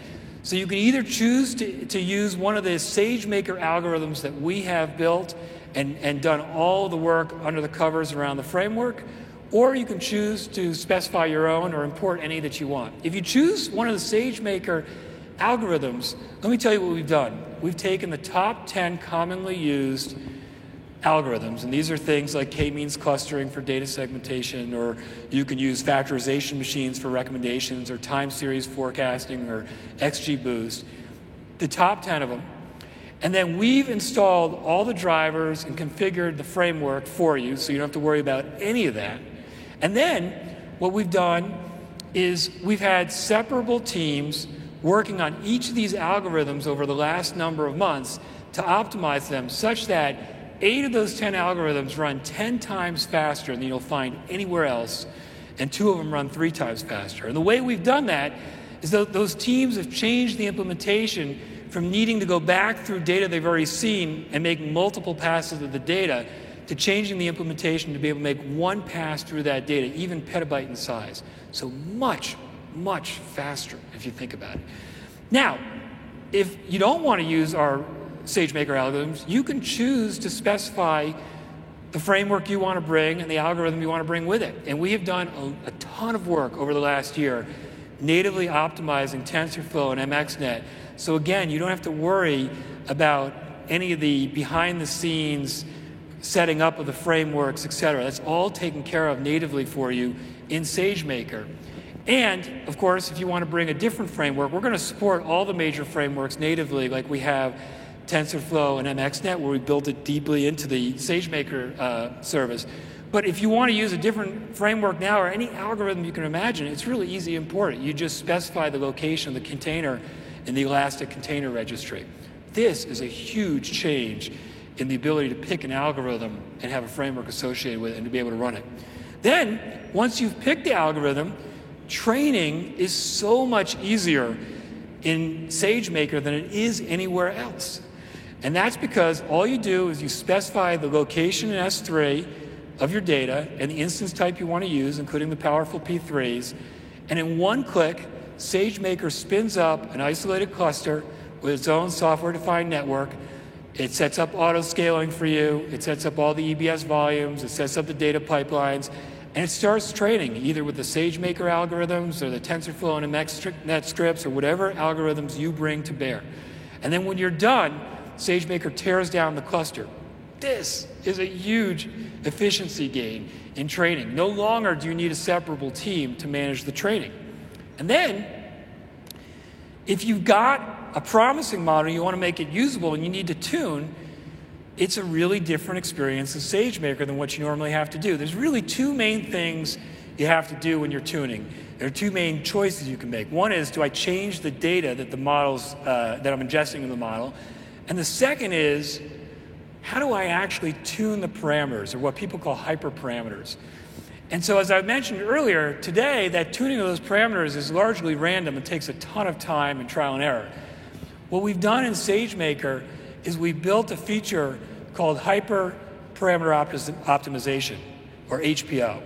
So you can either choose to, to use one of the SageMaker algorithms that we have built and, and done all the work under the covers around the framework, or you can choose to specify your own or import any that you want. If you choose one of the SageMaker algorithms, let me tell you what we've done. We've taken the top 10 commonly used algorithms. And these are things like k-means clustering for data segmentation, or you can use factorization machines for recommendations, or time series forecasting, or XGBoost. The top 10 of them. And then we've installed all the drivers and configured the framework for you, so you don't have to worry about any of that. And then what we've done is we've had separable teams working on each of these algorithms over the last number of months to optimize them such that eight of those 10 algorithms run 10 times faster than you'll find anywhere else, and two of them run three times faster. And the way we've done that is that those teams have changed the implementation from needing to go back through data they've already seen and make multiple passes of the data to changing the implementation to be able to make one pass through that data, even petabyte in size. So much, much faster if you think about it. Now, if you don't want to use our SageMaker algorithms, you can choose to specify the framework you want to bring and the algorithm you want to bring with it. And we have done a, a ton of work over the last year natively optimizing TensorFlow and MXNet. So again, you don't have to worry about any of the behind the scenes setting up of the frameworks, et cetera. That's all taken care of natively for you in SageMaker. And of course, if you want to bring a different framework, we're going to support all the major frameworks natively, like we have TensorFlow and MXNet, where we built it deeply into the SageMaker uh, service. But if you want to use a different framework now or any algorithm you can imagine, it's really easy to import it. You just specify the location of the container in the Elastic Container Registry. This is a huge change in the ability to pick an algorithm and have a framework associated with it and to be able to run it. Then, once you've picked the algorithm, training is so much easier in SageMaker than it is anywhere else. And that's because all you do is you specify the location in S3 of your data and the instance type you want to use, including the powerful P3s. And in one click, SageMaker spins up an isolated cluster with its own software defined network it sets up auto scaling for you. It sets up all the EBS volumes. It sets up the data pipelines. And it starts training either with the SageMaker algorithms or the TensorFlow and MXNet scripts or whatever algorithms you bring to bear. And then when you're done, SageMaker tears down the cluster. This is a huge efficiency gain in training. No longer do you need a separable team to manage the training. And then, if you've got a promising model, you want to make it usable, and you need to tune, it's a really different experience in SageMaker than what you normally have to do. There's really two main things you have to do when you're tuning. There are two main choices you can make. One is, do I change the data that the models uh, that I'm ingesting in the model? And the second is, how do I actually tune the parameters, or what people call hyperparameters? And so, as I mentioned earlier, today that tuning of those parameters is largely random. and takes a ton of time and trial and error. What we've done in SageMaker is we built a feature called hyperparameter Optimization, or HPO.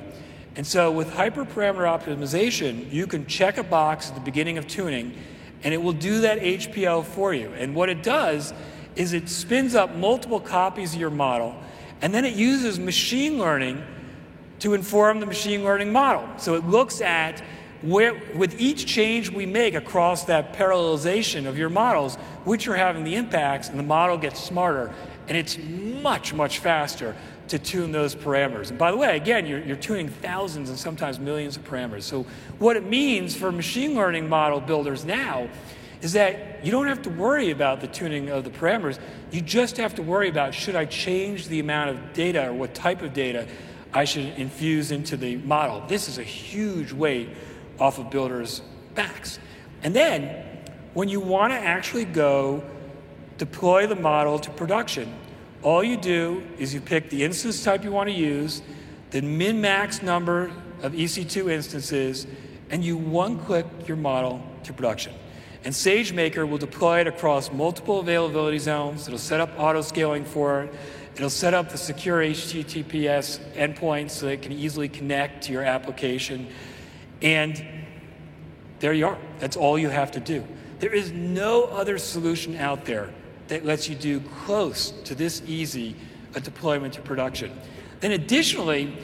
And so with hyperparameter optimization, you can check a box at the beginning of tuning, and it will do that HPO for you. And what it does is it spins up multiple copies of your model, and then it uses machine learning to inform the machine learning model. So it looks at where, with each change we make across that parallelization of your models, which are having the impacts, and the model gets smarter, and it's much, much faster to tune those parameters. And by the way, again, you're, you're tuning thousands and sometimes millions of parameters. So, what it means for machine learning model builders now is that you don't have to worry about the tuning of the parameters. You just have to worry about should I change the amount of data or what type of data I should infuse into the model. This is a huge weight off of builders' backs. And then, when you want to actually go deploy the model to production, all you do is you pick the instance type you want to use, the min max number of EC2 instances, and you one click your model to production. And SageMaker will deploy it across multiple availability zones. It'll set up auto scaling for it. It'll set up the secure HTTPS endpoints so it can easily connect to your application. And there you are. That's all you have to do. There is no other solution out there that lets you do close to this easy a deployment to production. Then, additionally,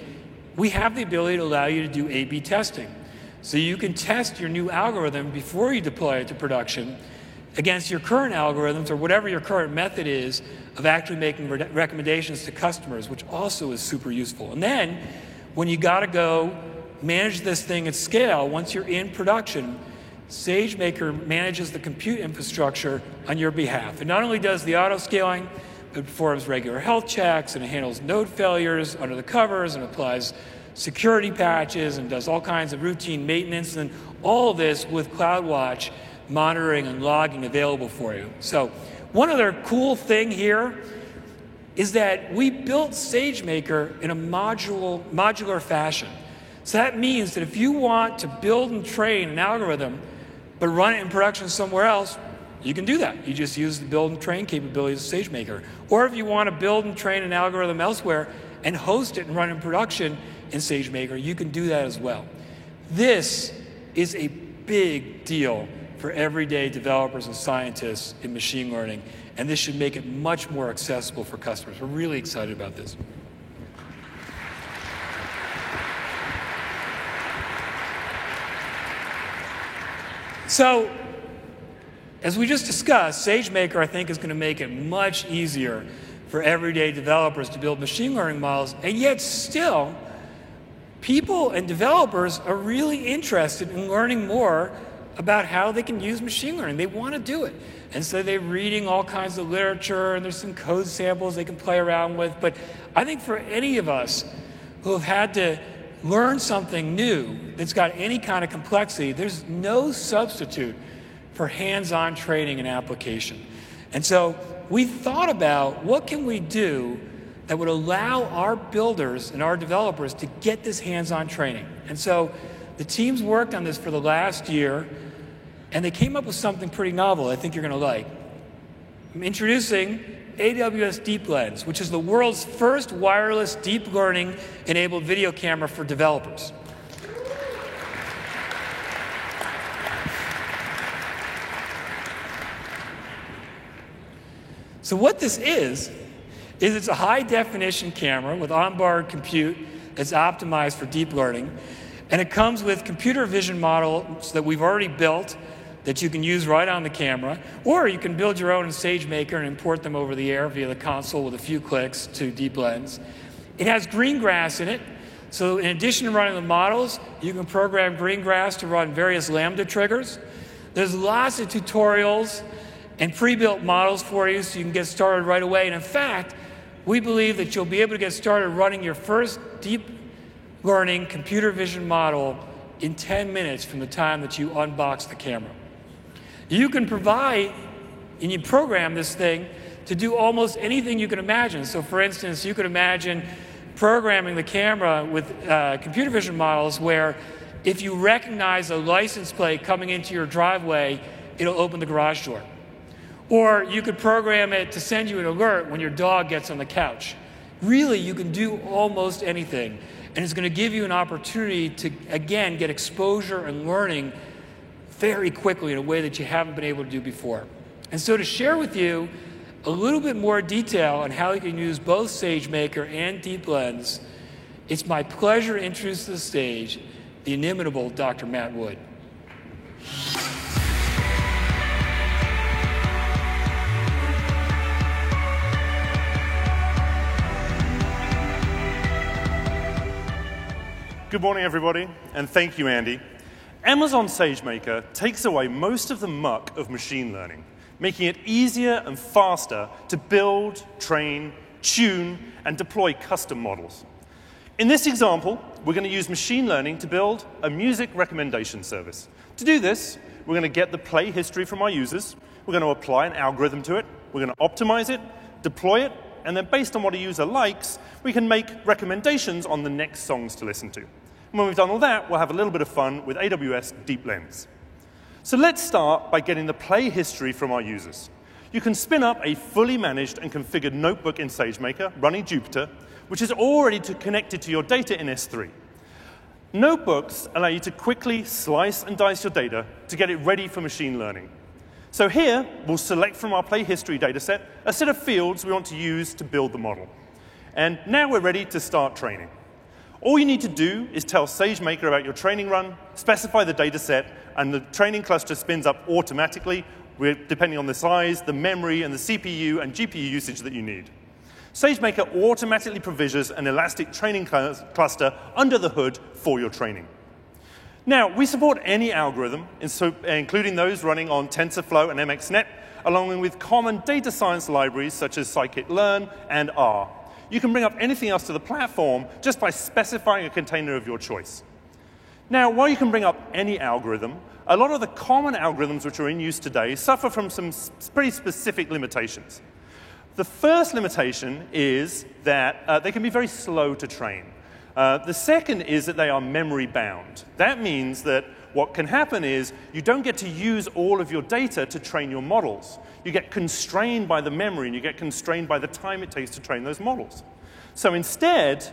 we have the ability to allow you to do A B testing. So you can test your new algorithm before you deploy it to production against your current algorithms or whatever your current method is of actually making re- recommendations to customers, which also is super useful. And then, when you got to go manage this thing at scale, once you're in production, SageMaker manages the compute infrastructure on your behalf. It not only does the auto scaling, it performs regular health checks and it handles node failures under the covers and applies security patches and does all kinds of routine maintenance and all this with CloudWatch monitoring and logging available for you. So one other cool thing here is that we built SageMaker in a modular, modular fashion. So that means that if you want to build and train an algorithm, but run it in production somewhere else, you can do that. You just use the build and train capabilities of SageMaker. Or if you want to build and train an algorithm elsewhere and host it and run it in production in SageMaker, you can do that as well. This is a big deal for everyday developers and scientists in machine learning, and this should make it much more accessible for customers. We're really excited about this. So as we just discussed, SageMaker, I think, is going to make it much easier for everyday developers to build machine learning models, and yet still, people and developers are really interested in learning more about how they can use machine learning. They want to do it. And so they're reading all kinds of literature, and there's some code samples they can play around with. But I think for any of us who have had to learn something new that's got any kind of complexity, there's no substitute for hands-on training and application. And so we thought about what can we do that would allow our builders and our developers to get this hands-on training. And so the teams worked on this for the last year, and they came up with something pretty novel I think you're going to like. I'm introducing AWS DeepLens, which is the world's first wireless deep learning enabled video camera for developers. So what this is, is it's a high definition camera with onboard compute that's optimized for deep learning. And it comes with computer vision models that we've already built that you can use right on the camera, or you can build your own in SageMaker and import them over the air via the console with a few clicks to DeepLens. It has Greengrass in it, so in addition to running the models, you can program Greengrass to run various Lambda triggers. There's lots of tutorials and pre-built models for you so you can get started right away. And in fact, we believe that you'll be able to get started running your first deep learning computer vision model in 10 minutes from the time that you unbox the camera. You can provide and you program this thing to do almost anything you can imagine. So for instance, you could imagine programming the camera with uh, computer vision models where if you recognize a license plate coming into your driveway, it'll open the garage door. Or you could program it to send you an alert when your dog gets on the couch. Really, you can do almost anything. And it's going to give you an opportunity to, again, get exposure and learning very quickly in a way that you haven't been able to do before. And so, to share with you a little bit more detail on how you can use both SageMaker and DeepLens, it's my pleasure to introduce to the stage the inimitable Dr. Matt Wood. Good morning, everybody, and thank you, Andy. Amazon SageMaker takes away most of the muck of machine learning, making it easier and faster to build, train, tune, and deploy custom models. In this example, we're going to use machine learning to build a music recommendation service. To do this, we're going to get the play history from our users, we're going to apply an algorithm to it, we're going to optimize it, deploy it, and then based on what a user likes, we can make recommendations on the next songs to listen to. When we've done all that, we'll have a little bit of fun with AWS DeepLens. So let's start by getting the play history from our users. You can spin up a fully managed and configured notebook in SageMaker running Jupyter, which is already connected to your data in S3. Notebooks allow you to quickly slice and dice your data to get it ready for machine learning. So here, we'll select from our play history dataset a set of fields we want to use to build the model. And now we're ready to start training. All you need to do is tell SageMaker about your training run, specify the data set, and the training cluster spins up automatically, depending on the size, the memory, and the CPU and GPU usage that you need. SageMaker automatically provisions an elastic training cl cluster under the hood for your training. Now, we support any algorithm, including those running on TensorFlow and MXNet, along with common data science libraries such as scikit-learn and R. You can bring up anything else to the platform just by specifying a container of your choice. Now, while you can bring up any algorithm, a lot of the common algorithms which are in use today suffer from some pretty specific limitations. The first limitation is that uh, they can be very slow to train. Uh, the second is that they are memory bound. That means that what can happen is you don't get to use all of your data to train your models. You get constrained by the memory and you get constrained by the time it takes to train those models. So instead,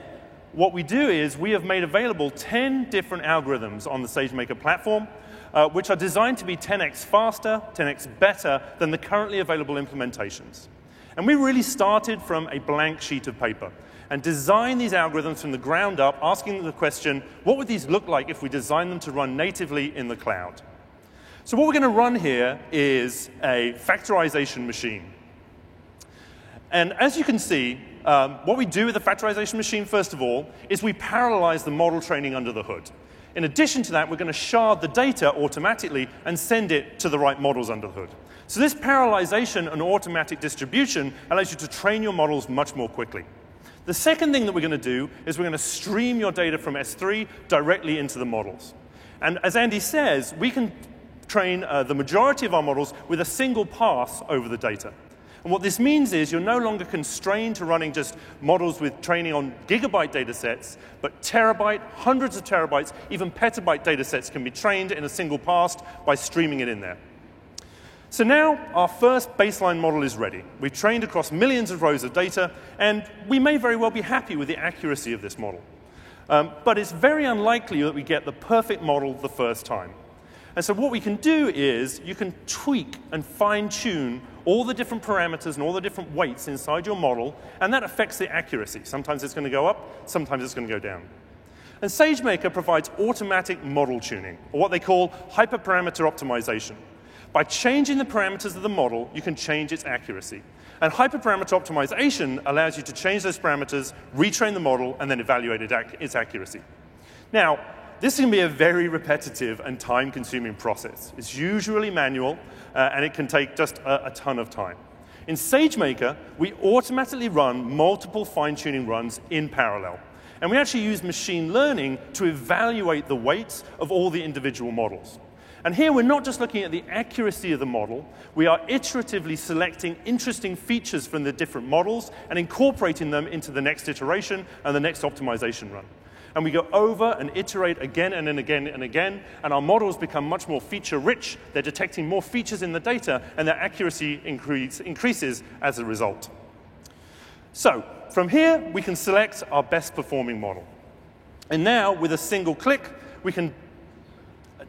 what we do is we have made available 10 different algorithms on the SageMaker platform, uh, which are designed to be 10x faster, 10x better than the currently available implementations. And we really started from a blank sheet of paper and design these algorithms from the ground up, asking the question, what would these look like if we designed them to run natively in the cloud? So what we're going to run here is a factorization machine. And as you can see, um, what we do with the factorization machine, first of all, is we parallelize the model training under the hood. In addition to that, we're going to shard the data automatically and send it to the right models under the hood. So this parallelization and automatic distribution allows you to train your models much more quickly. The second thing that we're going to do is we're going to stream your data from S3 directly into the models. And as Andy says, we can train uh, the majority of our models with a single pass over the data. And what this means is you're no longer constrained to running just models with training on gigabyte data sets, but terabyte, hundreds of terabytes, even petabyte data sets can be trained in a single pass by streaming it in there. So now our first baseline model is ready. We've trained across millions of rows of data, and we may very well be happy with the accuracy of this model. Um, but it's very unlikely that we get the perfect model the first time. And so what we can do is you can tweak and fine tune all the different parameters and all the different weights inside your model, and that affects the accuracy. Sometimes it's going to go up, sometimes it's going to go down. And SageMaker provides automatic model tuning, or what they call hyperparameter optimization. By changing the parameters of the model, you can change its accuracy. And hyperparameter optimization allows you to change those parameters, retrain the model, and then evaluate its accuracy. Now, this can be a very repetitive and time-consuming process. It's usually manual, uh, and it can take just a, a ton of time. In SageMaker, we automatically run multiple fine-tuning runs in parallel. And we actually use machine learning to evaluate the weights of all the individual models. And here we're not just looking at the accuracy of the model, we are iteratively selecting interesting features from the different models and incorporating them into the next iteration and the next optimization run. And we go over and iterate again and then again and again, and our models become much more feature rich. They're detecting more features in the data, and their accuracy increase, increases as a result. So, from here, we can select our best performing model. And now, with a single click, we can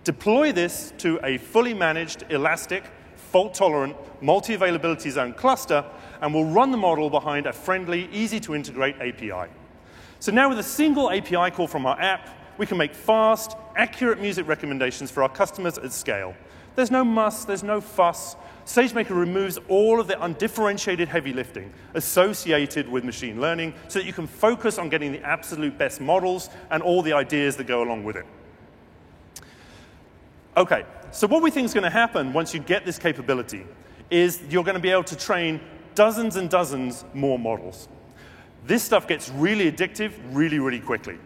deploy this to a fully managed, elastic, fault-tolerant, multi-availability zone cluster, and we'll run the model behind a friendly, easy-to-integrate API. So now with a single API call from our app, we can make fast, accurate music recommendations for our customers at scale. There's no muss, there's no fuss. SageMaker removes all of the undifferentiated heavy lifting associated with machine learning so that you can focus on getting the absolute best models and all the ideas that go along with it. Okay, so what we think is going to happen once you get this capability is you're going to be able to train dozens and dozens more models. This stuff gets really addictive really, really quickly.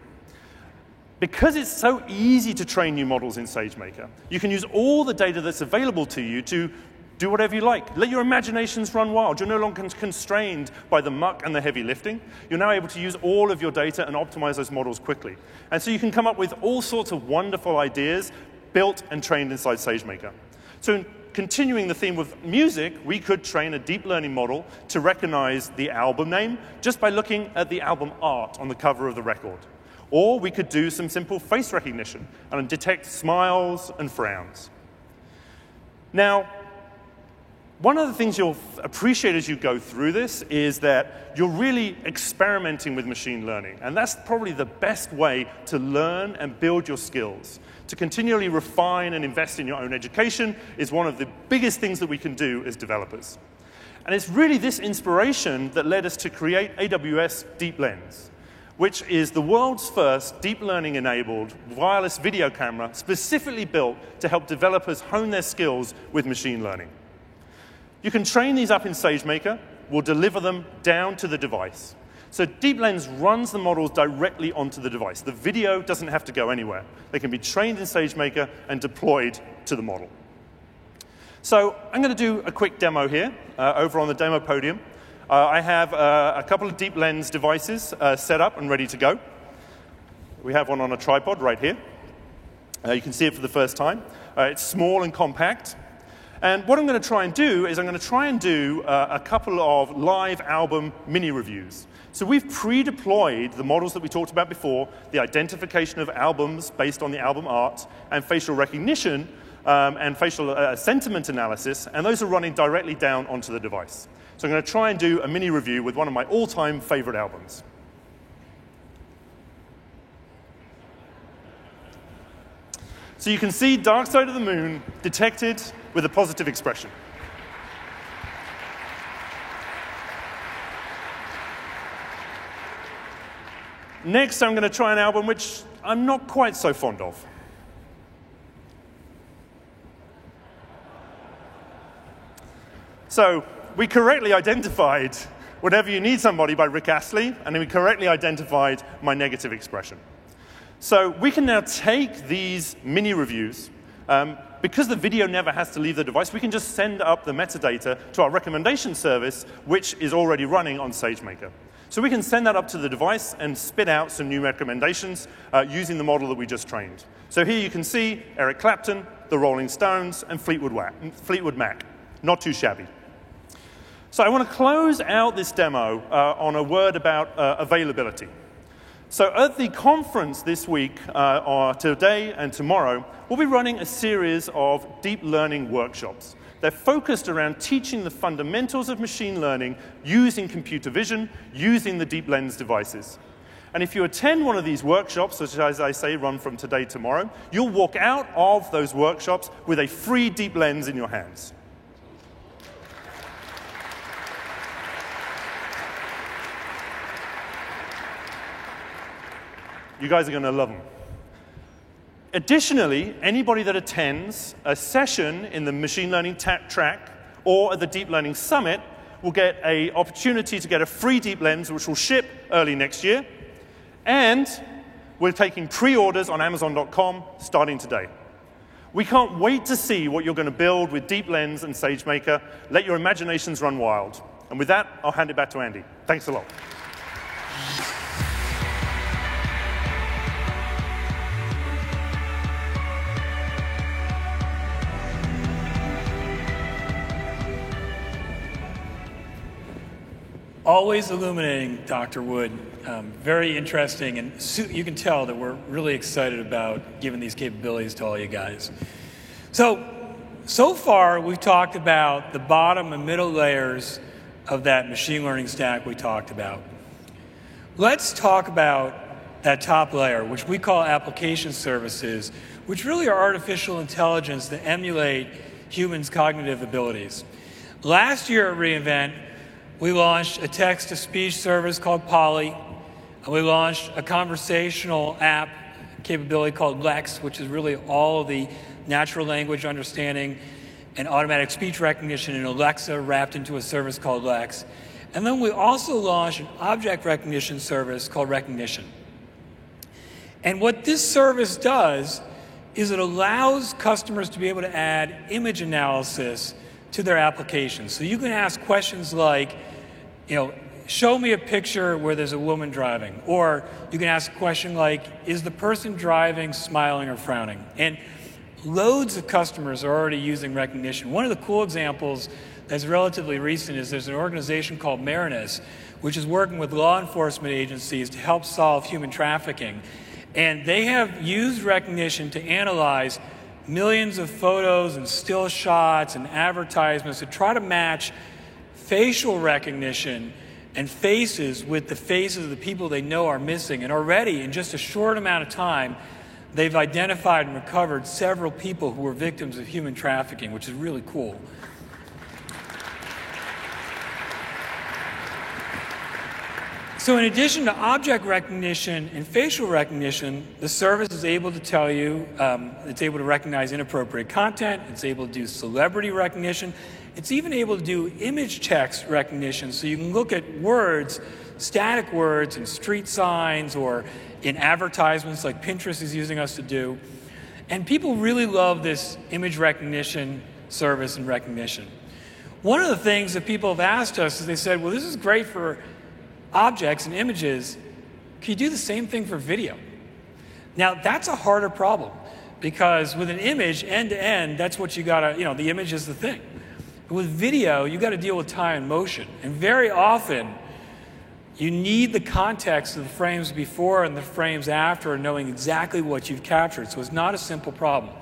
Because it's so easy to train new models in SageMaker, you can use all the data that's available to you to do whatever you like. Let your imaginations run wild. You're no longer constrained by the muck and the heavy lifting. You're now able to use all of your data and optimize those models quickly. And so you can come up with all sorts of wonderful ideas built and trained inside SageMaker. So continuing the theme of music, we could train a deep learning model to recognize the album name just by looking at the album art on the cover of the record. Or we could do some simple face recognition and detect smiles and frowns. Now, one of the things you'll appreciate as you go through this is that you're really experimenting with machine learning. And that's probably the best way to learn and build your skills. To continually refine and invest in your own education is one of the biggest things that we can do as developers. And it's really this inspiration that led us to create AWS DeepLens. which is the world's first deep learning enabled wireless video camera specifically built to help developers hone their skills with machine learning. You can train these up in SageMaker, we'll deliver them down to the device. So DeepLens runs the models directly onto the device. The video doesn't have to go anywhere. They can be trained in SageMaker and deployed to the model. So I'm going to do a quick demo here uh, over on the demo podium. Uh, I have uh, a couple of DeepLens devices uh, set up and ready to go. We have one on a tripod right here. Uh, you can see it for the first time. Uh, it's small and compact. And what I'm going to try and do is I'm going to try and do a couple of live album mini reviews. So we've pre-deployed the models that we talked about before, the identification of albums based on the album art, and facial recognition um, and facial uh, sentiment analysis, and those are running directly down onto the device. So I'm going to try and do a mini review with one of my all-time favorite albums. So you can see Dark Side of the Moon detected with a positive expression. Next, I'm going to try an album which I'm not quite so fond of. So, we correctly identified Whenever You Need Somebody by Rick Astley, and we correctly identified my negative expression. So, we can now take these mini reviews. Um, because the video never has to leave the device, we can just send up the metadata to our recommendation service, which is already running on SageMaker. So we can send that up to the device and spit out some new recommendations uh, using the model that we just trained. So here you can see Eric Clapton, the Rolling Stones, and Fleetwood, Fleetwood Mac. Not too shabby. So I want to close out this demo uh, on a word about uh, availability. So at the conference this week, uh, or today and tomorrow, we'll be running a series of deep learning workshops. They're focused around teaching the fundamentals of machine learning using computer vision, using the DeepLens devices. And if you attend one of these workshops, which, as I say, run from today tomorrow, you'll walk out of those workshops with a free DeepLens in your hands. You guys are going to love them. Additionally, anybody that attends a session in the machine learning track or at the deep learning summit will get an opportunity to get a free DeepLens, which will ship early next year. And we're taking pre-orders on Amazon.com starting today. We can't wait to see what you're going to build with DeepLens and SageMaker. Let your imaginations run wild. And with that, I'll hand it back to Andy. Thanks a lot. Always illuminating, Dr. Wood. Um, very interesting, and you can tell that we're really excited about giving these capabilities to all you guys. So, so far, we've talked about the bottom and middle layers of that machine learning stack we talked about. Let's talk about that top layer, which we call application services, which really are artificial intelligence that emulate humans' cognitive abilities. Last year at re:Invent, we launched a text to speech service called Polly. And we launched a conversational app capability called Lex, which is really all of the natural language understanding and automatic speech recognition in Alexa wrapped into a service called Lex. And then we also launched an object recognition service called Rekognition. And what this service does is it allows customers to be able to add image analysis to their applications. So you can ask questions like, you know, show me a picture where there's a woman driving. Or you can ask a question like, is the person driving smiling or frowning? And loads of customers are already using Rekognition. One of the cool examples that's relatively recent is there's an organization called Marinus, which is working with law enforcement agencies to help solve human trafficking. And they have used Rekognition to analyze millions of photos and still shots and advertisements to try to match facial recognition and faces with the faces of the people they know are missing. And already, in just a short amount of time, they've identified and recovered several people who were victims of human trafficking, which is really cool. So, in addition to object recognition and facial recognition, the service is able to tell you, um, it's able to recognize inappropriate content, it's able to do celebrity recognition, it's even able to do image text recognition. So, you can look at words, static words, and street signs or in advertisements like Pinterest is using us to do. And people really love this image recognition service and Rekognition. One of the things that people have asked us is they said, well, this is great for objects and images, can you do the same thing for video? Now, that's a harder problem because with an image, end to end, that's what you gotta, you know, the image is the thing. But with video, you gotta deal with time and motion. And very often, you need the context of the frames before and the frames after, and knowing exactly what you've captured. So it's not a simple problem.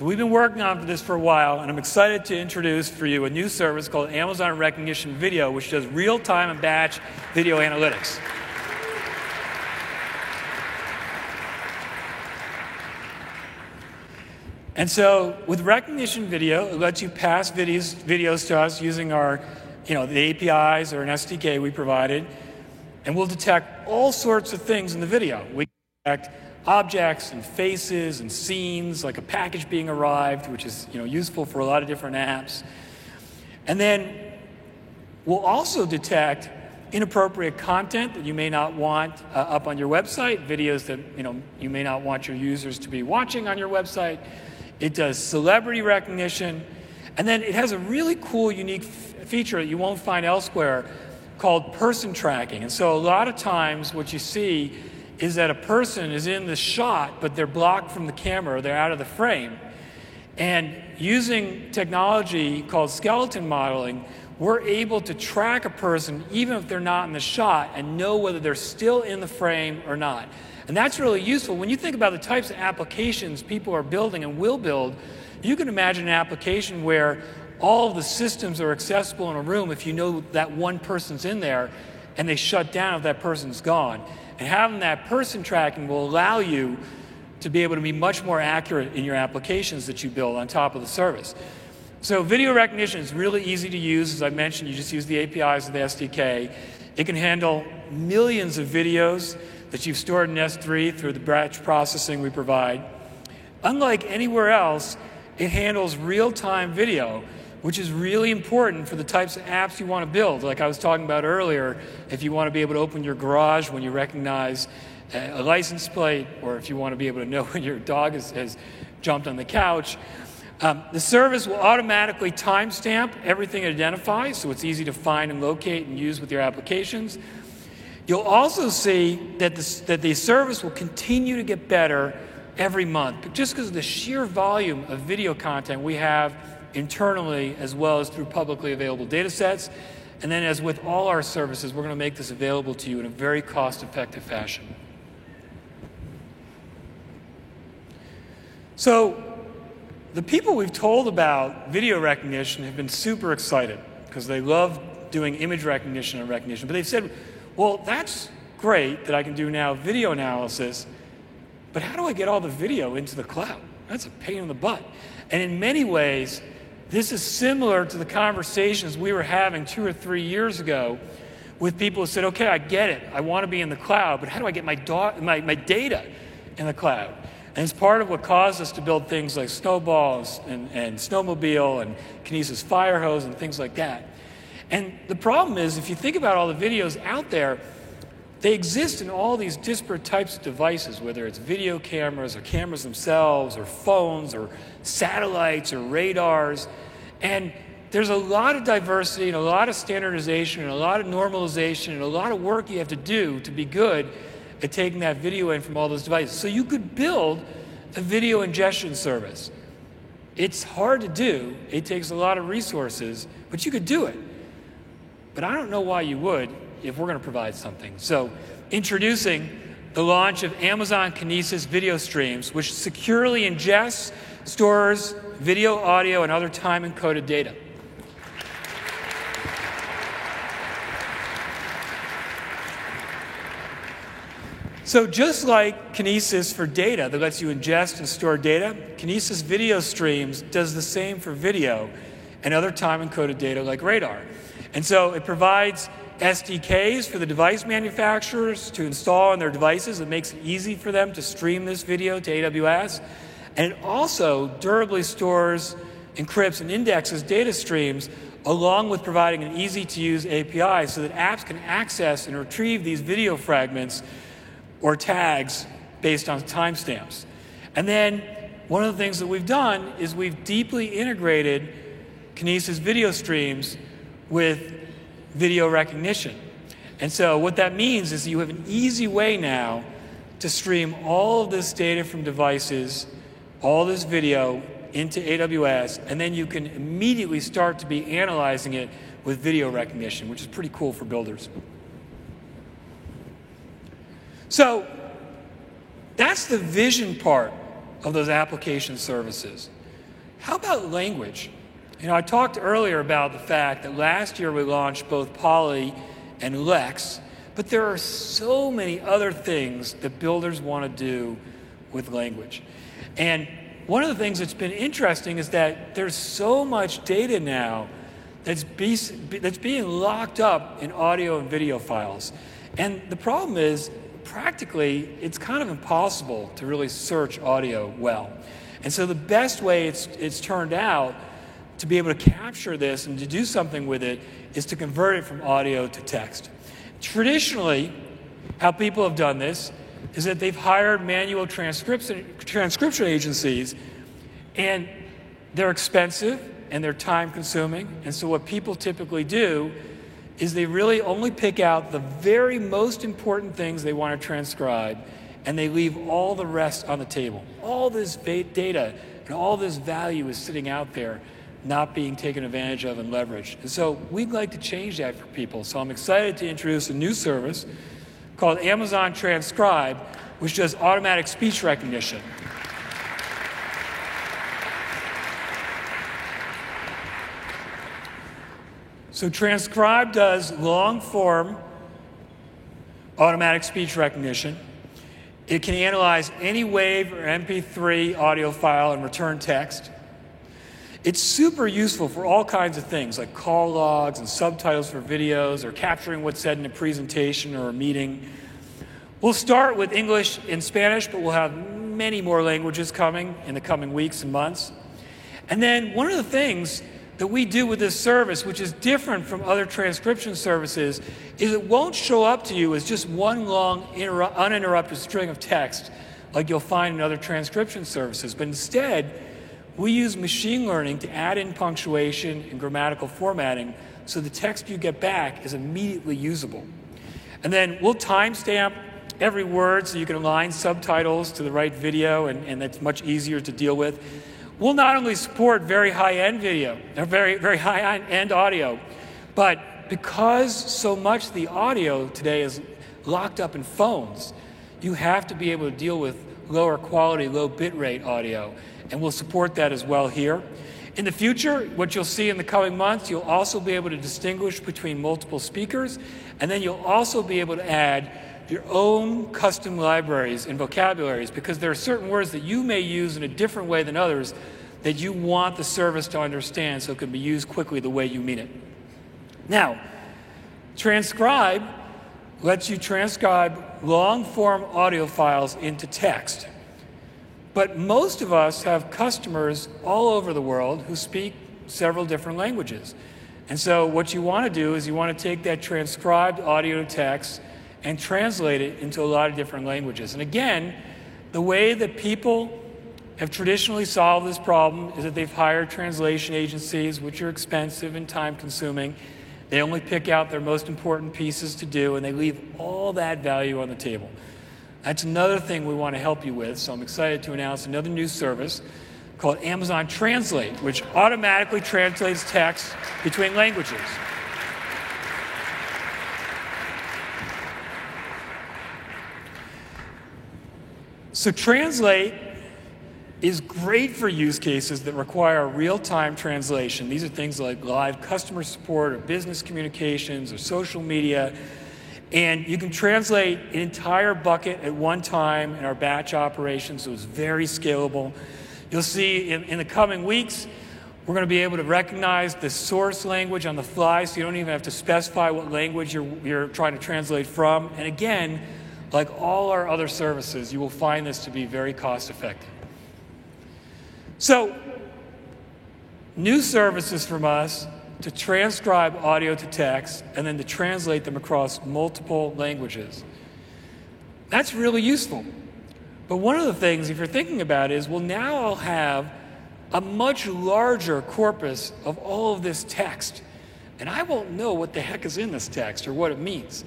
So we've been working on this for a while, and I'm excited to introduce for you a new service called Amazon Rekognition Video, which does real-time and batch video analytics. And so with Rekognition Video, it lets you pass videos, videos to us using our, you know, the APIs or an SDK we provided, and we'll detect all sorts of things in the video. We detect objects and faces and scenes, like a package being arrived, which is you know, useful for a lot of different apps. And then we'll also detect inappropriate content that you may not want uh, up on your website, videos that you, know, you may not want your users to be watching on your website. It does celebrity recognition. And then it has a really cool, unique feature that you won't find elsewhere called person tracking. And so a lot of times what you see is that a person is in the shot, but they're blocked from the camera, they're out of the frame. And using technology called skeleton modeling, we're able to track a person even if they're not in the shot and know whether they're still in the frame or not. And that's really useful. When you think about the types of applications people are building and will build, you can imagine an application where all the systems are accessible in a room if you know that one person's in there and they shut down if that person's gone. And having that person tracking will allow you to be able to be much more accurate in your applications that you build on top of the service. So video Rekognition is really easy to use. As I mentioned, you just use the APIs of the SDK. It can handle millions of videos that you've stored in S3 through the batch processing we provide. Unlike anywhere else, it handles real-time video which is really important for the types of apps you want to build. Like I was talking about earlier, if you want to be able to open your garage when you recognize a license plate, or if you want to be able to know when your dog has, has jumped on the couch. Um, the service will automatically timestamp everything it identifies, so it's easy to find and locate and use with your applications. You'll also see that, that the service will continue to get better every month, just because of the sheer volume of video content we have internally as well as through publicly available data sets. And then, as with all our services, we're going to make this available to you in a very cost effective fashion. So, the people we've told about video Rekognition have been super excited because they love doing image recognition and Rekognition. But they've said, well, that's great that I can do now video analysis, but how do I get all the video into the cloud? That's a pain in the butt. And in many ways, this is similar to the conversations we were having two or three years ago with people who said, okay, I get it. I want to be in the cloud, but how do I get my, da- my, my data in the cloud? And it's part of what caused us to build things like Snowballs and, and Snowmobile and Kinesis Firehose and things like that. And the problem is, if you think about all the videos out there, they exist in all these disparate types of devices, whether it's video cameras or cameras themselves or phones or satellites or radars. And there's a lot of diversity and a lot of standardization and a lot of normalization and a lot of work you have to do to be good at taking that video in from all those devices. So you could build a video ingestion service. It's hard to do, it takes a lot of resources, but you could do it. But I don't know why you would if we're going to provide something. So, introducing the launch of Amazon Kinesis video streams, which securely ingests, stores video, audio, and other time encoded data. So, just like Kinesis for data that lets you ingest and store data, Kinesis Video Streams does the same for video and other time encoded data like radar. And so it provides SDKs for the device manufacturers to install on their devices. It makes it easy for them to stream this video to AWS. And it also durably stores, encrypts, and indexes data streams along with providing an easy to use API so that apps can access and retrieve these video fragments or tags based on timestamps. And then one of the things that we've done is we've deeply integrated Kinesis video streams with video Rekognition. And so what that means is you have an easy way now to stream all of this data from devices, all this video into AWS, and then you can immediately start to be analyzing it with video Rekognition, which is pretty cool for builders. So that's the vision part of those application services. How about language? You know, I talked earlier about the fact that last year we launched both Polly and Lex, but there are so many other things that builders want to do with language. And one of the things that's been interesting is that there's so much data now that's, be, that's being locked up in audio and video files. And the problem is, practically, it's kind of impossible to really search audio well. And so the best way it's, it's turned out to be able to capture this and to do something with it is to convert it from audio to text. Traditionally, how people have done this is that they've hired manual transcription, transcription agencies, and they're expensive and they're time consuming. And so, what people typically do is they really only pick out the very most important things they want to transcribe and they leave all the rest on the table. All this data and all this value is sitting out there not being taken advantage of and leveraged. And so we'd like to change that for people. So I'm excited to introduce a new service called Amazon Transcribe, which does automatic speech recognition. So Transcribe does long form automatic speech recognition. It can analyze any WAV or MP3 audio file and return text. It's super useful for all kinds of things like call logs and subtitles for videos or capturing what's said in a presentation or a meeting. We'll start with English and Spanish, but we'll have many more languages coming in the coming weeks and months. And then one of the things that we do with this service, which is different from other transcription services, is it won't show up to you as just one long uninterrupted string of text like you'll find in other transcription services, but instead, we use machine learning to add in punctuation and grammatical formatting so the text you get back is immediately usable. And then we'll timestamp every word so you can align subtitles to the right video, and, and that's much easier to deal with. We'll not only support very high end video, or very, very high end audio, but because so much the audio today is locked up in phones, you have to be able to deal with lower quality, low bitrate audio and we'll support that as well here. In the future, what you'll see in the coming months, you'll also be able to distinguish between multiple speakers, and then you'll also be able to add your own custom libraries and vocabularies because there are certain words that you may use in a different way than others that you want the service to understand so it can be used quickly the way you mean it. Now, transcribe lets you transcribe long form audio files into text. But most of us have customers all over the world who speak several different languages. And so, what you want to do is you want to take that transcribed audio text and translate it into a lot of different languages. And again, the way that people have traditionally solved this problem is that they've hired translation agencies, which are expensive and time consuming. They only pick out their most important pieces to do, and they leave all that value on the table. That's another thing we want to help you with. So I'm excited to announce another new service called Amazon Translate, which automatically translates text between languages. So, Translate is great for use cases that require real time translation. These are things like live customer support or business communications or social media and you can translate an entire bucket at one time in our batch operations, so it's very scalable. You'll see in, in the coming weeks, We're going to be able to recognize the source language on the fly, so you don't even have to specify what language you're, you're trying to translate from. And again, like all our other services, you will find this to be very cost effective. So, new services from us to transcribe audio to text and then to translate them across multiple languages. That's really useful. But one of the things, if you're thinking about it, is well, now I'll have a much larger corpus of all of this text. And I won't know what the heck is in this text or what it means.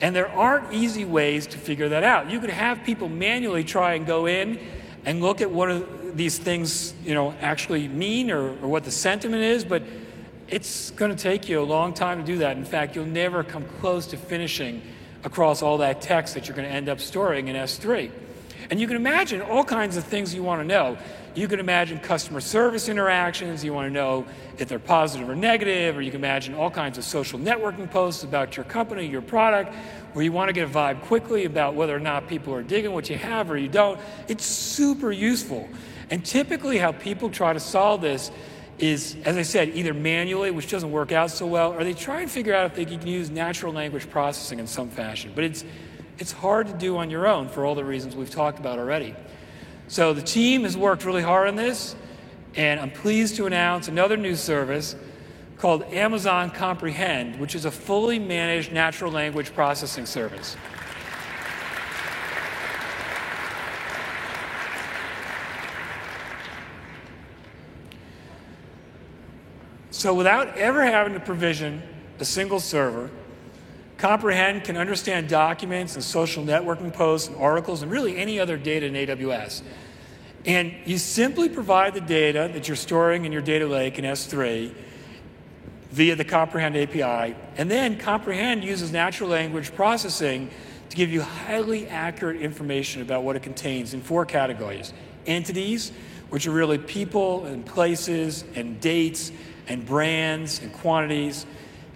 And there aren't easy ways to figure that out. You could have people manually try and go in and look at what these things, you know, actually mean or, or what the sentiment is, but it's going to take you a long time to do that. In fact, you'll never come close to finishing across all that text that you're going to end up storing in S3. And you can imagine all kinds of things you want to know. You can imagine customer service interactions. You want to know if they're positive or negative, or you can imagine all kinds of social networking posts about your company, your product, where you want to get a vibe quickly about whether or not people are digging what you have or you don't. It's super useful. And typically, how people try to solve this is, as I said, either manually, which doesn't work out so well, or they try and figure out if they can use natural language processing in some fashion. But it's, it's hard to do on your own for all the reasons we've talked about already. So the team has worked really hard on this, and I'm pleased to announce another new service called Amazon Comprehend, which is a fully managed natural language processing service. So without ever having to provision a single server, Comprehend can understand documents and social networking posts and articles and really any other data in AWS. And you simply provide the data that you're storing in your data lake in S3 via the Comprehend API, and then Comprehend uses natural language processing to give you highly accurate information about what it contains in four categories entities, which are really people and places and dates and brands and quantities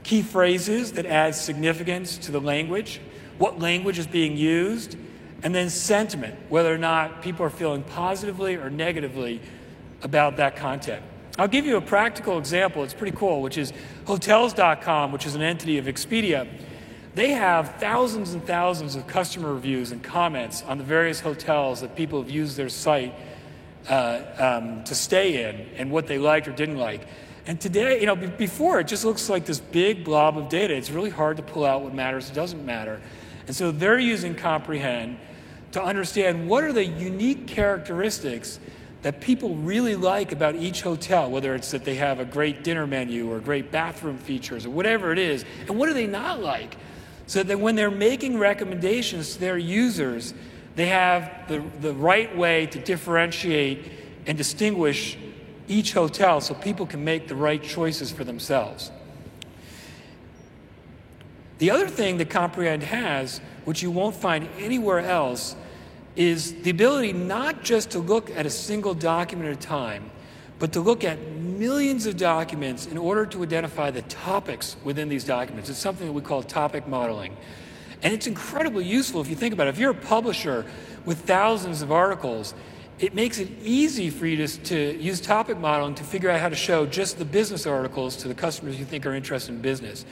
key phrases that add significance to the language, what language is being used, and then sentiment, whether or not people are feeling positively or negatively about that content. I'll give you a practical example, it's pretty cool, which is Hotels.com, which is an entity of Expedia. They have thousands and thousands of customer reviews and comments on the various hotels that people have used their site uh, um, to stay in and what they liked or didn't like. And today, you know, before it just looks like this big blob of data. It's really hard to pull out what matters, doesn't matter. And so they're using Comprehend to understand what are the unique characteristics that people really like about each hotel, whether it's that they have a great dinner menu or great bathroom features or whatever it is, and what do they not like? So that when they're making recommendations to their users, they have the, the right way to differentiate and distinguish each hotel so people can make the right choices for themselves. The other thing that Comprehend has, which you won't find anywhere else, is the ability not just to look at a single document at a time, but to look at millions of documents in order to identify the topics within these documents. It's something that we call topic modeling. And it's incredibly useful if you think about it. If you're a publisher with thousands of articles, it makes it easy for you to, to use topic modeling to figure out how to show just the business articles to the customers you think are interested in business,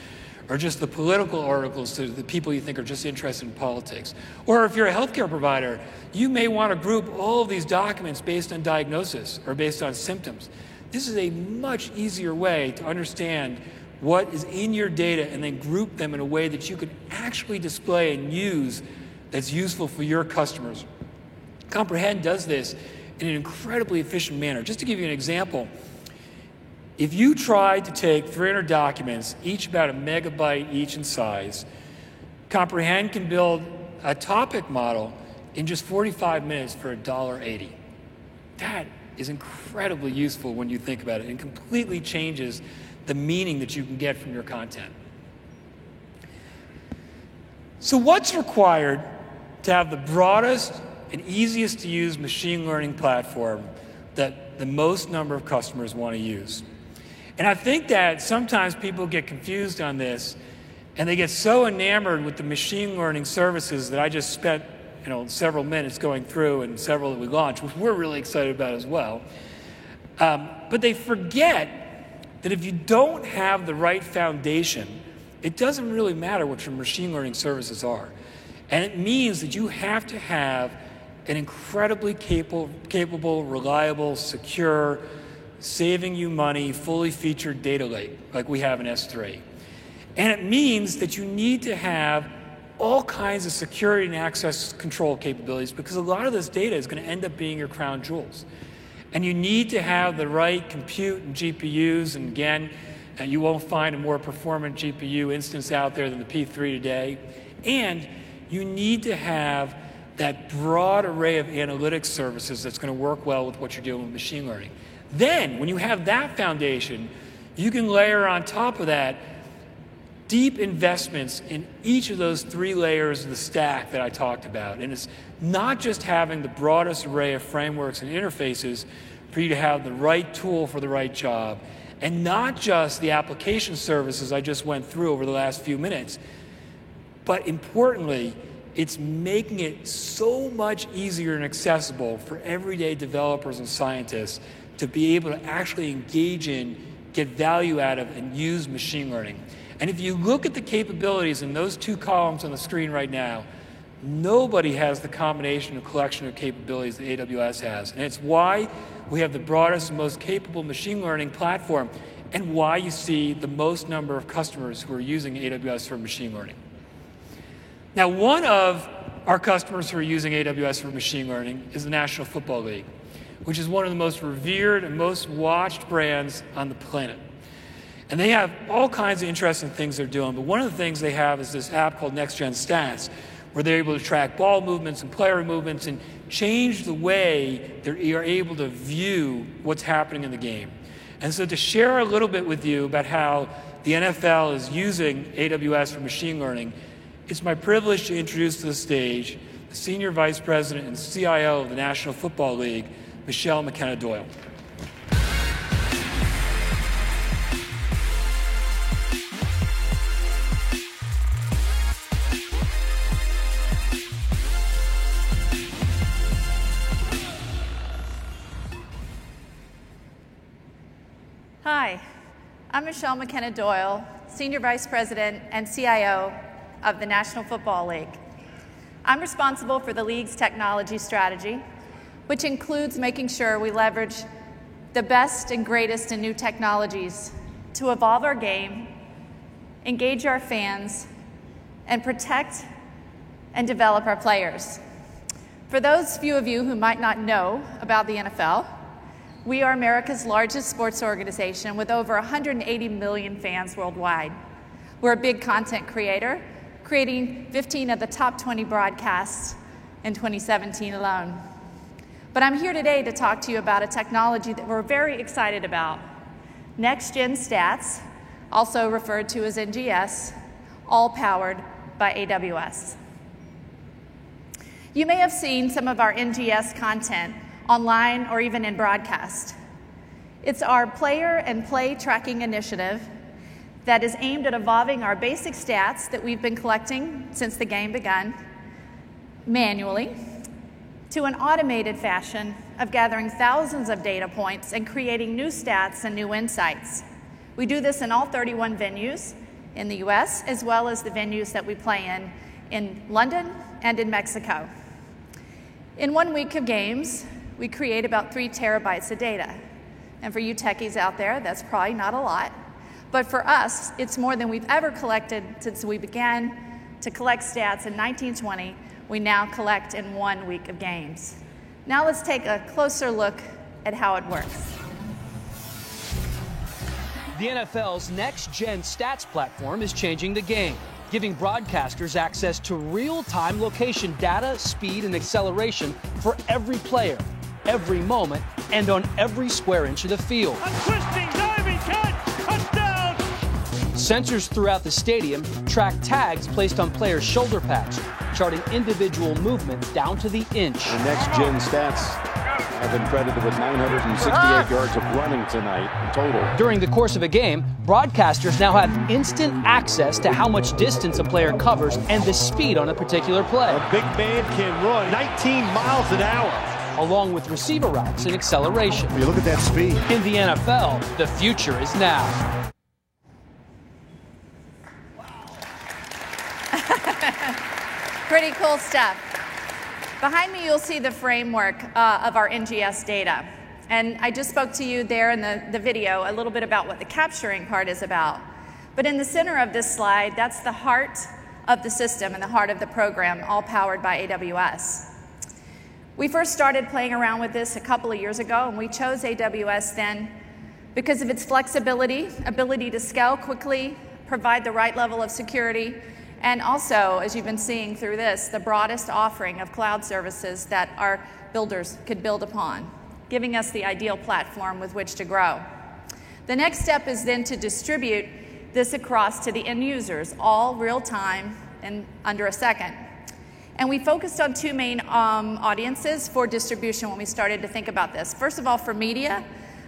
or just the political articles to the people you think are just interested in politics. Or if you're a healthcare provider, you may want to group all of these documents based on diagnosis or based on symptoms. This is a much easier way to understand what is in your data and then group them in a way that you can actually display and use that's useful for your customers Comprehend does this in an incredibly efficient manner. Just to give you an example, if you tried to take 300 documents, each about a megabyte each in size, Comprehend can build a topic model in just 45 minutes for $1.80. That is incredibly useful when you think about it and completely changes the meaning that you can get from your content. So, what's required to have the broadest and easiest to use machine learning platform that the most number of customers want to use. And I think that sometimes people get confused on this and they get so enamored with the machine learning services that I just spent you know, several minutes going through and several that we launched, which we're really excited about as well. Um, but they forget that if you don't have the right foundation, it doesn't really matter what your machine learning services are. And it means that you have to have an incredibly capable, capable reliable, secure, saving you money, fully featured data lake like we have in S3. And it means that you need to have all kinds of security and access control capabilities because a lot of this data is going to end up being your crown jewels. And you need to have the right compute and GPUs. And again, uh, you won't find a more performant GPU instance out there than the P3 today. And you need to have that broad array of analytics services that's going to work well with what you're doing with machine learning. Then, when you have that foundation, you can layer on top of that deep investments in each of those three layers of the stack that I talked about. And it's not just having the broadest array of frameworks and interfaces for you to have the right tool for the right job, and not just the application services I just went through over the last few minutes, but importantly, it's making it so much easier and accessible for everyday developers and scientists to be able to actually engage in, get value out of, and use machine learning. And if you look at the capabilities in those two columns on the screen right now, nobody has the combination of collection of capabilities that AWS has. And it's why we have the broadest and most capable machine learning platform and why you see the most number of customers who are using AWS for machine learning. Now, one of our customers who are using AWS for machine learning is the National Football League, which is one of the most revered and most watched brands on the planet. And they have all kinds of interesting things they're doing. But one of the things they have is this app called Next Gen Stats, where they're able to track ball movements and player movements and change the way they are able to view what's happening in the game. And so, to share a little bit with you about how the NFL is using AWS for machine learning, it's my privilege to introduce to the stage the Senior Vice President and CIO of the National Football League, Michelle McKenna Doyle. Hi, I'm Michelle McKenna Doyle, Senior Vice President and CIO of the National Football League. I'm responsible for the league's technology strategy, which includes making sure we leverage the best and greatest in new technologies to evolve our game, engage our fans, and protect and develop our players. For those few of you who might not know about the NFL, we are America's largest sports organization with over 180 million fans worldwide. We're a big content creator, creating 15 of the top 20 broadcasts in 2017 alone. But I'm here today to talk to you about a technology that we're very excited about Next Gen Stats, also referred to as NGS, all powered by AWS. You may have seen some of our NGS content online, or even in broadcast. It's our player and play tracking initiative that is aimed at evolving our basic stats that we've been collecting since the game began manually to an automated fashion of gathering thousands of data points and creating new stats and new insights. We do this in all 31 venues in the US, as well as the venues that we play in in London and in Mexico. In one week of games, we create about three terabytes of data. And for you techies out there, that's probably not a lot. But for us, it's more than we've ever collected since we began to collect stats in 1920. We now collect in one week of games. Now let's take a closer look at how it works. The NFL's next gen stats platform is changing the game, giving broadcasters access to real time location data, speed, and acceleration for every player every moment and on every square inch of the field. Sensors throughout the stadium track tags placed on players' shoulder pads, charting individual movement down to the inch. The next gen stats have been credited with 968 yards of running tonight in total. During the course of a game, broadcasters now have instant access to how much distance a player covers and the speed on a particular play. A big man can run 19 miles an hour. along with receiver routes and acceleration. You look at that speed. In the NFL, the future is now. Pretty cool stuff. Behind me, you'll see the framework uh, of our NGS data. And I just spoke to you there in the, the video a little bit about what the capturing part is about. But in the center of this slide, that's the heart of the system and the heart of the program, all powered by AWS. We first started playing around with this a couple of years ago, and we chose AWS then because of its flexibility, ability to scale quickly, provide the right level of security, and also, as you've been seeing through this, the broadest offering of cloud services that our builders could build upon, giving us the ideal platform with which to grow. The next step is then to distribute this across to the end users, all real time and under a second. And we focused on two main um, audiences for distribution when we started to think about this. First of all, for media,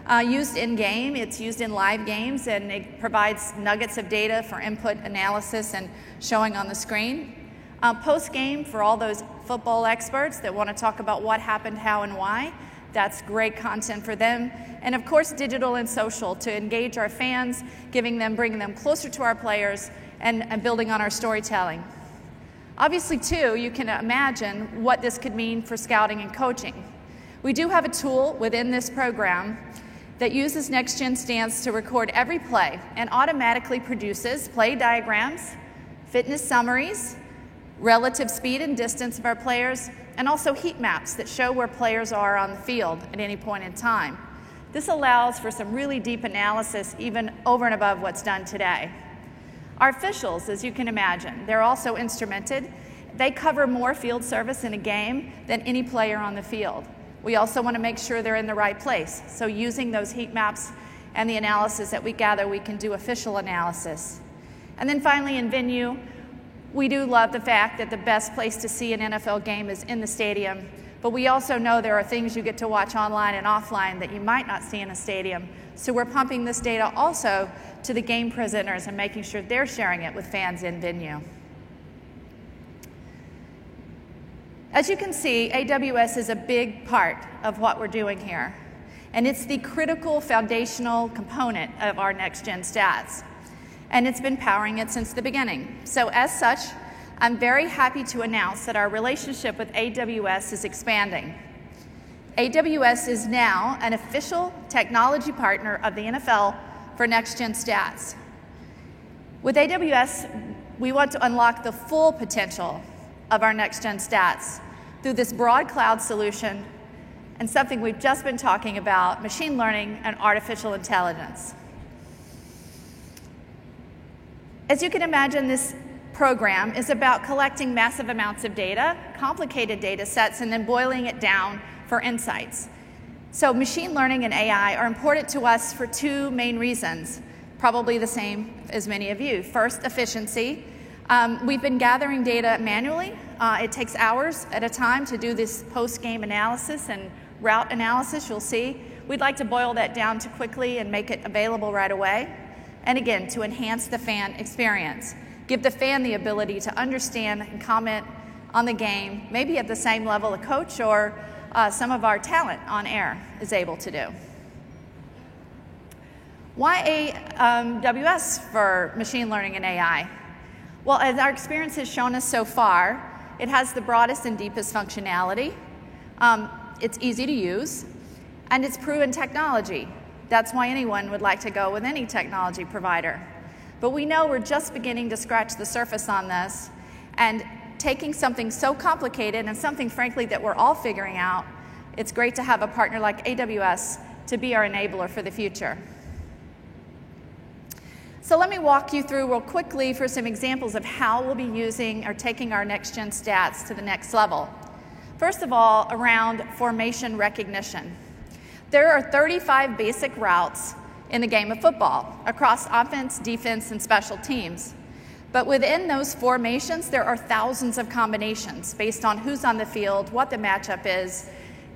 uh, used in game, it's used in live games, and it provides nuggets of data for input analysis and showing on the screen. Uh, Post game, for all those football experts that want to talk about what happened, how, and why, that's great content for them. And of course, digital and social to engage our fans, giving them, bringing them closer to our players, and, and building on our storytelling. Obviously, too, you can imagine what this could mean for scouting and coaching. We do have a tool within this program that uses NextGen Stats to record every play and automatically produces play diagrams, fitness summaries, relative speed and distance of our players, and also heat maps that show where players are on the field at any point in time. This allows for some really deep analysis even over and above what's done today. Our officials, as you can imagine, they're also instrumented. They cover more field service in a game than any player on the field. We also want to make sure they're in the right place. So using those heat maps and the analysis that we gather, we can do official analysis. And then finally in venue, we do love the fact that the best place to see an NFL game is in the stadium, but we also know there are things you get to watch online and offline that you might not see in a stadium. So we're pumping this data also to the game presenters and making sure they're sharing it with fans in venue. As you can see, AWS is a big part of what we're doing here, and it's the critical foundational component of our next gen stats and it's been powering it since the beginning. So, as such, I'm very happy to announce that our relationship with AWS is expanding. AWS is now an official technology partner of the NFL for Next Gen Stats. With AWS, we want to unlock the full potential of our Next Gen Stats through this broad cloud solution and something we've just been talking about machine learning and artificial intelligence. As you can imagine, this program is about collecting massive amounts of data, complicated data sets, and then boiling it down for insights. So, machine learning and AI are important to us for two main reasons, probably the same as many of you. First, efficiency. Um, we've been gathering data manually. Uh, it takes hours at a time to do this post game analysis and route analysis, you'll see. We'd like to boil that down to quickly and make it available right away and again, to enhance the fan experience. Give the fan the ability to understand and comment on the game, maybe at the same level a coach or uh, some of our talent on air is able to do. Why AWS um, for machine learning and AI? Well, as our experience has shown us so far, it has the broadest and deepest functionality. Um, it's easy to use, and it's proven technology. That's why anyone would like to go with any technology provider. But we know we're just beginning to scratch the surface on this, and taking something so complicated and something, frankly, that we're all figuring out, it's great to have a partner like AWS to be our enabler for the future. So let me walk you through real quickly for some examples of how we'll be using or taking our next gen stats to the next level. First of all, around formation recognition. There are 35 basic routes in the game of football across offense, defense, and special teams. But within those formations, there are thousands of combinations based on who's on the field, what the matchup is,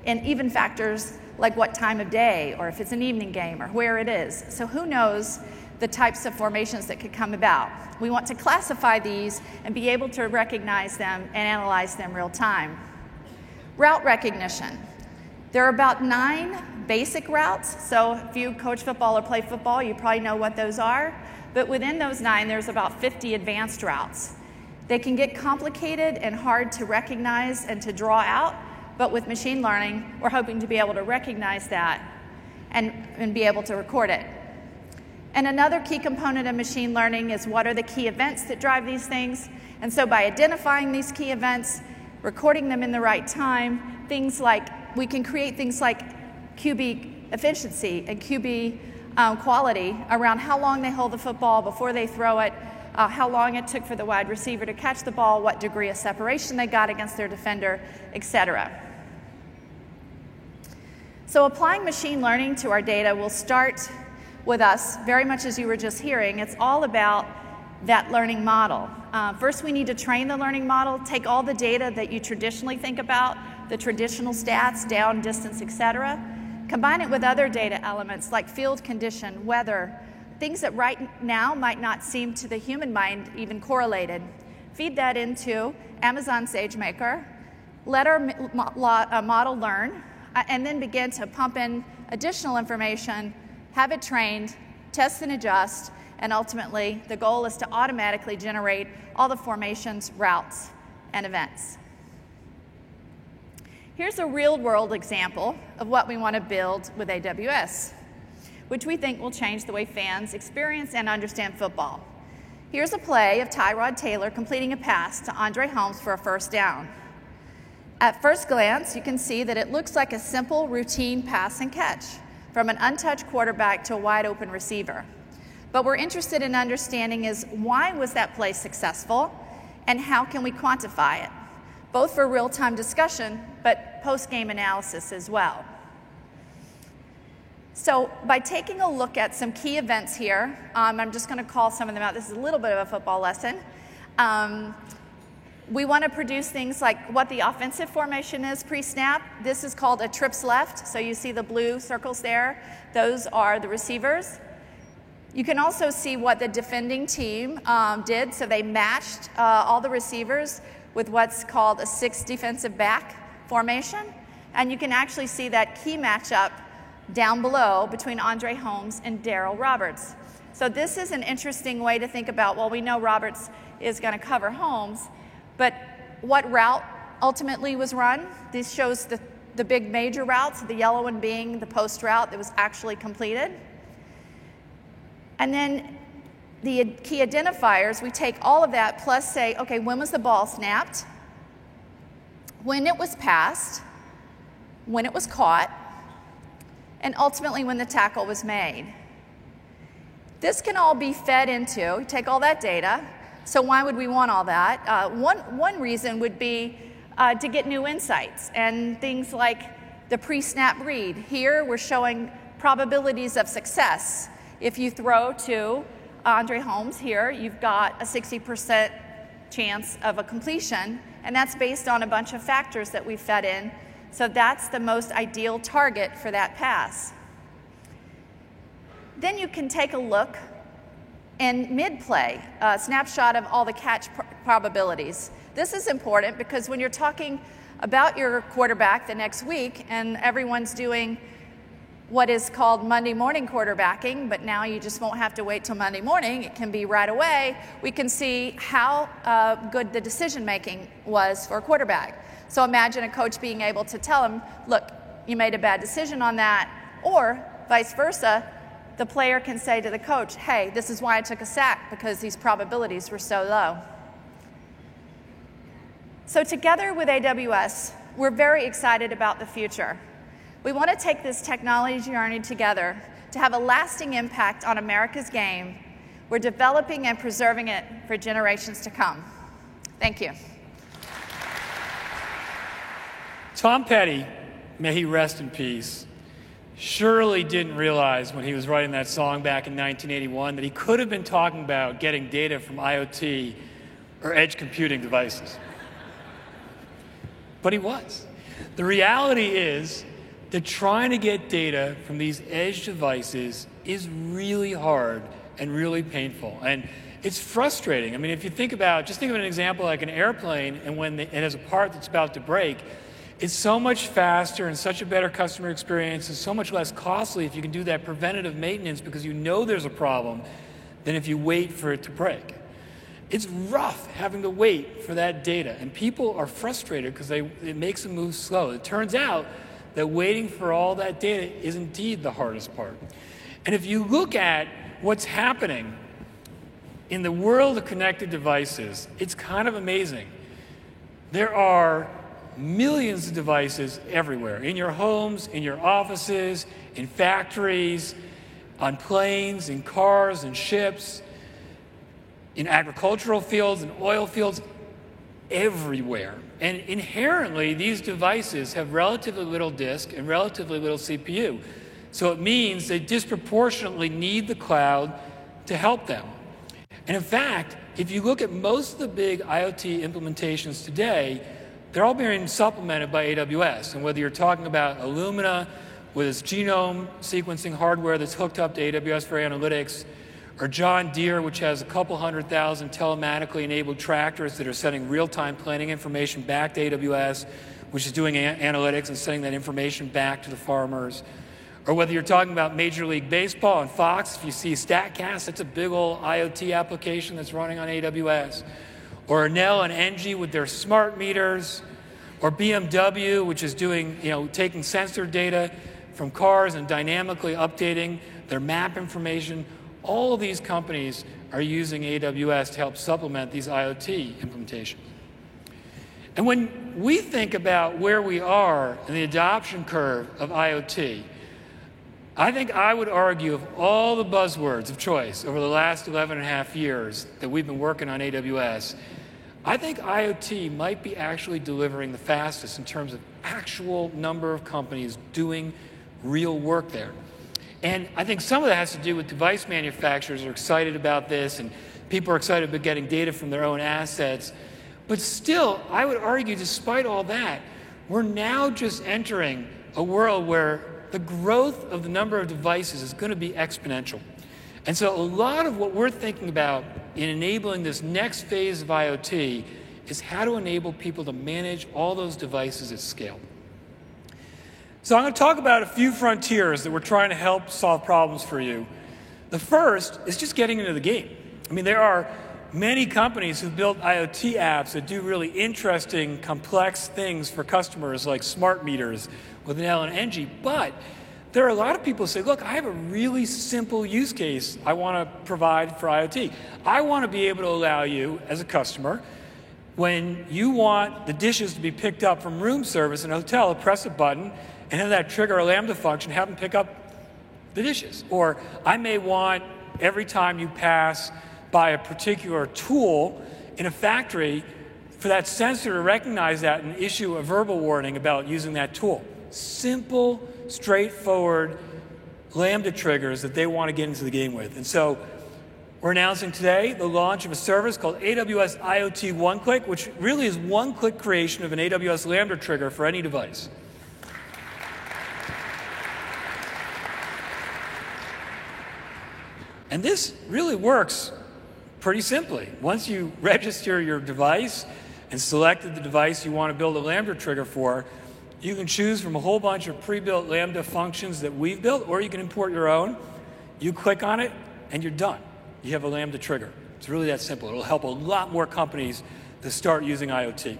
and even factors like what time of day, or if it's an evening game, or where it is. So, who knows the types of formations that could come about? We want to classify these and be able to recognize them and analyze them real time. Route recognition. There are about nine basic routes. So if you coach football or play football, you probably know what those are. But within those nine, there's about 50 advanced routes. They can get complicated and hard to recognize and to draw out, but with machine learning, we're hoping to be able to recognize that and, and be able to record it. And another key component of machine learning is what are the key events that drive these things. And so by identifying these key events, recording them in the right time, things like we can create things like QB efficiency and QB um, quality around how long they hold the football before they throw it, uh, how long it took for the wide receiver to catch the ball, what degree of separation they got against their defender, etc. So applying machine learning to our data will start with us, very much as you were just hearing. It's all about that learning model. Uh, first, we need to train the learning model, take all the data that you traditionally think about, the traditional stats, down, distance, etc., combine it with other data elements like field condition, weather, things that right now might not seem to the human mind even correlated. Feed that into Amazon SageMaker, let our uh, model learn, uh, and then begin to pump in additional information, have it trained, test and adjust, and ultimately the goal is to automatically generate all the formations, routes, and events. Here's a real world example of what we want to build with AWS which we think will change the way fans experience and understand football. Here's a play of Tyrod Taylor completing a pass to Andre Holmes for a first down. At first glance, you can see that it looks like a simple routine pass and catch from an untouched quarterback to a wide open receiver. But we're interested in understanding is why was that play successful and how can we quantify it, both for real-time discussion but post-game analysis as well. So by taking a look at some key events here, um, I'm just going to call some of them out. This is a little bit of a football lesson. Um, we want to produce things like what the offensive formation is pre-snap. This is called a trips left. So you see the blue circles there. Those are the receivers. You can also see what the defending team um, did. So they matched uh, all the receivers with what's called a six defensive back formation. And you can actually see that key matchup down below between Andre Holmes and Daryl Roberts. So this is an interesting way to think about, well, we know Roberts is going to cover Holmes, but what route ultimately was run? This shows the, the big major routes, the yellow one being the post route that was actually completed. And then the key identifiers, we take all of that plus say, okay, when was the ball snapped? When it was passed? When it was caught? and ultimately when the tackle was made. This can all be fed into, take all that data. So, why would we want all that? Uh, one, one reason would be uh, to get new insights and things like the pre snap read. Here, we're showing probabilities of success. If you throw to Andre Holmes here, you've got a 60% chance of a completion, and that's based on a bunch of factors that we fed in so that's the most ideal target for that pass. Then you can take a look in mid-play, a snapshot of all the catch pr- probabilities. This is important because when you're talking about your quarterback the next week and everyone's doing what is called Monday morning quarterbacking, but now you just won't have to wait till Monday morning. It can be right away. We can see how uh, good the decision making was for a quarterback. So imagine a coach being able to tell him, look, you made a bad decision on that, or vice versa, the player can say to the coach, hey, this is why I took a sack because these probabilities were so low. So, together with AWS, we're very excited about the future. We want to take this technology journey together to have a lasting impact on America's game. We're developing and preserving it for generations to come. Thank you. Tom Petty, may he rest in peace, surely didn't realize when he was writing that song back in 1981 that he could have been talking about getting data from IoT or edge computing devices. But he was. The reality is that trying to get data from these edge devices is really hard and really painful. And it's frustrating. I mean, if you think about, just think of an example like an airplane, and when it has a part that's about to break, It's so much faster and such a better customer experience and so much less costly if you can do that preventative maintenance because you know there's a problem than if you wait for it to break. It's rough having to wait for that data, and people are frustrated because it makes them move slow. It turns out that waiting for all that data is indeed the hardest part. And if you look at what's happening in the world of connected devices, it's kind of amazing. There are millions of devices everywhere in your homes, in your offices, in factories, on planes, in cars, in ships, in agricultural fields, in oil fields, everywhere. And inherently, these devices have relatively little disk and relatively little CPU. So it means they disproportionately need the cloud to help them. And in fact, if you look at most of the big IoT implementations today, they're all being supplemented by AWS. And whether you're talking about Illumina with its genome sequencing hardware that's hooked up to AWS for analytics, or John Deere, which has a couple hundred thousand telematically enabled tractors that are sending real time planning information back to AWS, which is doing a- analytics and sending that information back to the farmers. Or whether you're talking about Major League Baseball and Fox, if you see StatCast, it's a big old IoT application that's running on AWS. Or Enel and Engie with their smart meters. Or BMW, which is doing, you know, taking sensor data from cars and dynamically updating their map information. All of these companies are using AWS to help supplement these IoT implementations. And when we think about where we are in the adoption curve of IoT, I think I would argue of all the buzzwords of choice over the last 11 and a half years that we've been working on AWS, I think IoT might be actually delivering the fastest in terms of actual number of companies doing real work there. And I think some of that has to do with device manufacturers are excited about this and people are excited about getting data from their own assets. But still, I would argue, despite all that, we're now just entering a world where the growth of the number of devices is going to be exponential. And so, a lot of what we're thinking about in enabling this next phase of IoT is how to enable people to manage all those devices at scale. So, I'm going to talk about a few frontiers that we're trying to help solve problems for you. The first is just getting into the game. I mean, there are many companies who've built IoT apps that do really interesting, complex things for customers, like smart meters with Enel and Engie. But there are a lot of people who say, look, I have a really simple use case I want to provide for IoT. I want to be able to allow you, as a customer, when you want the dishes to be picked up from room service in a hotel, press a button and have that trigger a Lambda function, have them pick up the dishes. Or I may want every time you pass by a particular tool in a factory for that sensor to recognize that and issue a verbal warning about using that tool. Simple, straightforward Lambda triggers that they want to get into the game with. And so we're announcing today the launch of a service called AWS IoT One Click, which really is one click creation of an AWS Lambda trigger for any device. And this really works pretty simply. Once you register your device and selected the device you want to build a Lambda trigger for, you can choose from a whole bunch of pre-built Lambda functions that we've built, or you can import your own. You click on it, and you're done. You have a Lambda trigger. It's really that simple. It'll help a lot more companies to start using IoT.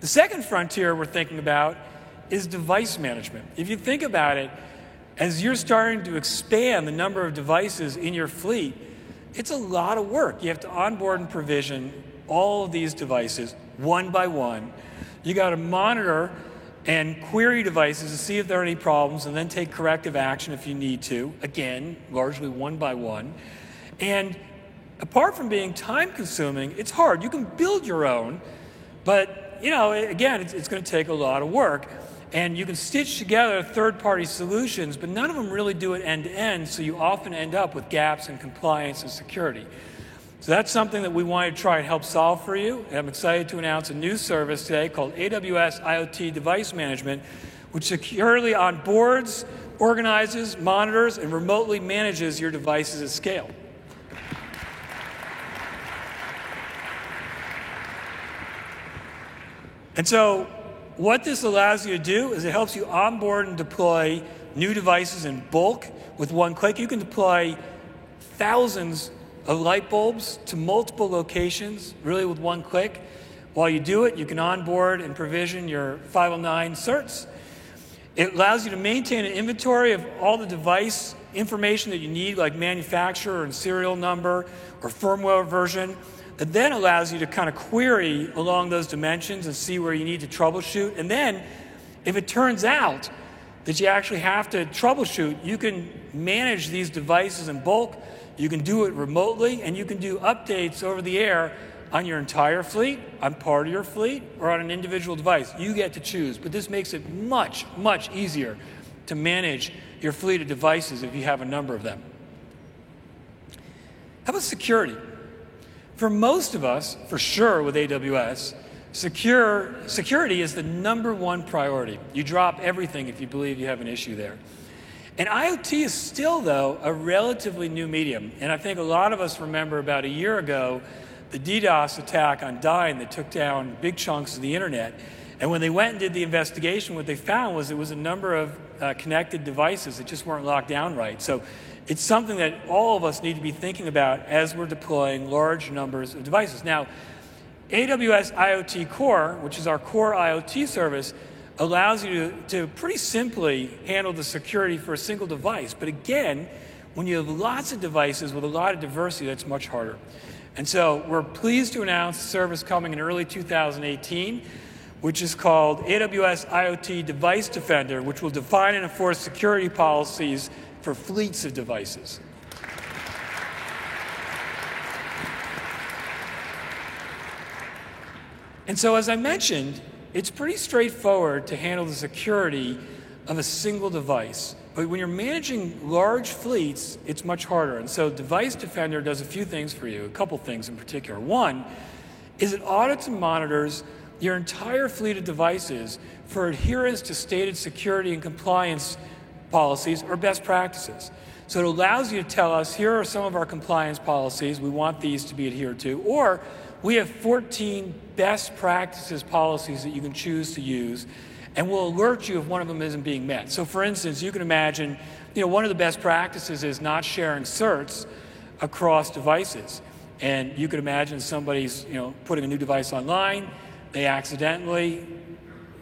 The second frontier we're thinking about is device management. If you think about it, as you're starting to expand the number of devices in your fleet, it's a lot of work. You have to onboard and provision all of these devices one by one. You got to monitor and query devices to see if there are any problems and then take corrective action if you need to. Again, largely one by one. And apart from being time consuming, it's hard. You can build your own, but you know, again, it's, it's going to take a lot of work. And you can stitch together third party solutions, but none of them really do it end to end, so you often end up with gaps in compliance and security. So that's something that we want to try and help solve for you. And I'm excited to announce a new service today called AWS IoT Device Management, which securely onboards, organizes, monitors, and remotely manages your devices at scale. And so what this allows you to do is it helps you onboard and deploy new devices in bulk with one click. You can deploy thousands of light bulbs to multiple locations, really with one click. While you do it, you can onboard and provision your 509 certs. It allows you to maintain an inventory of all the device information that you need, like manufacturer and serial number or firmware version. That then allows you to kind of query along those dimensions and see where you need to troubleshoot. And then, if it turns out that you actually have to troubleshoot, you can manage these devices in bulk, you can do it remotely, and you can do updates over the air on your entire fleet, on part of your fleet, or on an individual device. You get to choose, but this makes it much, much easier to manage your fleet of devices if you have a number of them. How about security? For most of us, for sure with AWS, Secure, security is the number one priority. You drop everything if you believe you have an issue there. And IoT is still, though, a relatively new medium. And I think a lot of us remember about a year ago the DDoS attack on Dyn that took down big chunks of the internet. And when they went and did the investigation, what they found was it was a number of uh, connected devices that just weren't locked down right. So it's something that all of us need to be thinking about as we're deploying large numbers of devices. Now, AWS IoT Core, which is our core IoT service, allows you to, to pretty simply handle the security for a single device. But again, when you have lots of devices with a lot of diversity, that's much harder. And so we're pleased to announce a service coming in early 2018, which is called AWS IoT Device Defender, which will define and enforce security policies for fleets of devices. And so, as I mentioned, it's pretty straightforward to handle the security of a single device. But when you're managing large fleets, it's much harder. And so, Device Defender does a few things for you, a couple things in particular. One is it audits and monitors your entire fleet of devices for adherence to stated security and compliance policies or best practices. So it allows you to tell us here are some of our compliance policies, we want these to be adhered to, or we have 14 best practices policies that you can choose to use, and we'll alert you if one of them isn't being met. So, for instance, you can imagine, you know, one of the best practices is not sharing certs across devices. And you could imagine somebody's, you know, putting a new device online, they accidentally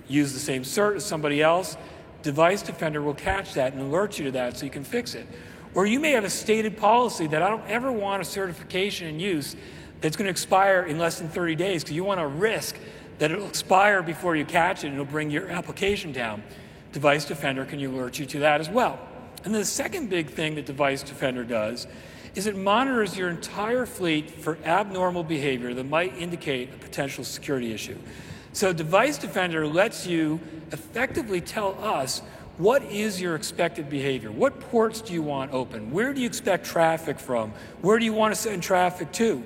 use the same cert as somebody else. Device Defender will catch that and alert you to that so you can fix it. Or you may have a stated policy that I don't ever want a certification in use it's going to expire in less than 30 days because you want to risk that it'll expire before you catch it and it'll bring your application down. Device Defender can alert you to that as well. And the second big thing that Device Defender does is it monitors your entire fleet for abnormal behavior that might indicate a potential security issue. So Device Defender lets you effectively tell us what is your expected behavior? What ports do you want open? Where do you expect traffic from? Where do you want to send traffic to?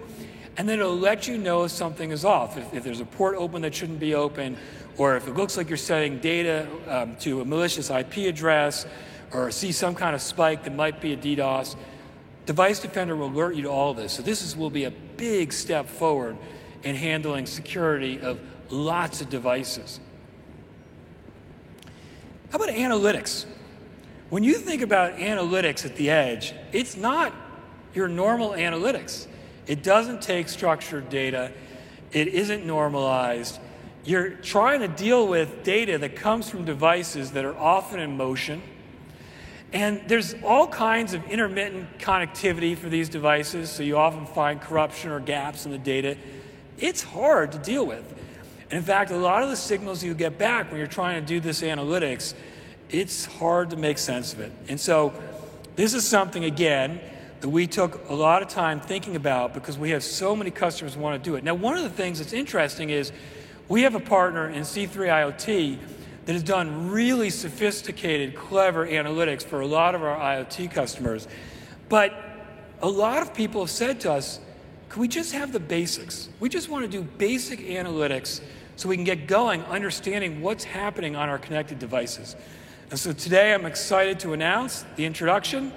And then it'll let you know if something is off. If, if there's a port open that shouldn't be open, or if it looks like you're sending data um, to a malicious IP address, or see some kind of spike that might be a DDoS, Device Defender will alert you to all this. So this is, will be a big step forward in handling security of lots of devices. How about analytics? When you think about analytics at the edge, it's not your normal analytics. It doesn't take structured data. It isn't normalized. You're trying to deal with data that comes from devices that are often in motion. And there's all kinds of intermittent connectivity for these devices, so you often find corruption or gaps in the data. It's hard to deal with. And in fact, a lot of the signals you get back when you're trying to do this analytics, it's hard to make sense of it. And so, this is something, again, that we took a lot of time thinking about because we have so many customers want to do it. Now, one of the things that's interesting is we have a partner in C3 IoT that has done really sophisticated, clever analytics for a lot of our IoT customers. But a lot of people have said to us, can we just have the basics? We just want to do basic analytics so we can get going understanding what's happening on our connected devices. And so today I'm excited to announce the introduction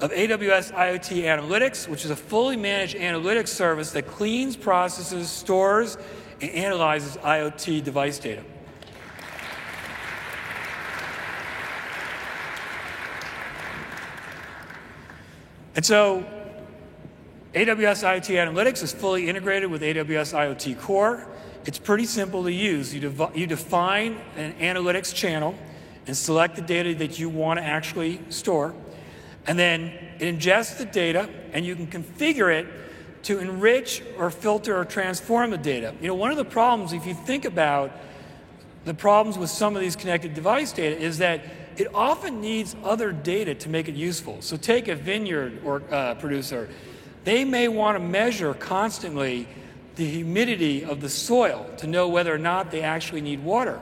of AWS IoT Analytics, which is a fully managed analytics service that cleans, processes, stores, and analyzes IoT device data. And so AWS IoT Analytics is fully integrated with AWS IoT Core. It's pretty simple to use. You, dev- you define an analytics channel and select the data that you want to actually store. And then it ingests the data, and you can configure it to enrich or filter or transform the data. You know, one of the problems, if you think about the problems with some of these connected device data, is that it often needs other data to make it useful. So take a vineyard or uh, producer. They may want to measure constantly the humidity of the soil to know whether or not they actually need water.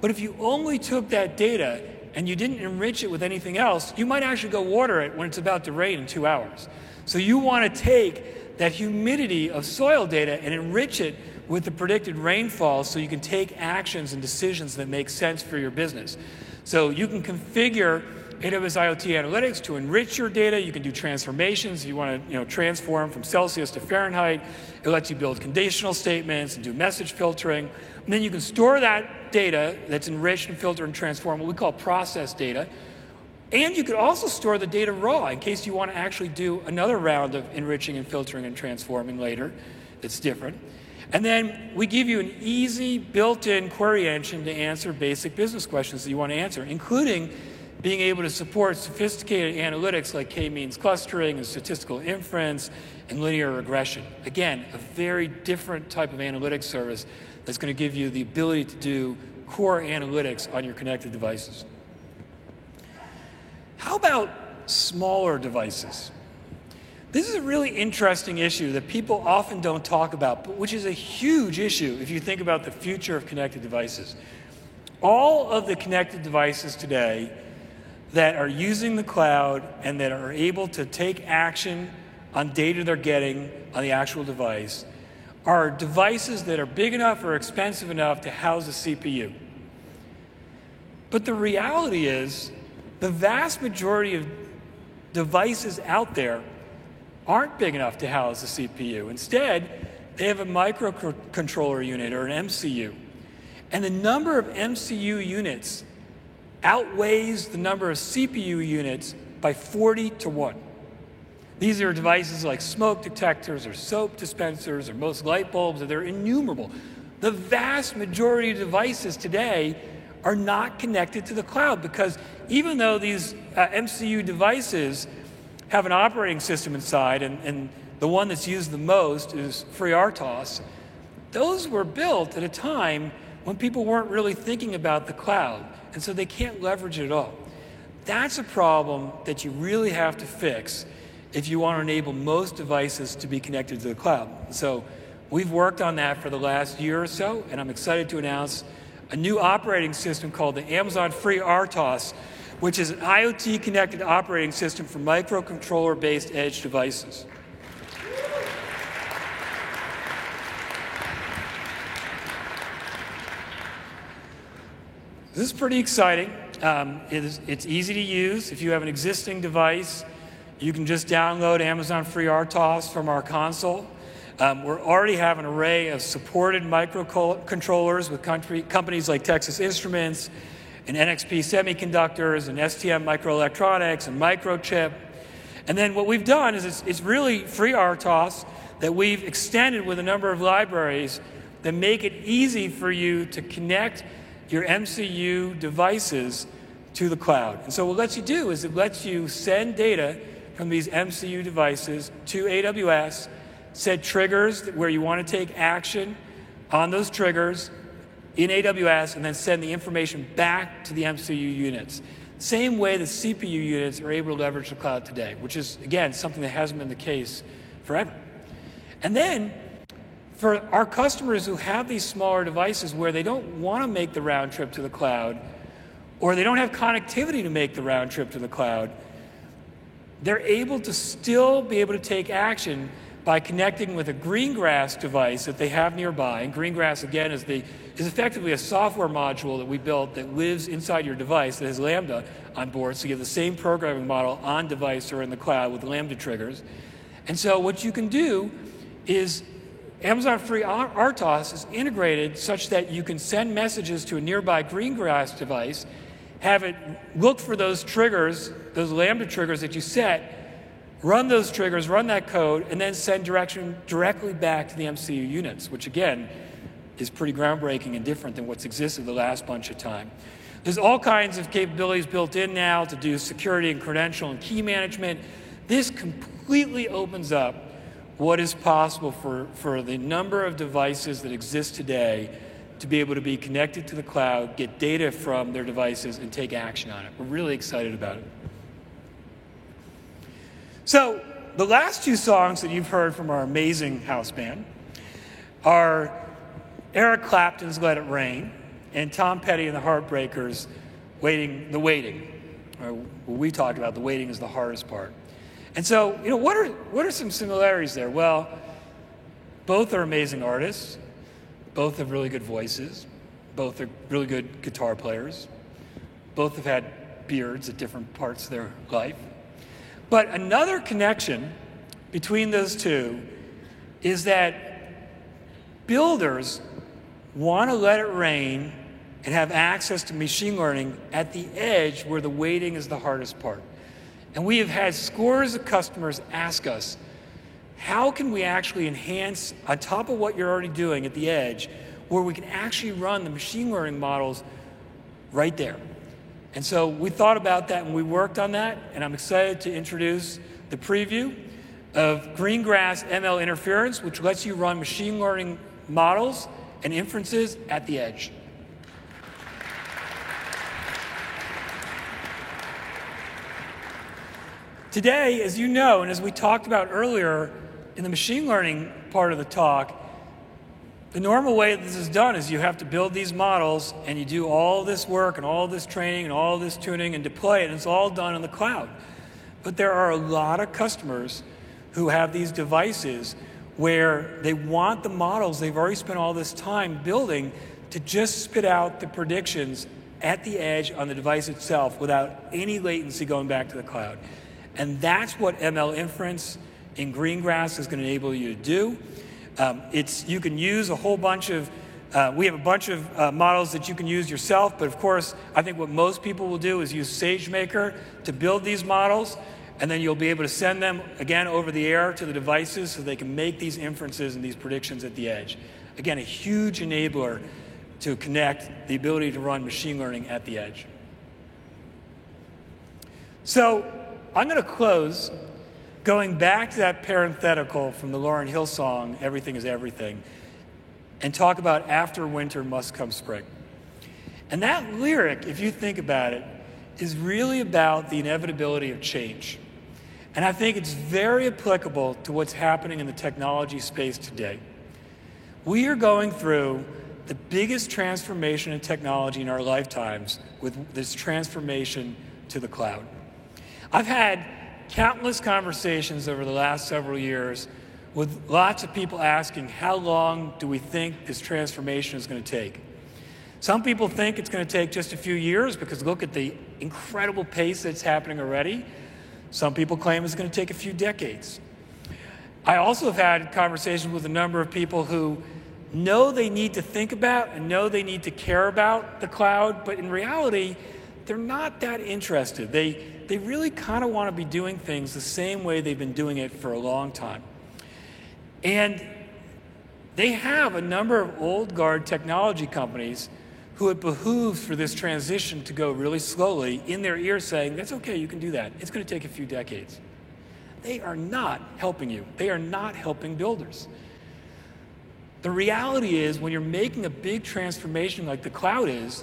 But if you only took that data and you didn't enrich it with anything else, you might actually go water it when it's about to rain in two hours. So you want to take that humidity of soil data and enrich it with the predicted rainfall so you can take actions and decisions that make sense for your business. So you can configure AWS IoT Analytics to enrich your data. You can do transformations. You want to you know, transform from Celsius to Fahrenheit. It lets you build conditional statements and do message filtering. And then you can store that data that's enriched and filtered and transformed, what we call process data. And you could also store the data raw in case you want to actually do another round of enriching and filtering and transforming later that's different. And then we give you an easy built in query engine to answer basic business questions that you want to answer, including being able to support sophisticated analytics like k-means clustering and statistical inference and linear regression. Again, a very different type of analytics service that's going to give you the ability to do core analytics on your connected devices. How about smaller devices? This is a really interesting issue that people often don't talk about, but which is a huge issue if you think about the future of connected devices. All of the connected devices today that are using the cloud and that are able to take action on data they're getting on the actual device are devices that are big enough or expensive enough to house a CPU. But the reality is, the vast majority of devices out there aren't big enough to house a CPU. Instead, they have a microcontroller unit or an MCU. And the number of MCU units outweighs the number of CPU units by 40 to 1. These are devices like smoke detectors or soap dispensers or most light bulbs, they're innumerable. The vast majority of devices today are not connected to the cloud because even though these uh, MCU devices have an operating system inside, and, and the one that's used the most is FreeRTOS, those were built at a time when people weren't really thinking about the cloud and so they can't leverage it at all. That's a problem that you really have to fix if you want to enable most devices to be connected to the cloud. So we've worked on that for the last year or so, and I'm excited to announce a new operating system called the Amazon FreeRTOS, which is an IoT connected operating system for microcontroller based edge devices. This is pretty exciting. Um, it is, it's easy to use. If you have an existing device, you can just download Amazon FreeRTOS from our console. Um, we already have an array of supported microcontrollers with country, companies like Texas Instruments and NXP Semiconductors and STMicroelectronics and Microchip. And then what we've done is it's, it's really FreeRTOS that we've extended with a number of libraries that make it easy for you to connect your MCU devices to the cloud. And so what it lets you do is it lets you send data from these MCU devices to AWS, set triggers where you want to take action on those triggers in AWS, and then send the information back to the MCU units. Same way the CPU units are able to leverage the cloud today, which is, again, something that hasn't been the case forever. And then for our customers who have these smaller devices where they don't want to make the round trip to the cloud, or they don't have connectivity to make the round trip to the cloud, they're able to still be able to take action by connecting with a Greengrass device that they have nearby. And Greengrass, again, is, the, is effectively a software module that we built that lives inside your device that has Lambda on board. So you have the same programming model on device or in the cloud with Lambda triggers. And so what you can do is Amazon Free FreeRTOS is integrated such that you can send messages to a nearby Greengrass device, have it look for those triggers, those Lambda triggers that you set, run those triggers, run that code, and then send direction directly back to the MCU units, which again is pretty groundbreaking and different than what's existed the last bunch of time. There's all kinds of capabilities built in now to do security and credential and key management. This completely opens up what is possible for, for the number of devices that exist today to be able to be connected to the cloud, get data from their devices, and take action on it. We're really excited about it. So, the last two songs that you've heard from our amazing house band are Eric Clapton's Let It Rain and Tom Petty and the Heartbreakers Waiting the Waiting. Or what we talked about, the waiting is the hardest part. And so, you know, what are, what are some similarities there? Well, both are amazing artists, both have really good voices, both are really good guitar players, both have had beards at different parts of their life. But another connection between those two is that builders want to let it rain and have access to machine learning at the edge where the waiting is the hardest part. And we have had scores of customers ask us, how can we actually enhance on top of what you're already doing at the edge, where we can actually run the machine learning models right there? And so we thought about that and we worked on that, and I'm excited to introduce the preview of Greengrass ML inference, which lets you run machine learning models and inferences at the edge. Today, as you know, and as we talked about earlier in the machine learning part of the talk, the normal way this is done is you have to build these models and you do all this work and all this training and all this tuning and deploy it, and it's all done in the cloud. But there are a lot of customers who have these devices where they want the models they've already spent all this time building to just spit out the predictions at the edge on the device itself without any latency going back to the cloud. And that's what ML inference in Greengrass is going to enable you to do. Um, it's, you can use a whole bunch of, uh, we have a bunch of uh, models that you can use yourself, but of course, I think what most people will do is use SageMaker to build these models and then you'll be able to send them again over the air to the devices so they can make these inferences and these predictions at the edge. Again, a huge enabler to connect the ability to run machine learning at the edge. So I'm going to close going back to that parenthetical from the Lauryn Hill song, Everything is Everything, and talk about after winter must come spring. And that lyric, if you think about it, is really about the inevitability of change. And I think it's very applicable to what's happening in the technology space today. We are going through the biggest transformation in technology in our lifetimes with this transformation to the cloud. I've had countless conversations over the last several years with lots of people asking, how long do we think this transformation is going to take? Some people think it's going to take just a few years because look at the incredible pace that's happening already. Some people claim it's going to take a few decades. I also have had conversations with a number of people who know they need to think about and know they need to care about the cloud, but in reality, they're not that interested. They, they really kind of want to be doing things the same way they've been doing it for a long time. And they have a number of old guard technology companies who it behooves for this transition to go really slowly in their ear saying, That's okay, you can do that. It's going to take a few decades. They are not helping you, they are not helping builders. The reality is, when you're making a big transformation like the cloud is,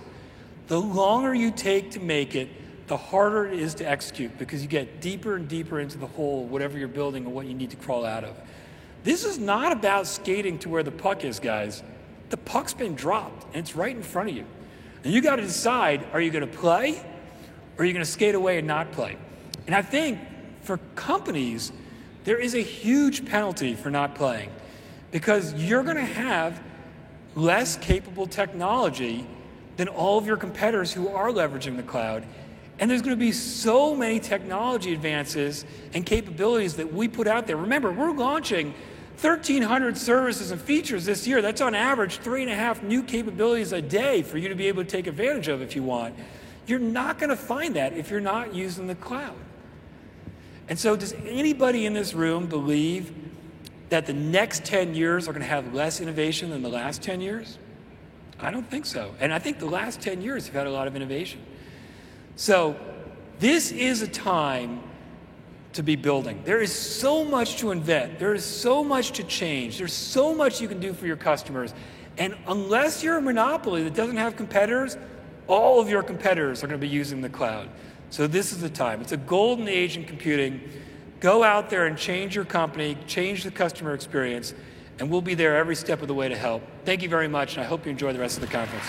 the longer you take to make it, the harder it is to execute because you get deeper and deeper into the hole, whatever you're building or what you need to crawl out of. This is not about skating to where the puck is, guys the puck's been dropped and it's right in front of you. And you got to decide are you going to play or are you going to skate away and not play? And I think for companies, there is a huge penalty for not playing because you're going to have less capable technology than all of your competitors who are leveraging the cloud. And there's going to be so many technology advances and capabilities that we put out there. Remember, we're launching 1,300 services and features this year. That's on average three and a half new capabilities a day for you to be able to take advantage of if you want. You're not going to find that if you're not using the cloud. And so, does anybody in this room believe that the next 10 years are going to have less innovation than the last 10 years? I don't think so. And I think the last 10 years have had a lot of innovation. So, this is a time to be building. There is so much to invent, there is so much to change, there's so much you can do for your customers. And unless you're a monopoly that doesn't have competitors, all of your competitors are going to be using the cloud. So this is the time. It's a golden age in computing. Go out there and change your company, change the customer experience, and we'll be there every step of the way to help. Thank you very much, and I hope you enjoy the rest of the conference.